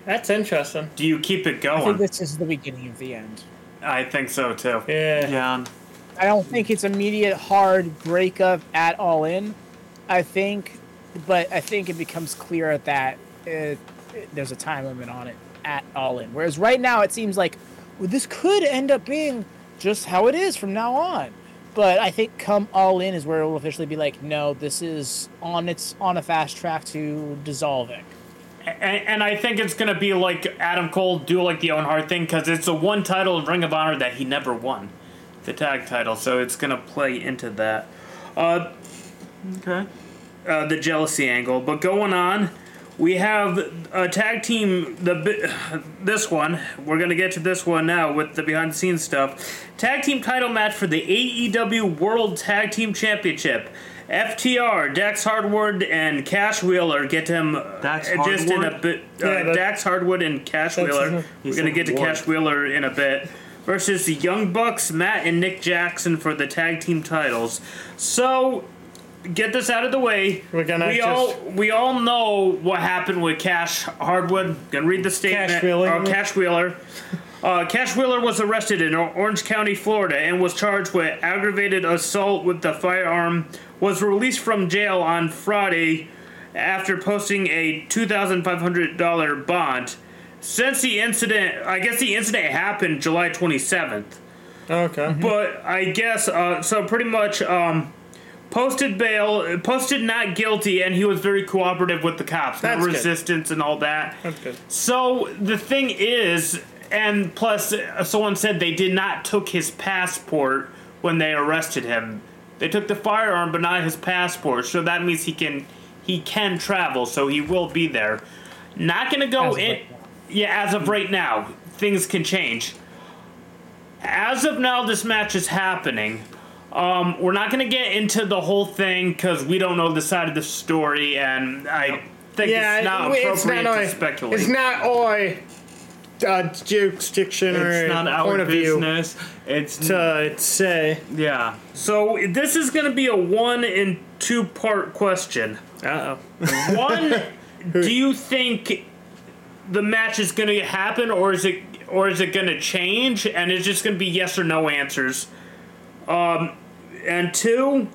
that's interesting. Do you keep it going? I think this is the beginning of the end. I think so too. Yeah. Yeah. I don't think it's immediate hard breakup at all in. I think, but I think it becomes clear at that it, it- there's a time limit on it at all in. Whereas right now it seems like well, this could end up being just how it is from now on. But I think come all in is where it will officially be like, no, this is on its on a fast track to dissolving. And, and I think it's gonna be like Adam Cole do like the Owen Hart thing because it's the one title in Ring of Honor that he never won, the tag title. So it's gonna play into that. Uh, Okay. uh, the jealousy angle. But going on, we have a tag team. The [SIGHS] this one we're gonna get to this one now with the behind the scenes stuff. Tag team title match for the AEW World Tag Team Championship. FTR, Dax Harwood, and Cash Wheeler get him Dax uh, just in a Harwood? bit. Uh, Yeah, Dax Harwood and Cash Wheeler. We're gonna get to Ward. Cash Wheeler in a bit. Versus the Young Bucks, Matt and Nick Jackson for the tag team titles. So get this out of the way. We're gonna we just- all we all know what happened with Cash Harwood. Gonna read the statement. Cash Wheeler. Oh, Cash Wheeler. Uh, Cash Wheeler was arrested in Orange County, Florida, and was charged with aggravated assault with the firearm. Was released from jail on Friday after posting a two thousand five hundred dollar bond. Since the incident, I guess the incident happened July twenty seventh. Okay. But I guess uh, so. Pretty much, um, posted bail, posted not guilty, and he was very cooperative with the cops. That's no good. resistance and all that. That's good. So the thing is, and plus, uh, someone said they did not took his passport when they arrested him. They took the firearm, but not his passport. So that means he can he can travel. So he will be there. Not gonna go As in. right now. Yeah, as of right now, things can change. As of now, this match is happening. Um, we're not going to get into the whole thing because we don't know the side of the story, and I think Yeah, it's not it- appropriate not to our- speculate. It's not our uh, jurisdiction or It's not our point of view business. It's to say. yeah. So this is going to be a one and two part question. Uh oh. One, [LAUGHS] do you think the match is going to happen, or is it, or is it going to change, and it's just going to be yes or no answers? Um, and two,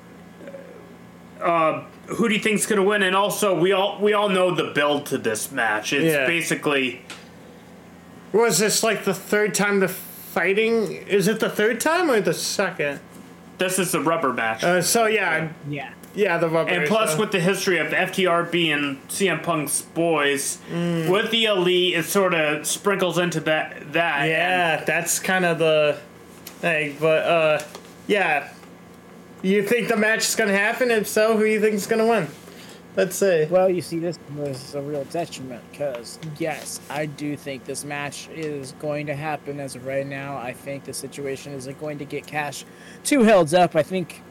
uh, who do you think's going to win? And also, we all we all know the build to this match. It's Yeah. basically Was this like the third time the fighting? Is it the third time or the second? this is the rubber match. Uh, so yeah, Yeah. Yeah, the rubber. And plus, so- with the history of FTR being CM Punk's boys, Mm. with the elite, it sort of sprinkles into that. That yeah, that's kind of the thing. But uh, yeah, you think the match is gonna happen? If so, who do you think is gonna win? Let's see. Well, you see, this was a real detriment because, yes, I do think this match is going to happen as of right now. I think the situation isn't going to get Cash too held up. I think,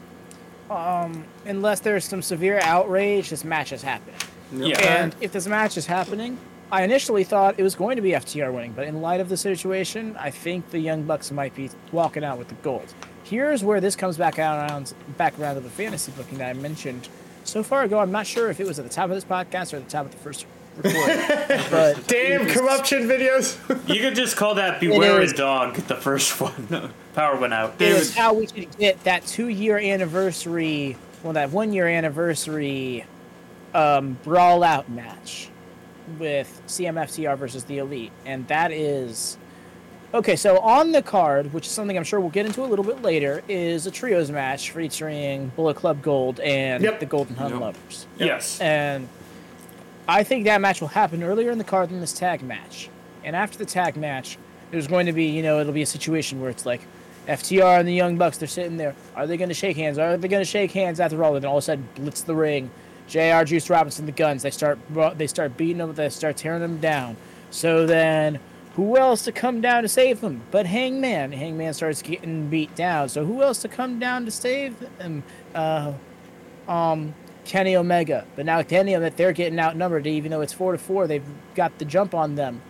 um, unless there's some severe outrage, this match is happening. yeah. And if this match is happening, I initially thought it was going to be FTR winning, but in light of the situation, I think the Young Bucks might be walking out with the gold. Here's where this comes back around, back around to the fantasy booking that I mentioned so far ago. I'm not sure if it was at the top of this podcast or at the top of the first recording, but Damn corruption videos. You could just call that "Beware is- a Dog." The first one. [LAUGHS] Power went out. it is how we could get that two-year anniversary, well, that one-year anniversary um, brawl out match with CMFTR versus the Elite, and that is okay. So on the card, which is something I'm sure we'll get into a little bit later, is a trios match featuring Bullet Club Gold and Yep. the Golden Hun Yep. Lovers, Yes. and I think that match will happen earlier in the card than this tag match. And after the tag match, there's going to be, you know, it'll be a situation where it's like FTR and the Young Bucks, they're sitting there. Are they going to shake hands? Are they going to shake hands after all? And then all of a sudden, blitz the ring. JR, Juice Robinson, the guns. They start they start beating them. They start tearing them down. So then, who else to come down to save them? But Hangman. Hangman starts getting beat down. So who else to come down to save them? Uh, um, Kenny Omega. But now Kenny Omega, they're getting outnumbered. Even though it's four to four, they've got the jump on them.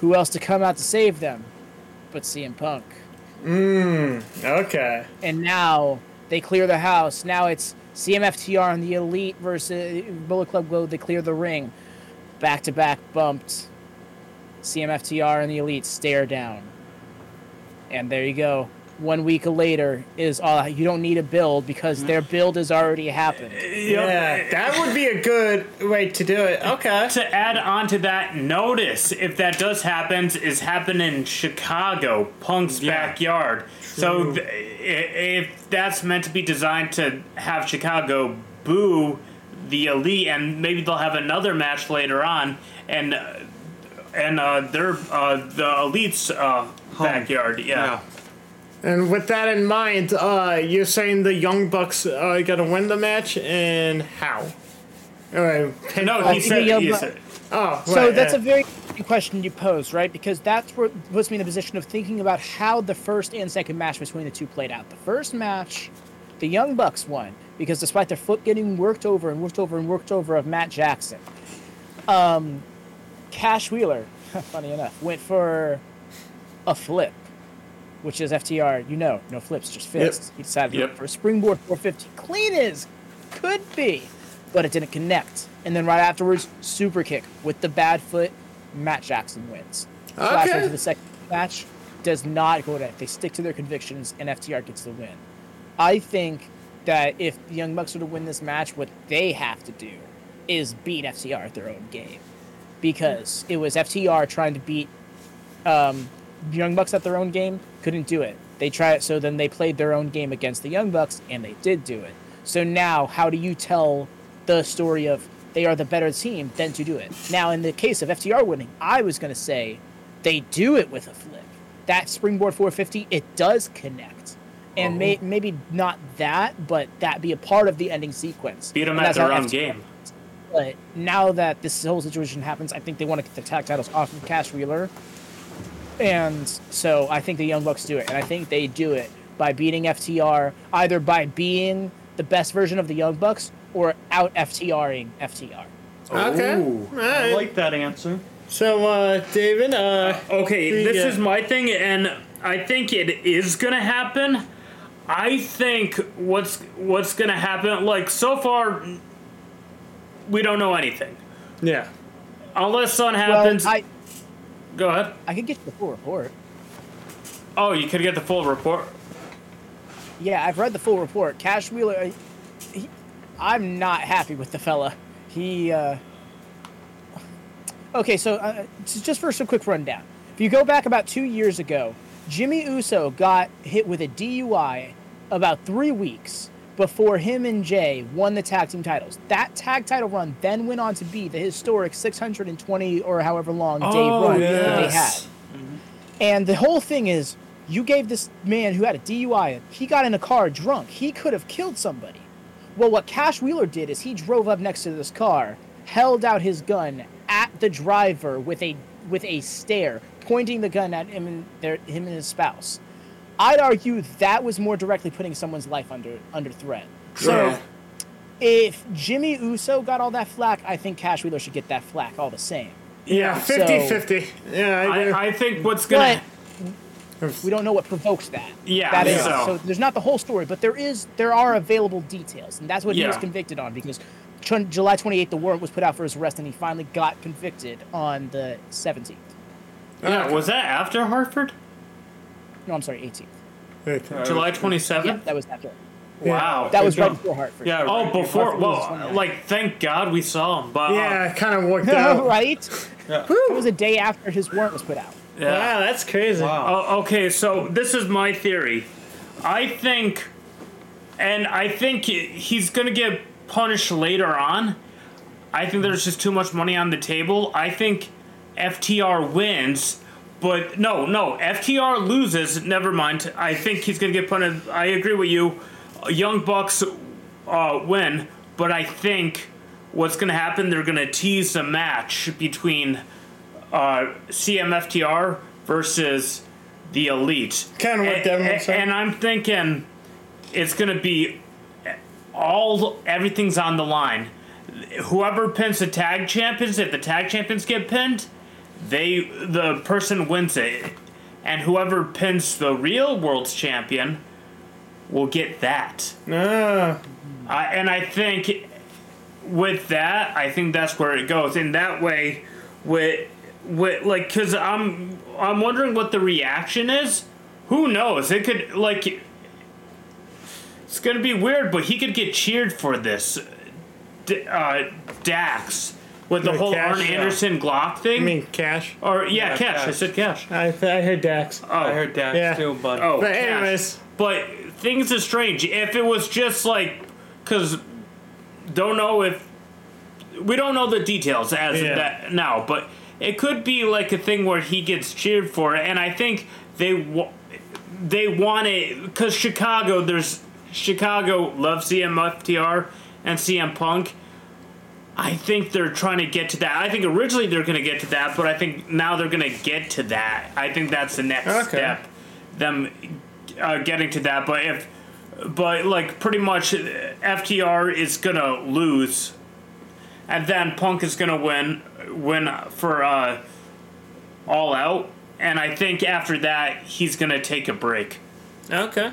Who else to come out to save them? But CM Punk. Mmm. Okay. And now they clear the house. Now it's CMFTR and the Elite versus Bullet Club Gold. They clear the ring. Back to back bumped. CMFTR and the Elite stare down. And there you go. One week later is all you don't need a build because their build has already happened. Yeah, that would be a good way to do it. Okay. To add on to that, notice if that does happen, is happening in Chicago, Punk's Yeah. backyard. So th- if that's meant to be designed to have Chicago boo the elite, and maybe they'll have another match later on, and uh, and uh, they're uh, the elite's uh, backyard. Yeah. Yeah. And with that in mind, uh, you're saying the Young Bucks are gonna win the match, and how? All right. No, he think said. He Young said Oh, So right, that's yeah. a very interesting question you pose, right? Because that's where puts me in the position of thinking about how the first and second match between the two played out. The first match, the Young Bucks won because despite their foot getting worked over and worked over and worked over of Matt Jackson, um, Cash Wheeler, [LAUGHS] funny enough, went for a flip, which is FTR. You know, no flips, just fists. He decided to Yep. go for a springboard 450, clean as could be, but it didn't connect. And then right afterwards, super kick with the bad foot. Matt Jackson wins. Flash Okay. into the second match does not go to that. They stick to their convictions, and FTR gets the win. I think that if the Young Bucks were to win this match, what they have to do is beat FTR at their own game, because it was FTR trying to beat um, Young Bucks at their own game, couldn't do it. They tried it, so then they played their own game against the Young Bucks, and they did do it. So now, how do you tell the story of they are the better team than to do it? Now, in the case of FTR winning, I was going to say they do it with a flip. That springboard 450, it does connect. And uh-huh. may, maybe not that, but that be a part of the ending sequence. Beat them at their own FTR game. but now that this whole situation happens, I think they want to get the tag titles off of Cash Wheeler. And so I think the Young Bucks do it. And I think they do it by beating FTR, either by being the best version of the Young Bucks or out FTRing FTR. Okay. Ooh. All I like that answer. so, uh, David, uh, Okay, this Yeah. is my thing, and I think it is gonna happen. I think what's what's gonna happen. Like so far, we don't know anything yeah. unless something Well, happens. I, Go ahead. I could get the full report. Oh, you could get the full report. Yeah, I've read the full report. Cash Wheeler, uh, he, I'm not happy with the fella. He, uh... Okay, so uh, just just for some quick rundown. If you go back about two years ago, Jimmy Uso got hit with a DUI about three weeks before him and Jay won the tag team titles. That tag title run then went on to be the historic 620 or however long day Oh, run that they had. yes. And the whole thing is, you gave this man who had a DUI, he got in a car drunk. He could have killed somebody. Well, what Cash Wheeler did is he drove up next to this car, held out his gun at the driver with a with a stare, pointing the gun at him and their, him and his spouse. I'd argue that was more directly putting someone's life under under threat. So if Jimmy Uso got all that flack, I think Cash Wheeler should get that flack all the same. Yeah, So- 50 50. Yeah, I. I, I think what's gonna. But we don't know what provokes that. Yeah, that is so- so. There's not the whole story, but there is there are available details, and that's what he was convicted on because Ch- July 28th the warrant was put out for his arrest, and he finally got convicted on the 17th. yeah, was that after Hartford? No, I'm sorry, 18th. July Yeah, 27th? that was after. Wow. That was Good right job. before Hartford. Yeah. Oh, before. Hartford was Well, 29. like, thank God we saw him. But uh, yeah, kind of worked [LAUGHS] out. right? Yeah. It was a day after his warrant was put out. yeah. Wow, that's crazy. Wow. Oh, okay, so this is my theory. I think, and I think he's gonna get punished later on. I think there's just too much money on the table. I think FTR wins, but no, no, FTR loses. Never mind. I think he's gonna get punished. I agree with you. Young Bucks uh, win, but I think what's gonna happen? They're gonna tease a match between uh, CMFTR versus the Elite. Kinda what and, Deven was saying. and I'm thinking it's gonna be all everything's on the line. Whoever pins the tag champions, if the tag champions get pinned, they the person wins it, and whoever pins the real world's champion will get that. Ah, I, and I think with that, I think that's where it goes. In that way, with with like, cause I'm I'm wondering what the reaction is. Who knows? It could like. It's gonna be weird, but he could get cheered for this. D- uh, Dax with the whole Cash, Arn yeah. Anderson Glock thing. I mean, cash. or yeah, Yeah, cash. I said cash. I, I heard Dax. Oh, I heard Dax Yeah. too, but Oh, But cash. anyways, But things are strange. If it was just like, because don't know if we don't know the details as Yeah. of that now, but it could be like a thing where he gets cheered for it, and I think they wa- they want it because Chicago. There's Chicago loves CMFTR and CM Punk. I think they're trying to get to that. I think originally they're going to get to that, but I think now they're going to get to that. I think that's the next Okay. step. Them uh, getting to that, but if, but like pretty much, uh, FTR is gonna lose, and then Punk is gonna win, win for uh, All Out, and I think after that he's gonna take a break. okay.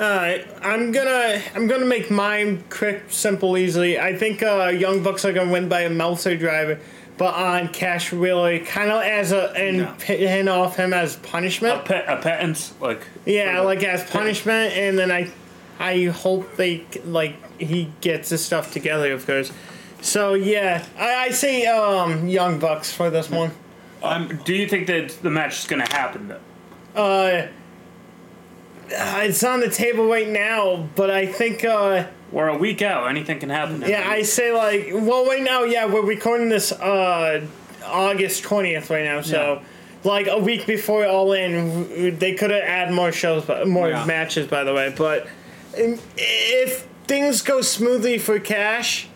Alright, I'm gonna I'm gonna make mine quick, simple, easily. I think uh, Young Bucks are gonna win by a Meltzer driver, but on Cash really kind of as a and Yeah. pin off him as A punishment. pet, a pittance, like Yeah, like as punishment, and then I, I hope they like he gets his stuff together, of course. So yeah, I, I say um Young Bucks for this one. Um, do you think that the match is gonna happen though? Uh, uh, it's on the table right now, but I think. Uh, We're a week out. Anything can happen. Yeah, I say like well right now, yeah, we're recording this uh August twentieth right now, so like a week before All In, they could have added more shows, but more Yeah. matches, by the way. But um, if things go smoothly for Cash,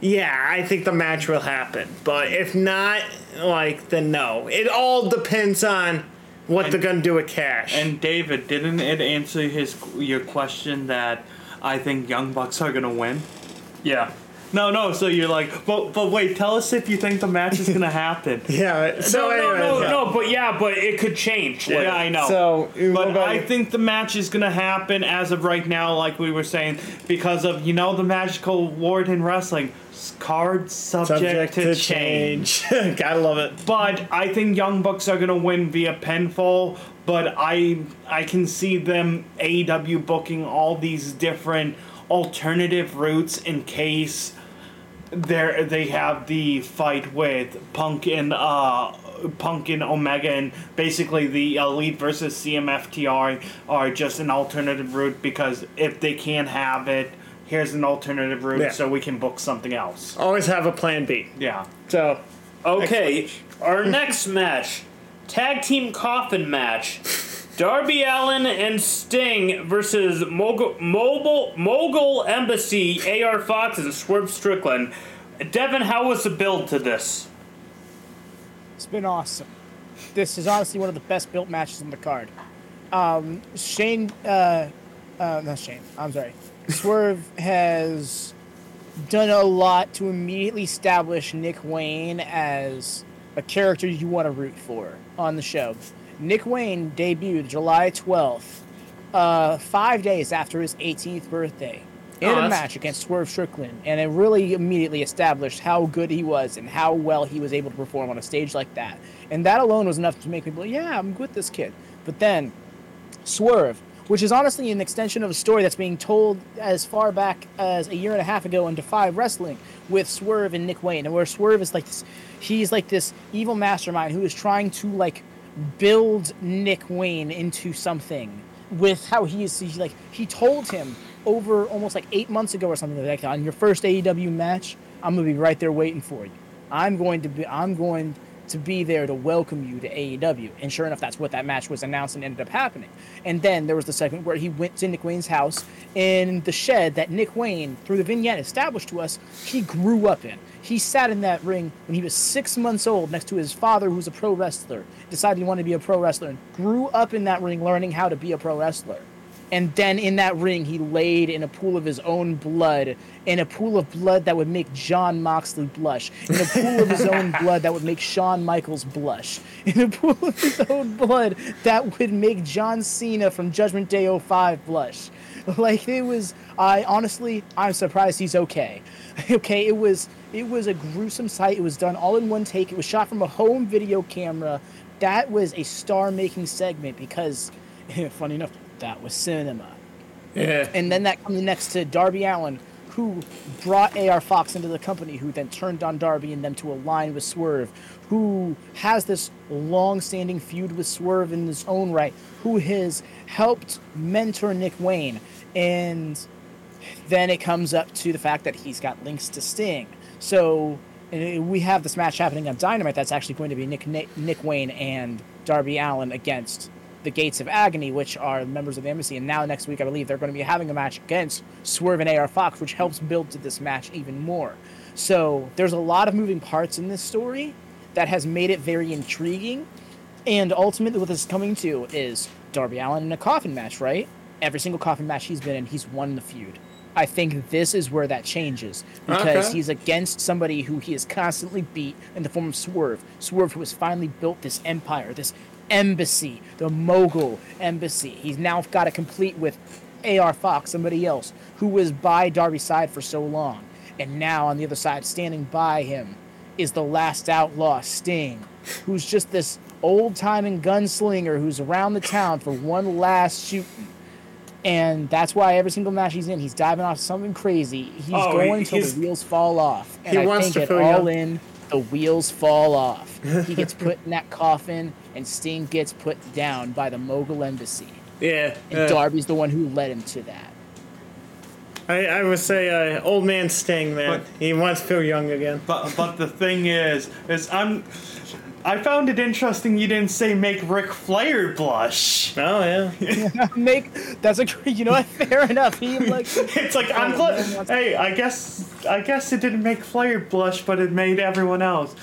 yeah, I think the match will happen. But if not, like then no. It all depends on what they're gonna do with Cash. And David, didn't it answer his your question that I think Young Bucks are gonna win? yeah. No, no. So you're like, but but wait, tell us if you think the match is gonna happen. [LAUGHS] yeah. So no, no, no, yeah. no. But yeah, but it could change. Like, Yeah, I know. So But I think the match is gonna happen as of right now, like we were saying, because of you know the magical word in wrestling, card subject, subject to, to change. change. [LAUGHS] Gotta love it. But I think Young Bucks are gonna win via pinfall. But I I can see them AEW booking all these different alternative routes in case they they have the fight with Punk and uh Punk and Omega and basically the Elite versus CMFTR are just an alternative route because if they can't have it, here's an alternative route Yeah. so we can book something else. Always have a plan B. Yeah. So Okay, our next match, tag team coffin match. Darby Allin and Sting versus Mogul, Mobile, Mogul Embassy, AR Fox, and Swerve Strickland. Deven, how was the build to this? It's been awesome. This is honestly one of the best built matches on the card. Um, Shane, uh, uh, not Shane. I'm sorry. Swerve has done a lot to immediately establish Nick Wayne as a character you want to root for on the show. Nick Wayne debuted July 12th, uh, five days after his 18th birthday, in Oh, a match against Swerve Strickland, and it really immediately established how good he was and how well he was able to perform on a stage like that. And that alone was enough to make me believe, yeah, I'm with this kid. But then, Swerve, which is honestly an extension of a story that's being told as far back as a year and a half ago in Defy Wrestling with Swerve and Nick Wayne, and where Swerve is like this, he's like this evil mastermind who is trying to like build Nick Wayne into something with how he is. He's like he told him over almost like eight months ago or something like that on your first AEW match, I'm gonna be right there waiting for you. I'm going to be. I'm going to be there to welcome you to AEW. And sure enough, that's what that match was announced and ended up happening. And then there was the segment where he went to Nick Wayne's house in the shed that Nick Wayne, through the vignette established to us, he grew up in. He sat in that ring when he was six months old next to his father, who's a pro wrestler, decided he wanted to be a pro wrestler, and grew up in that ring learning how to be a pro wrestler. And then in that ring, he laid in a pool of his own blood, in a pool of blood that would make Jon Moxley blush, in a pool of his [LAUGHS] own blood that would make Shawn Michaels blush, in a pool of his own blood that would make John Cena from Judgment Day 05 blush. [LAUGHS] Like it was, I honestly, I'm surprised he's okay. [LAUGHS] Okay, it was, it was a gruesome sight. It was done all in one take. It was shot from a home video camera. That was a star-making segment because, funny enough, that was cinema. Yeah. And then that comes next to Darby Allin, who brought AR Fox into the company, who then turned on Darby and them to align with Swerve, who has this long-standing feud with Swerve in his own right, who has helped mentor Nick Wayne, and then it comes up to the fact that he's got links to Sting. So we have this match happening on Dynamite. That's actually going to be Nick Nick, Nick Wayne and Darby Allin against the Gates of Agony, which are members of the Embassy. And now next week, I believe they're going to be having a match against Swerve and AR Fox, which helps build to this match even more. So there's a lot of moving parts in this story that has made it very intriguing. And ultimately, what this is coming to is Darby Allin in a coffin match, right? Every single coffin match he's been in, he's won the feud. I think this is where that changes because Okay. he's against somebody who he has constantly beat in the form of Swerve. Swerve, who has finally built this empire, this embassy, the mogul embassy. He's now got to complete with AR Fox, somebody else who was by Darby's side for so long. And now on the other side, standing by him, is the last outlaw, Sting, who's just this old timing gunslinger who's around the town for one last shooting. And that's why every single match he's in, he's diving off something crazy. He's Oh, he- going until he's- the wheels fall off. And He I wants think to it all young. in, the wheels fall off. he gets put in that coffin, [LAUGHS] and Sting gets put down by the Mogul Embassy. Yeah. and uh, Darby's the one who led him to that. I, I would say uh, old man Sting, man. But- he wants to feel young again. But but the thing is, is I'm. I found it interesting you didn't say make Ric Flair blush. Oh yeah. [LAUGHS] Make that's a gr- you know what? [LAUGHS] Fair enough. He like [LAUGHS] It's like I'm Oh, glad. Hey, I guess I guess it didn't make Flair blush, but it made everyone else.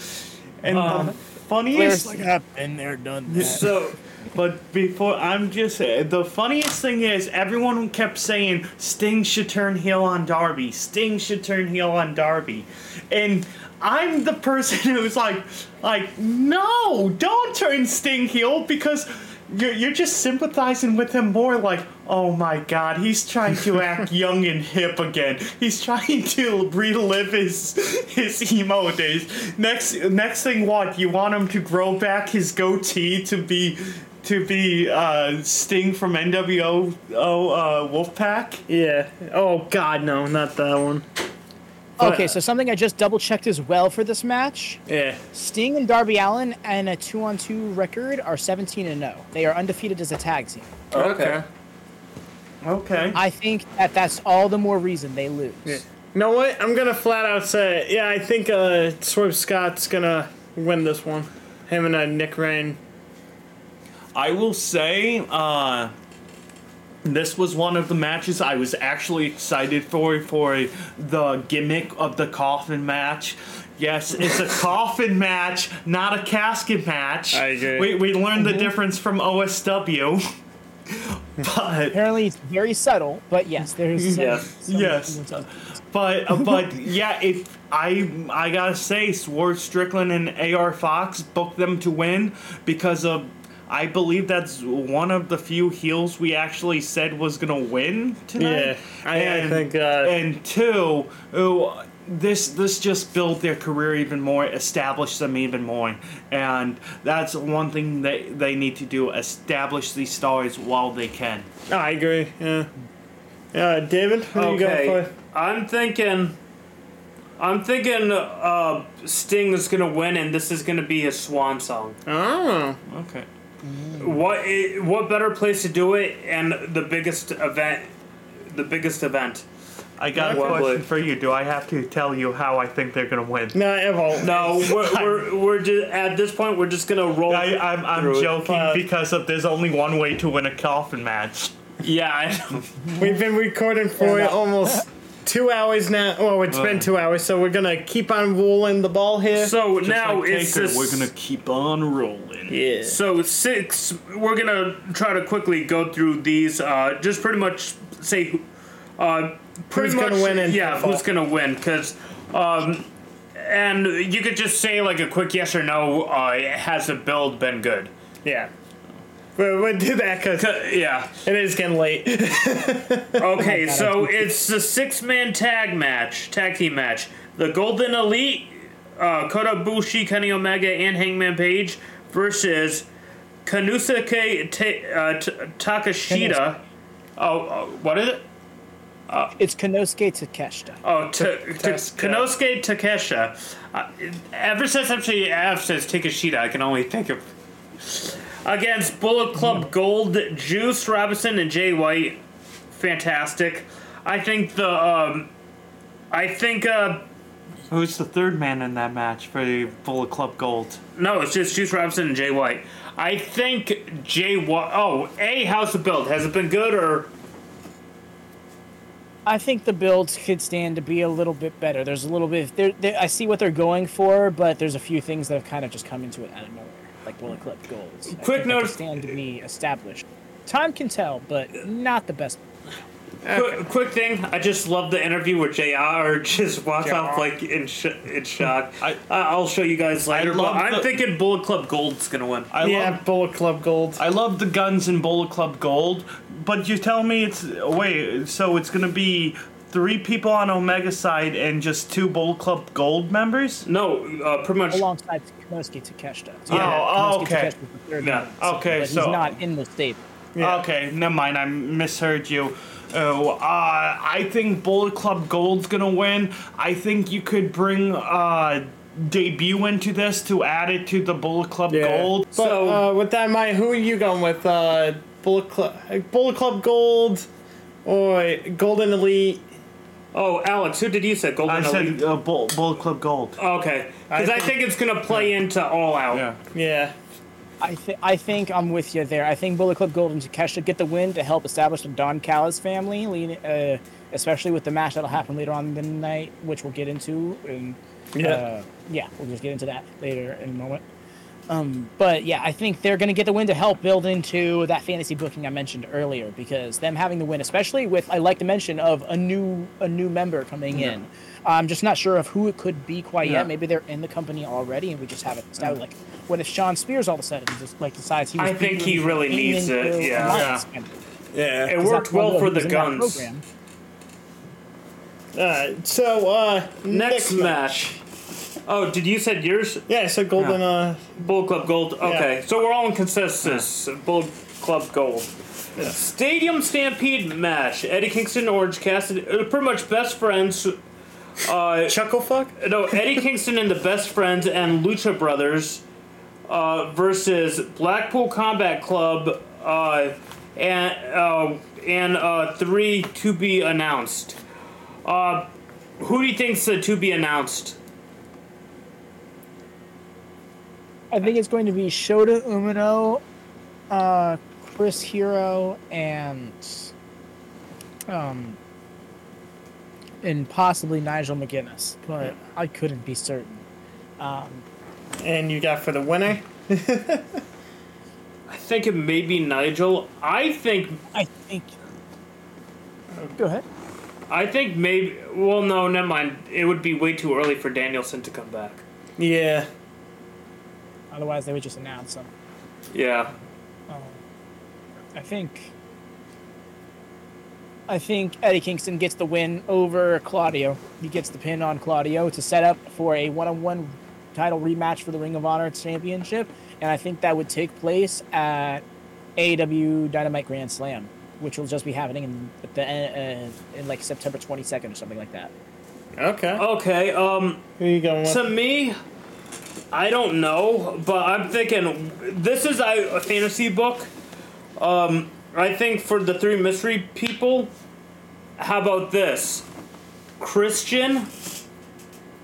And Um, the funniest, like I've been there, done that. So but before I'm just uh, the funniest thing is everyone kept saying Sting should turn heel on Darby. Sting should turn heel on Darby, and I'm the person [LAUGHS] who's like, like no, don't turn Sting heel because. You're, you're just sympathizing with him more like, oh my god, he's trying to [LAUGHS] act young and hip again. He's trying to relive his his emo days. Next next thing what, you want him to grow back his goatee to be to be uh, Sting from NWO uh, Wolfpack? Yeah. Oh God, no, not that one. Okay, so something I just double checked as well for this match. Yeah. Sting and Darby Allin and a two on two record are 17 and 0. They are undefeated as a tag team. okay. Okay. I think that that's all the more reason they lose. You know what? I'm gonna flat out say, yeah, I think uh, Swerve Scott's gonna win this one. Him and uh, Nick Rain. I will say, uh, this was one of the matches I was actually excited for for the gimmick of the coffin match. Yes, it's a [LAUGHS] coffin match, not a casket match. I agree. We, we learned the difference from OSW. [LAUGHS] [LAUGHS] but Apparently, it's very subtle, but yes, there's some, Yes. some Yes. influence. But uh, [LAUGHS] but yeah, if I I gotta say, Swerve Strickland and AR Fox booked them to win because of I believe that's one of the few heels we actually said was gonna win tonight. Yeah, I- I and, think, uh, and two, oh, this this just built their career even more, established them even more, and that's one thing that they need to do: establish these stars while they can. I agree. Yeah. Yeah, David, who you Okay. going? I'm thinking. I'm thinking uh, Sting is gonna win, and this is gonna be his swan song. Oh. Okay. What what better place to do it, and the biggest event, the biggest event. I got a Wembley. question for you. Do I have to tell you how I think they're gonna win? No, it won't. No, we're [LAUGHS] we're, we're just at this point. We're just gonna roll. I, I'm, I'm through it. joking Uh, because of there's only one way to win a coffin match. Yeah, I know. [LAUGHS] We've been recording for Yeah, almost two hours now. Well, it's been two hours, so we're gonna keep on rolling the ball here. So Just now like it's Taker, this, we're gonna keep on rolling. yeah. So six. We're gonna try to quickly go through these. Uh, just pretty much say, who- uh, pretty Who's much. gonna win and yeah, fall. who's gonna win? Because, um, and you could just say like a quick yes or no. Uh, has the build been good? Yeah. We'll, we'll do that because Yeah. it is getting late. [LAUGHS] Okay, so it's the six man tag match, tag team match. The Golden Elite, uh, Kota Ibushi, Kenny Omega, and Hangman Page versus Kanusuke uh, T- Takashita. Oh, uh, what is it? It's Konosuke Takeshita. Oh, t- t- Takeshita. Konosuke Takesha. Uh, ever since MJF says Takeshita, I can only think of. Against Bullet Club Gold, Juice Robinson, and Jay White. Fantastic. I think the. Um, I think. Uh, Who's the third man in that match for the Bullet Club Gold? no, it's just Juice Robinson and Jay White. I think Jay White. Oh, A, how's the build? Has it been good or. I think the builds could stand to be a little bit better. There's a little bit. There, there, I see what they're going for, but there's a few things that have kind of just come into it out of nowhere, like Bullet Club Golds. I Quick note- stand to be established. Time can tell, but not the best. Quick, quick thing, I just love the interview with JR. [LAUGHS] Just walks JR. off like in, sh- in shock. I- I, I'll show you guys later. But I'm the- thinking Bullet Club Gold's gonna win. I yeah, love Bullet Club Gold. I love the guns in Bullet Club Gold, but you tell me it's wait, so it's gonna be three people on Omega side and just two Bullet Club Gold members? No, uh, pretty much. Alongside Konosuke Takeshita. Oh, oh, Konosuke okay. Takeshita's third Yeah, one, okay, but so- he's not in the stable. Yeah. Okay, never mind. I misheard you. Oh, uh, I think Bullet Club Gold's gonna win. I think you could bring uh, debut into this to add it to the Bullet Club Yeah. Gold. But So- uh, with that, Mike, who are you going with? Bullet Club, Bullet Club Gold, or Golden Elite. Oh, Alex, who did you say? Golden I Elite? said uh, Bull, Bullet Club Gold. Okay, because I, I think it's gonna play into All Out. Yeah. Yeah. I, th- I think I'm with you there. I think Bullet Club Gold and Takeshita get the win to help establish the Don Callis family, leading, uh, especially with the match that'll happen later on in the night, which we'll get into. And, Yeah. uh, yeah, we'll just get into that later in a moment. Um, but yeah, I think they're going to get the win to help build into that fantasy booking I mentioned earlier because them having the win, especially with I like to mention of a new a new member coming in. I'm just not sure of who it could be quite Yeah. yet. Maybe they're in the company already and we just haven't established. Like, what if Shawn Spears all of a sudden just like decides he? Was I think he really needs it, yeah. Yeah. member. Yeah. It 'Cause worked well for the guns. program. Alright, so, uh, Next match. Oh, did you said yours? Yeah, so Golden, uh, Bullet Club Gold. Okay, so we're all in consensus. Bullet Club Gold. Stadium Stampede match. Eddie Kingston, Orange Cassidy, uh, pretty much best friends. Uh, Chuckle Fuck? no, Eddie [LAUGHS] Kingston and the Best Friends and Lucha Brothers uh, versus Blackpool Combat Club uh, and uh, and uh, three to be announced. Uh, who do you think's the to be announced? I think it's going to be Shota Umino, uh, Chris Hero, and um, and possibly Nigel McGuinness, but I couldn't be certain. Um, And you got for the winner? [LAUGHS] I think it may be Nigel. I think I think. Go ahead. I think maybe. Well, no, never mind. It would be way too early for Danielson to come back. Yeah. Otherwise, they would just announce them. Yeah. I think. I think Eddie Kingston gets the win over Claudio. He gets the pin on Claudio to set up for a one-on-one title rematch for the Ring of Honor Championship, and I think that would take place at AEW Dynamite Grand Slam, which will just be happening in the uh, in like September 22nd or something like that. Okay. Okay. Um. Who you going with? To me, I don't know, but I'm thinking this is a, a fantasy book. Um, I think for the three mystery people, how about this? Christian,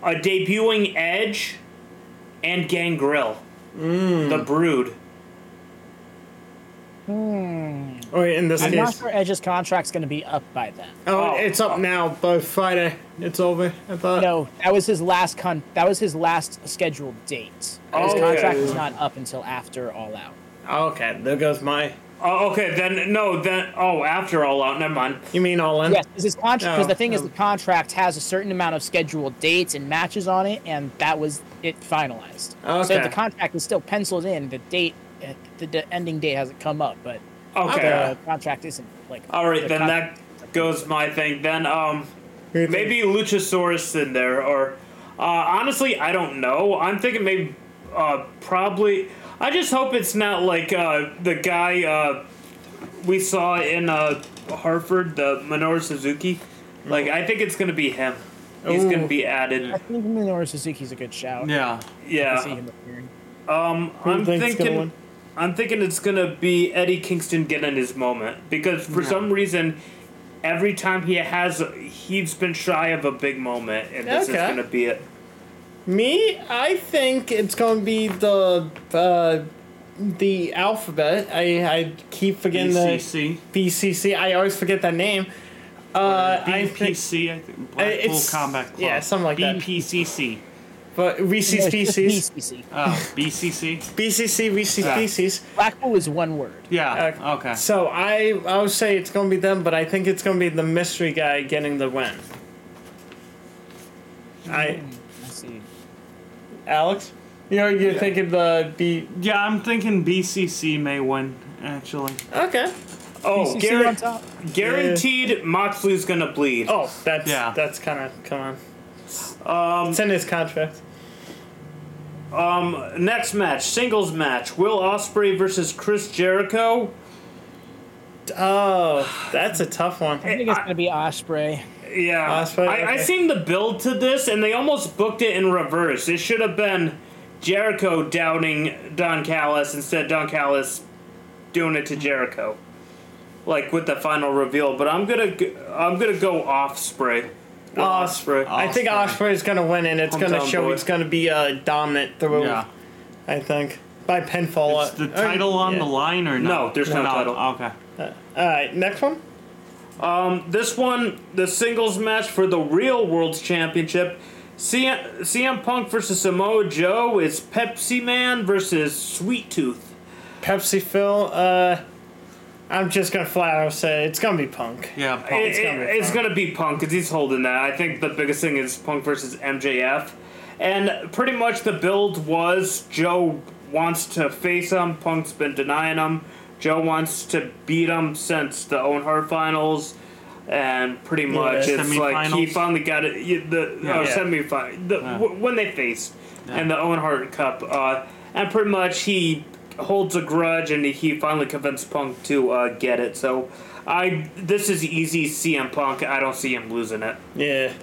a debuting Edge, and Gangrel. The Brood. Hmm. Or in this I'm not sure Edge's contract's going to be up by then. Oh, Oh. it's up now, By Friday. It's over. I thought. No, that was his last con. That was his last scheduled date. Oh, His Okay. contract is not up until after All Out. Okay, there goes my. Oh, okay, then no, then oh, after all out, never mind. You mean all in? Yes, because his contract. Because No, the oh, thing is, oh. the contract has a certain amount of scheduled dates and matches on it, and that was it finalized. Okay. So the contract is still penciled in. The date, the, the ending date hasn't come up, but Okay, the contract isn't like. all right, the then that goes my thing. Then um, Who you think? maybe Luchasaurus in there, or uh, honestly, I don't know. I'm thinking maybe uh, probably. I just hope it's not like uh, the guy uh, we saw in uh, Hartford, the Minoru Suzuki. Like I think it's gonna be him. He's Ooh. gonna be added. I think Minoru Suzuki's a good shout. Yeah. I see Yeah. him appearing. Um, Who I'm think's gonna thinking. I'm thinking it's gonna be Eddie Kingston getting his moment because for some reason, every time he has, he's been shy of a big moment, and this Okay. is gonna be it. Me, I think it's going to be the uh, the alphabet. I I keep forgetting BCC. the BCC. I always forget that name. Uh, I think, BPC, I think. It's- Combat Club. yeah, something like that. BPCC. But Reese's No, it's just Pieces, BCC. Oh, BCC? BCC, Reese's Yeah. Pieces. Blackpool is one word. Yeah. Uh, okay. So I I would say it's going to be them, but I think it's going to be the mystery guy getting the win. I I see. Alex, you know you're thinking the B. Yeah, I'm thinking BCC may win, actually. Okay. Oh, BCC on guaran- top. guaranteed, Moxley's gonna bleed. Oh, that's Yeah. that's kind of come on. Um, it's in his contract. Um, next match, singles match: Will Ospreay versus Chris Jericho. Oh, that's a tough one. I think it's gonna be Ospreay. Yeah, Ospreay, I, I seen the build to this, and they almost booked it in reverse. It should have been Jericho doubting Don Callis instead. Don Callis doing it to Jericho. like with the final reveal. But I'm gonna g- I'm gonna go Offspray. Ospreay. I think Ospreay. is gonna win, and it's gonna Hometown show boy. he's gonna be a dominant through. Yeah. I think by pinfall. Is the uh, title on yeah. the line or No, no? there's no title. Okay. All right, next one. This one, the singles match for the real World's Championship. CM, CM Punk versus Samoa Joe is Pepsi Man versus Sweet Tooth. Pepsi Phil. Uh, I'm just gonna flat out say it's gonna be Punk. Yeah. Punk. it- gonna be it's gonna be Punk because he's holding that. I think the biggest thing is Punk versus MJF, and pretty much the build was Joe wants to face him. Punk's been denying him. Joe wants to beat him since the Owen Hart finals, and pretty much Yeah, it's like he finally got it. The Yeah. oh, Yeah. semifinal the, Yeah. w- when they faced and the Owen Hart Cup, uh, and pretty much he holds a grudge and he finally convinced Punk to uh, get it. So I this is easy CM Punk. I don't see him losing it. Yeah.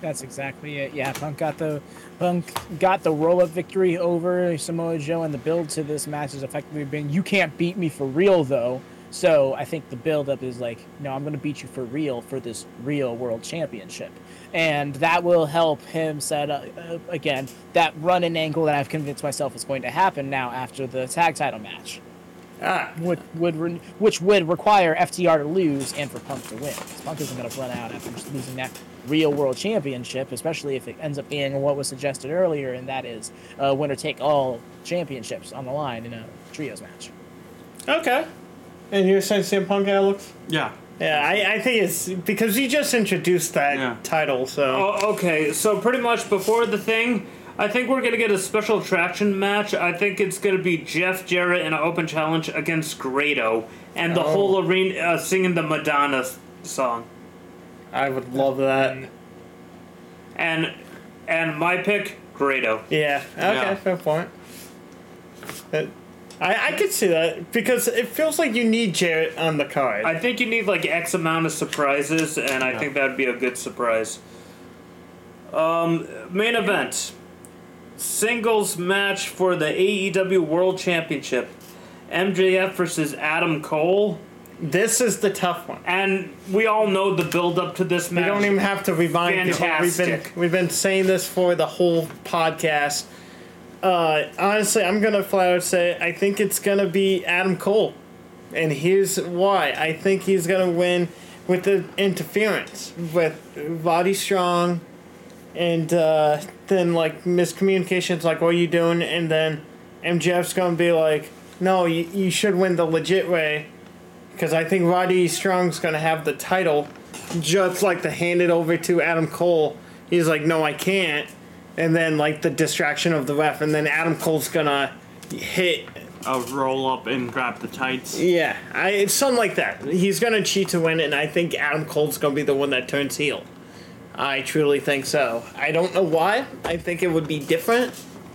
That's exactly it. Yeah, Punk got the Punk got the roll up victory over Samoa Joe, and the build to this match has effectively been you can't beat me for real though. So I think the buildup is like, no, I'm gonna beat you for real for this real world championship, and that will help him set up uh, again that run and angle that I've convinced myself is going to happen now after the tag title match Ah, would would re- which would require FTR to lose and for Punk to win. Punk isn't going to run out after just losing that real world championship, especially if it ends up being what was suggested earlier, and that is uh, winner take all championships on the line in a trios match. okay. And you're saying CM Punk, Alex? Yeah. Yeah, I, I think it's because he just introduced that Yeah. title, so Oh, okay, so pretty much before the thing, I think we're gonna get a special attraction match. I think it's gonna be Jeff Jarrett in an open challenge against Grado, and the Oh. whole arena uh, singing the Madonna song. I would love that. And and my pick, Grado. Yeah. Okay. Yeah. Fair point. That- I I could see that because it feels like you need Jarrett on the card. I think you need like X amount of surprises, and I think that'd be a good surprise. Um, main event, singles match for the AEW World Championship, MJF versus Adam Cole, this is the tough one. and we all know the build up to this match. We match. don't even have to rewind. people. We've been Fantastic. we've been saying this for the whole podcast. Uh, honestly, I'm gonna flat out say I think it's gonna be Adam Cole, and here's why. I think he's gonna win with the interference with Roddy Strong, and uh, then like miscommunications, like what are you doing? And then MJF's gonna be like, no, you, you should win the legit way, because I think Roddy Strong's gonna have the title just like to hand it over to Adam Cole. He's like, no, I can't. And then like the distraction of the ref, and then Adam Cole's gonna hit. I'll roll up and grab the tights. Yeah, I, it's something like that. He's gonna cheat to win, and I think Adam Cole's gonna be the one that turns heel. I truly think so. I don't know why. I think it would be different,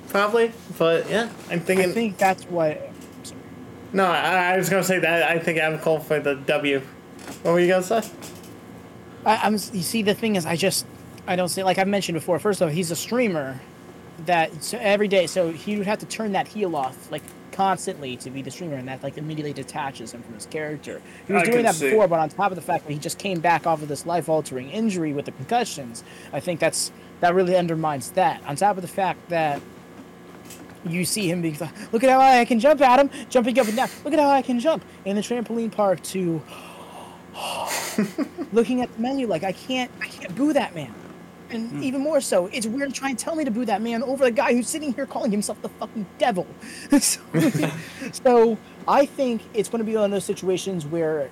probably. But yeah, I'm thinking. I think that's what. no, I, I was gonna say that. I think Adam Cole for the W. What were you gonna say? I, I'm. You see, the thing is, I just I don't see like I've mentioned before. First of all, he's a streamer that so every day, so he would have to turn that heel off like constantly to be the streamer, and that like immediately detaches him from his character. He was I doing that see. before, but on top of the fact that he just came back off of this life-altering injury with the concussions, I think that's that really undermines that. On top of the fact that you see him being like, look at how I can jump, Adam, jumping up and down. Look at how I can jump in the trampoline park to [LAUGHS] looking at the menu like I can't I can't boo that man. And even more so, it's weird trying to try and tell me to boo that man over the guy who's sitting here calling himself the fucking devil. [LAUGHS] so, [LAUGHS] so I think it's going to be one of those situations where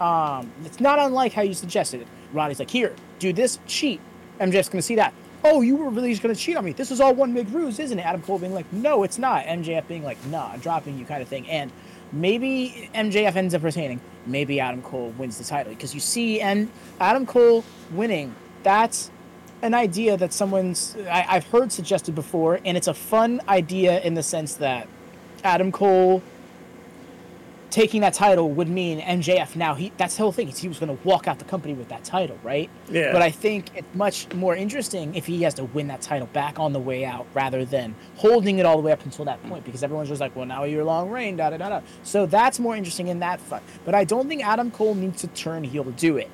um, it's not unlike how you suggested it. Ronnie's like, here, do this, cheat. MJF's going to see that. Oh, you were really just going to cheat on me. This is all one big ruse, isn't it? Adam Cole being like, no, it's not. MJF being like, nah, I'm dropping you kind of thing. And maybe MJF ends up retaining. Maybe Adam Cole wins the title. Because you see, and Adam Cole winning, that's an idea that someone's I, I've heard suggested before, and it's a fun idea in the sense that Adam Cole taking that title would mean MJF now he that's the whole thing. He was going to walk out the company with that title, right? Yeah. But I think it's much more interesting if he has to win that title back on the way out rather than holding it all the way up until that point because everyone's just like, well, now you're long reign, da da da da. So that's more interesting in that fight. But I don't think Adam Cole needs to turn heel to do it.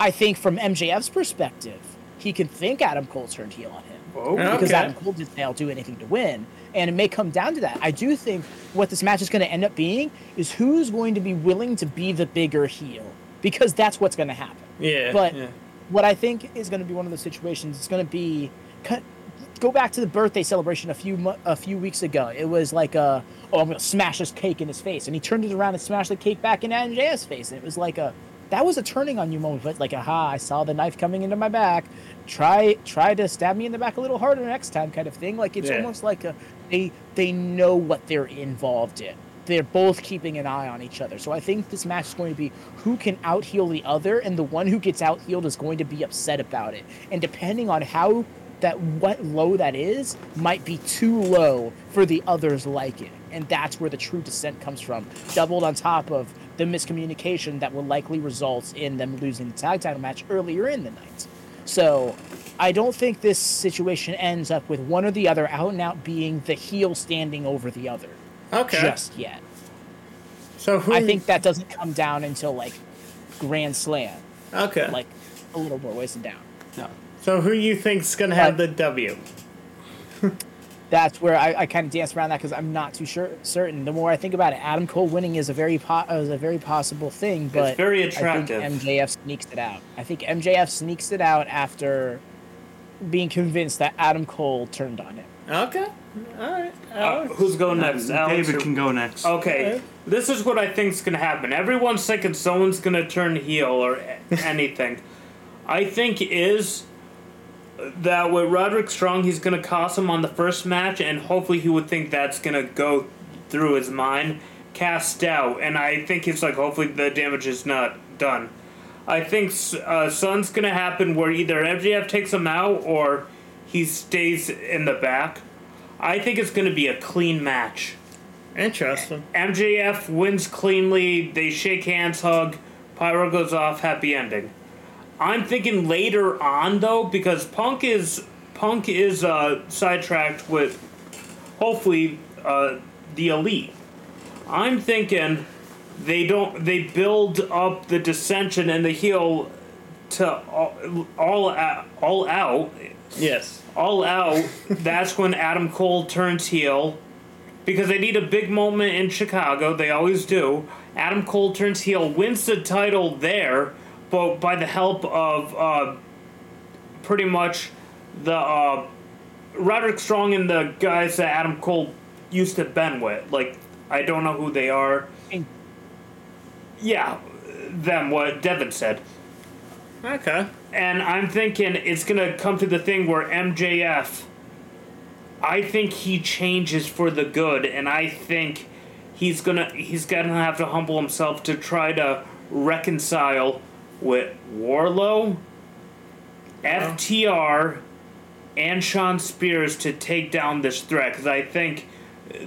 I think from MJF's perspective, he can think Adam Cole turned heel on him oh, because Okay. Adam Cole did say I'll do anything to win. And it may come down to that. I do think what this match is going to end up being is who's going to be willing to be the bigger heel because that's what's going to happen. Yeah. But yeah. what I think is going to be one of those situations, it's going to be cut- go back to the birthday celebration a few a few weeks ago. It was like a oh I'm going to smash this cake in his face, and he turned it around and smashed the cake back in MJF's face, and it was like a that was a turning on you moment, but like aha I saw the knife coming into my back. Try try to stab me in the back a little harder next time, kind of thing. Like it's Yeah. almost like a they they know what they're involved in. They're both keeping an eye on each other. So I think this match is going to be who can out heal the other, and the one who gets out healed is going to be upset about it. And depending on how that what low that is, might be too low for the others like it. And that's where the true descent comes from. Doubled on top of the miscommunication that will likely result in them losing the tag title match earlier in the night. So I don't think this situation ends up with one or the other out and out being the heel standing over the other Okay. just yet. so who? I think that doesn't come down until like Grand Slam, Okay. like a little more ways down. No. so who you think's gonna have Uh, the W? [LAUGHS] That's where I, I kind of dance around that because I'm not too sure certain. The more I think about it, Adam Cole winning is a very po- is a very possible thing, but it's very I attractive. think MJF sneaks it out. I think MJF sneaks it out after being convinced that Adam Cole turned on him. Okay. All right. Uh, who's going next? Alex David or- can go next. Okay, this is what I think's gonna happen. Everyone's thinking someone's gonna turn heel or anything. [LAUGHS] I think is that with Roderick Strong, he's gonna cost him on the first match, and hopefully he would think that's gonna go through his mind, cast out, and I think it's like hopefully the damage is not done. I think uh, Sun's gonna happen where either MJF takes him out or he stays in the back. I think it's gonna be a clean match. Interesting. MJF wins cleanly. They shake hands, hug. Pyro goes off. Happy ending. I'm thinking later on though, because Punk is Punk is uh, sidetracked with hopefully uh, the elite. I'm thinking they don't they build up the dissension and the heel to all all out, all out Yes. all out. [LAUGHS] that's when Adam Cole turns heel because they need a big moment in Chicago. They always do. Adam Cole turns heel, wins the title there, but by the help of uh, pretty much the uh, Roderick Strong and the guys that Adam Cole used to bend with. Like I don't know who they are. Yeah, them. What Deven said. Okay. And I'm thinking it's gonna come to the thing where MJF. I think he changes for the good, and I think he's gonna he's gonna have to humble himself to try to reconcile with Wardlow, FTR, and Shawn Spears to take down this threat. Because I think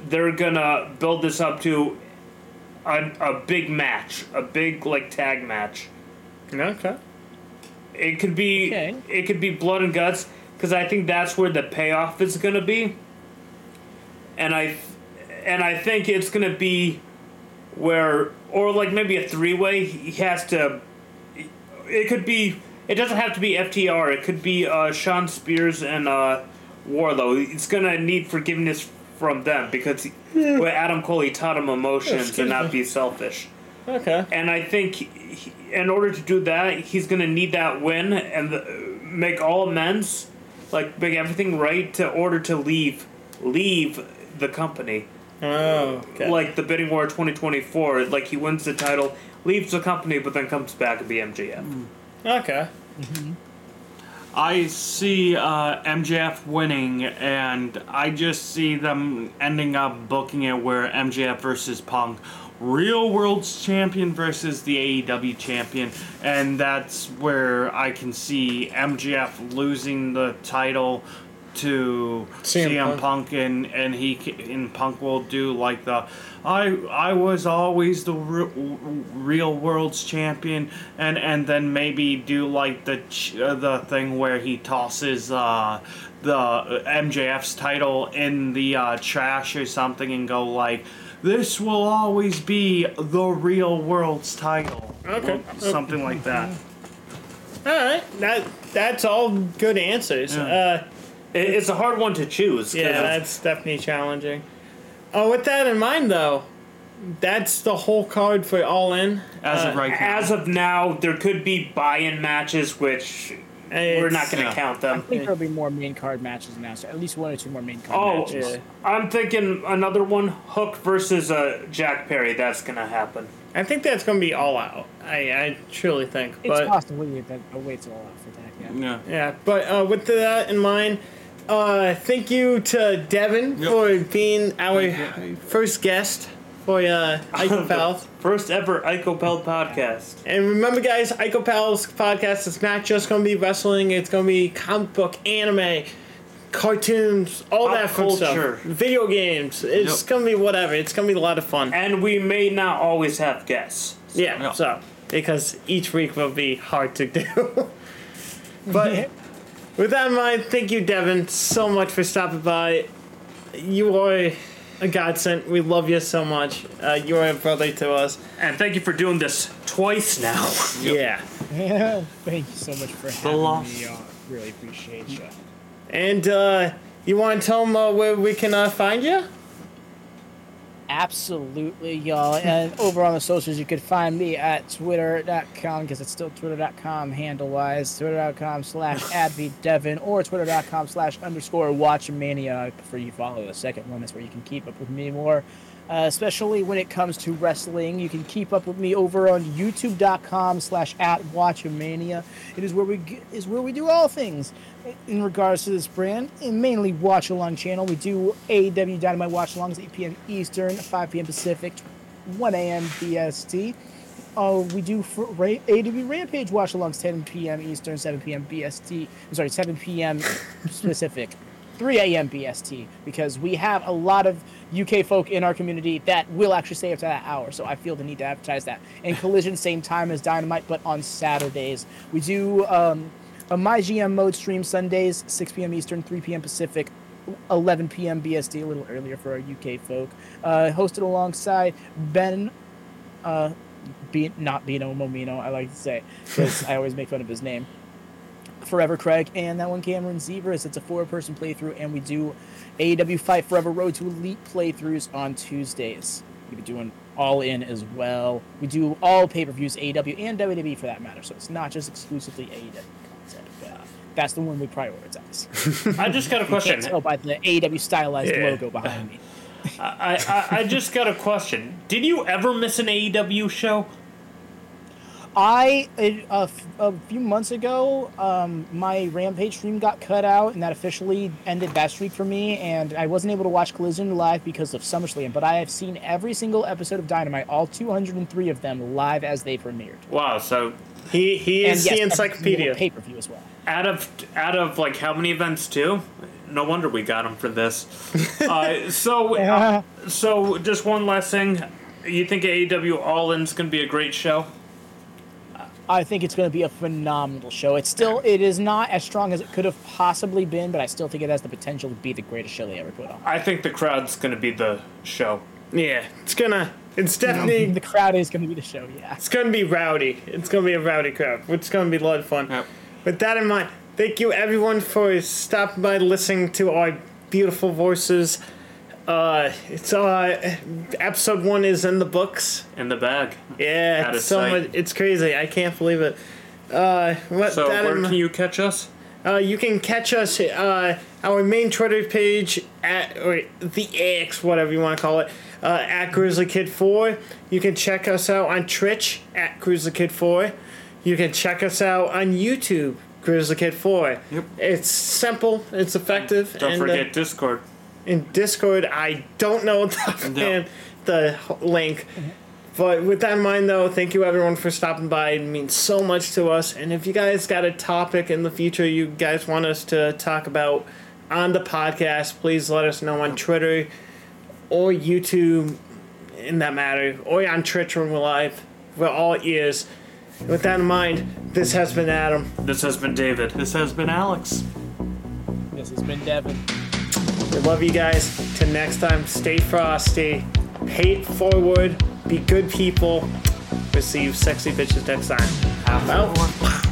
they're gonna build this up to a, a big match, a big like tag match. Okay. It could be Okay. it could be blood and guts because I think that's where the payoff is gonna be. And I and I think it's gonna be where or like maybe a three way he has to. It could be. It doesn't have to be FTR. It could be uh, Shawn Spears and uh, Wardlow. It's gonna need forgiveness from them because he, with Adam Cole he taught him emotions Excuse and not me. be selfish. Okay. And I think he, in order to do that, he's going to need that win and the, make all amends, like make everything right to order to leave leave the company. Oh. Okay. Like the bidding war 2024, like he wins the title, leaves the company, but then comes back and be MJF. Okay. I see uh, MJF winning, and I just see them ending up booking it where MJF versus Punk, real world's champion versus the AEW champion, and that's where I can see MJF losing the title to CM CM, Punk. Punk, and and he ca- and Punk will do like the I I was always the re- real world's champion and and then maybe do like the ch- uh, the thing where he tosses uh the MJF's title in the uh, trash or something and go like this will always be the real world's title Okay. something like that All right, that that's all good answers. Yeah. It- It's a hard one to choose. yeah, that's definitely challenging. Oh, with that in mind, though, that's the whole card for All In. as of Uh, right now as of now, there could be buy-in matches, which we're not going to yeah. count them. I think there'll be more main card matches announced. At least one or two more main card Oh, matches. Yeah. I'm thinking another one: Hook versus uh, Jack Perry. That's going to happen. I think that's going to be all out. I, I truly think. It's But possibly that a wait's all out for that. Yeah. yeah yeah, but uh, with that in mind, uh, thank you to Deven Yep. for being our first guest for uh, [LAUGHS] Ico Pals. First ever IcoPal podcast. And remember, guys, Ico Pals podcast is not just going to be wrestling, it's going to be comic book, anime, cartoons, all Pop that fun culture. stuff. Video games. It's Yep. going to be whatever. It's going to be a lot of fun. And we may not always have guests. Yeah, Yeah. so, because each week will be hard to do. [LAUGHS] but [LAUGHS] with that in mind, thank you, Deven, so much for stopping by. You are a godsend. We love you so much. Uh, you are a brother to us. And thank you for doing this twice now. [LAUGHS] Yeah. [LAUGHS] Thank you so much for having loss. me. on. Really appreciate you. And uh, you want to tell them uh, where we can uh, find you? Absolutely, y'all. And over on the socials, you could find me at twitter.com because it's still twitter.com handle wise. Twitter.com slash [LAUGHS] advydeven or twitter.com slash underscore watchamania. I prefer you follow the second one. That's where you can keep up with me more. Uh, especially when it comes to wrestling, you can keep up with me over on youtube.com slash at watchamania. It is where we g- is where we do all things in regards to this brand, and mainly watch along channel. We do AEW Dynamite watch alongs 8 p.m. Eastern, 5 p.m. Pacific, 1 a.m. BST. Uh, we do for AEW Rampage watch alongs 10 p.m. Eastern, 7 p.m. BST. I'm sorry, 7 p.m. [LAUGHS] Pacific, 3 a.m. BST, because we have a lot of UK folk in our community that will actually stay up to that hour. So I feel the need to advertise that. And Collision, same time as Dynamite, but on Saturdays. We do um, a My GM mode stream Sundays, 6 p.m. Eastern, 3 p.m. Pacific, 11 p.m. BST, a little earlier for our UK folk. Uh, hosted alongside Ben, uh, be, not Bino Momino, I like to say, because I always make fun of his name. Forever Craig, and that one Cameron Zebras. It's a four person playthrough, and we do AEW Fight Forever Road to Elite playthroughs on Tuesdays. We'll be doing all in as well. We do all pay per views, AEW and WWE for that matter, so it's not just exclusively AEW uh, that's the one we prioritize. [LAUGHS] I just got a question. can't by the AEW stylized Yeah. logo behind me. I, I, I just got a question. Did you ever miss an AEW show? I a, a f- a few months ago, um, my Rampage stream got cut out, and that officially ended that streak for me. And I wasn't able to watch Collision live because of SummerSlam. But I have seen every single episode of Dynamite, all 203 of them, live as they premiered. Wow. So He, he is the encyclopedia. pay per view as well. Out of out of like how many events too? No wonder we got him for this. [LAUGHS] uh, so uh, so just one last thing. You think AEW All In's gonna be a great show? I think it's going to be a phenomenal show. It's still, it is not as strong as it could have possibly been, but I still think it has the potential to be the greatest show they ever put on. I think the crowd's gonna be the show. Yeah, it's gonna. It's definitely. The crowd is going to be the show, yeah. It's gonna be rowdy. It's gonna be a rowdy crowd, which is gonna be a lot of fun. Yep. With that in mind, thank you everyone for stopping by, listening to our beautiful voices. Uh, it's uh, episode one is in the books. In the bag. Yeah, it's so sight. much. It's crazy. I can't believe it. Uh, what So that where in- can you catch us? uh, you can catch us uh, our main Twitter page at or the X, whatever you want to call it, uh, at Grizzly Kid Four. You can check us out on Twitch at Grizzly Kid Four. You can check us out on YouTube, Grizzly Kid Four. Yep. It's simple. It's effective. Don't and, uh, forget Discord. in Discord. I don't know the offhand the link. But with that in mind, though, thank you everyone for stopping by. It means so much to us. And if you guys got a topic in the future you guys want us to talk about, on the podcast, please let us know on Twitter or YouTube, in that matter, or on Twitch when we're live. We're all ears. With that in mind, this has been Adam. This has been David. This has been Alex. This has been Deven. We love you guys. Till next time, stay frosty, hate forward, be good people. Receive sexy bitches next time. Have Out. fun.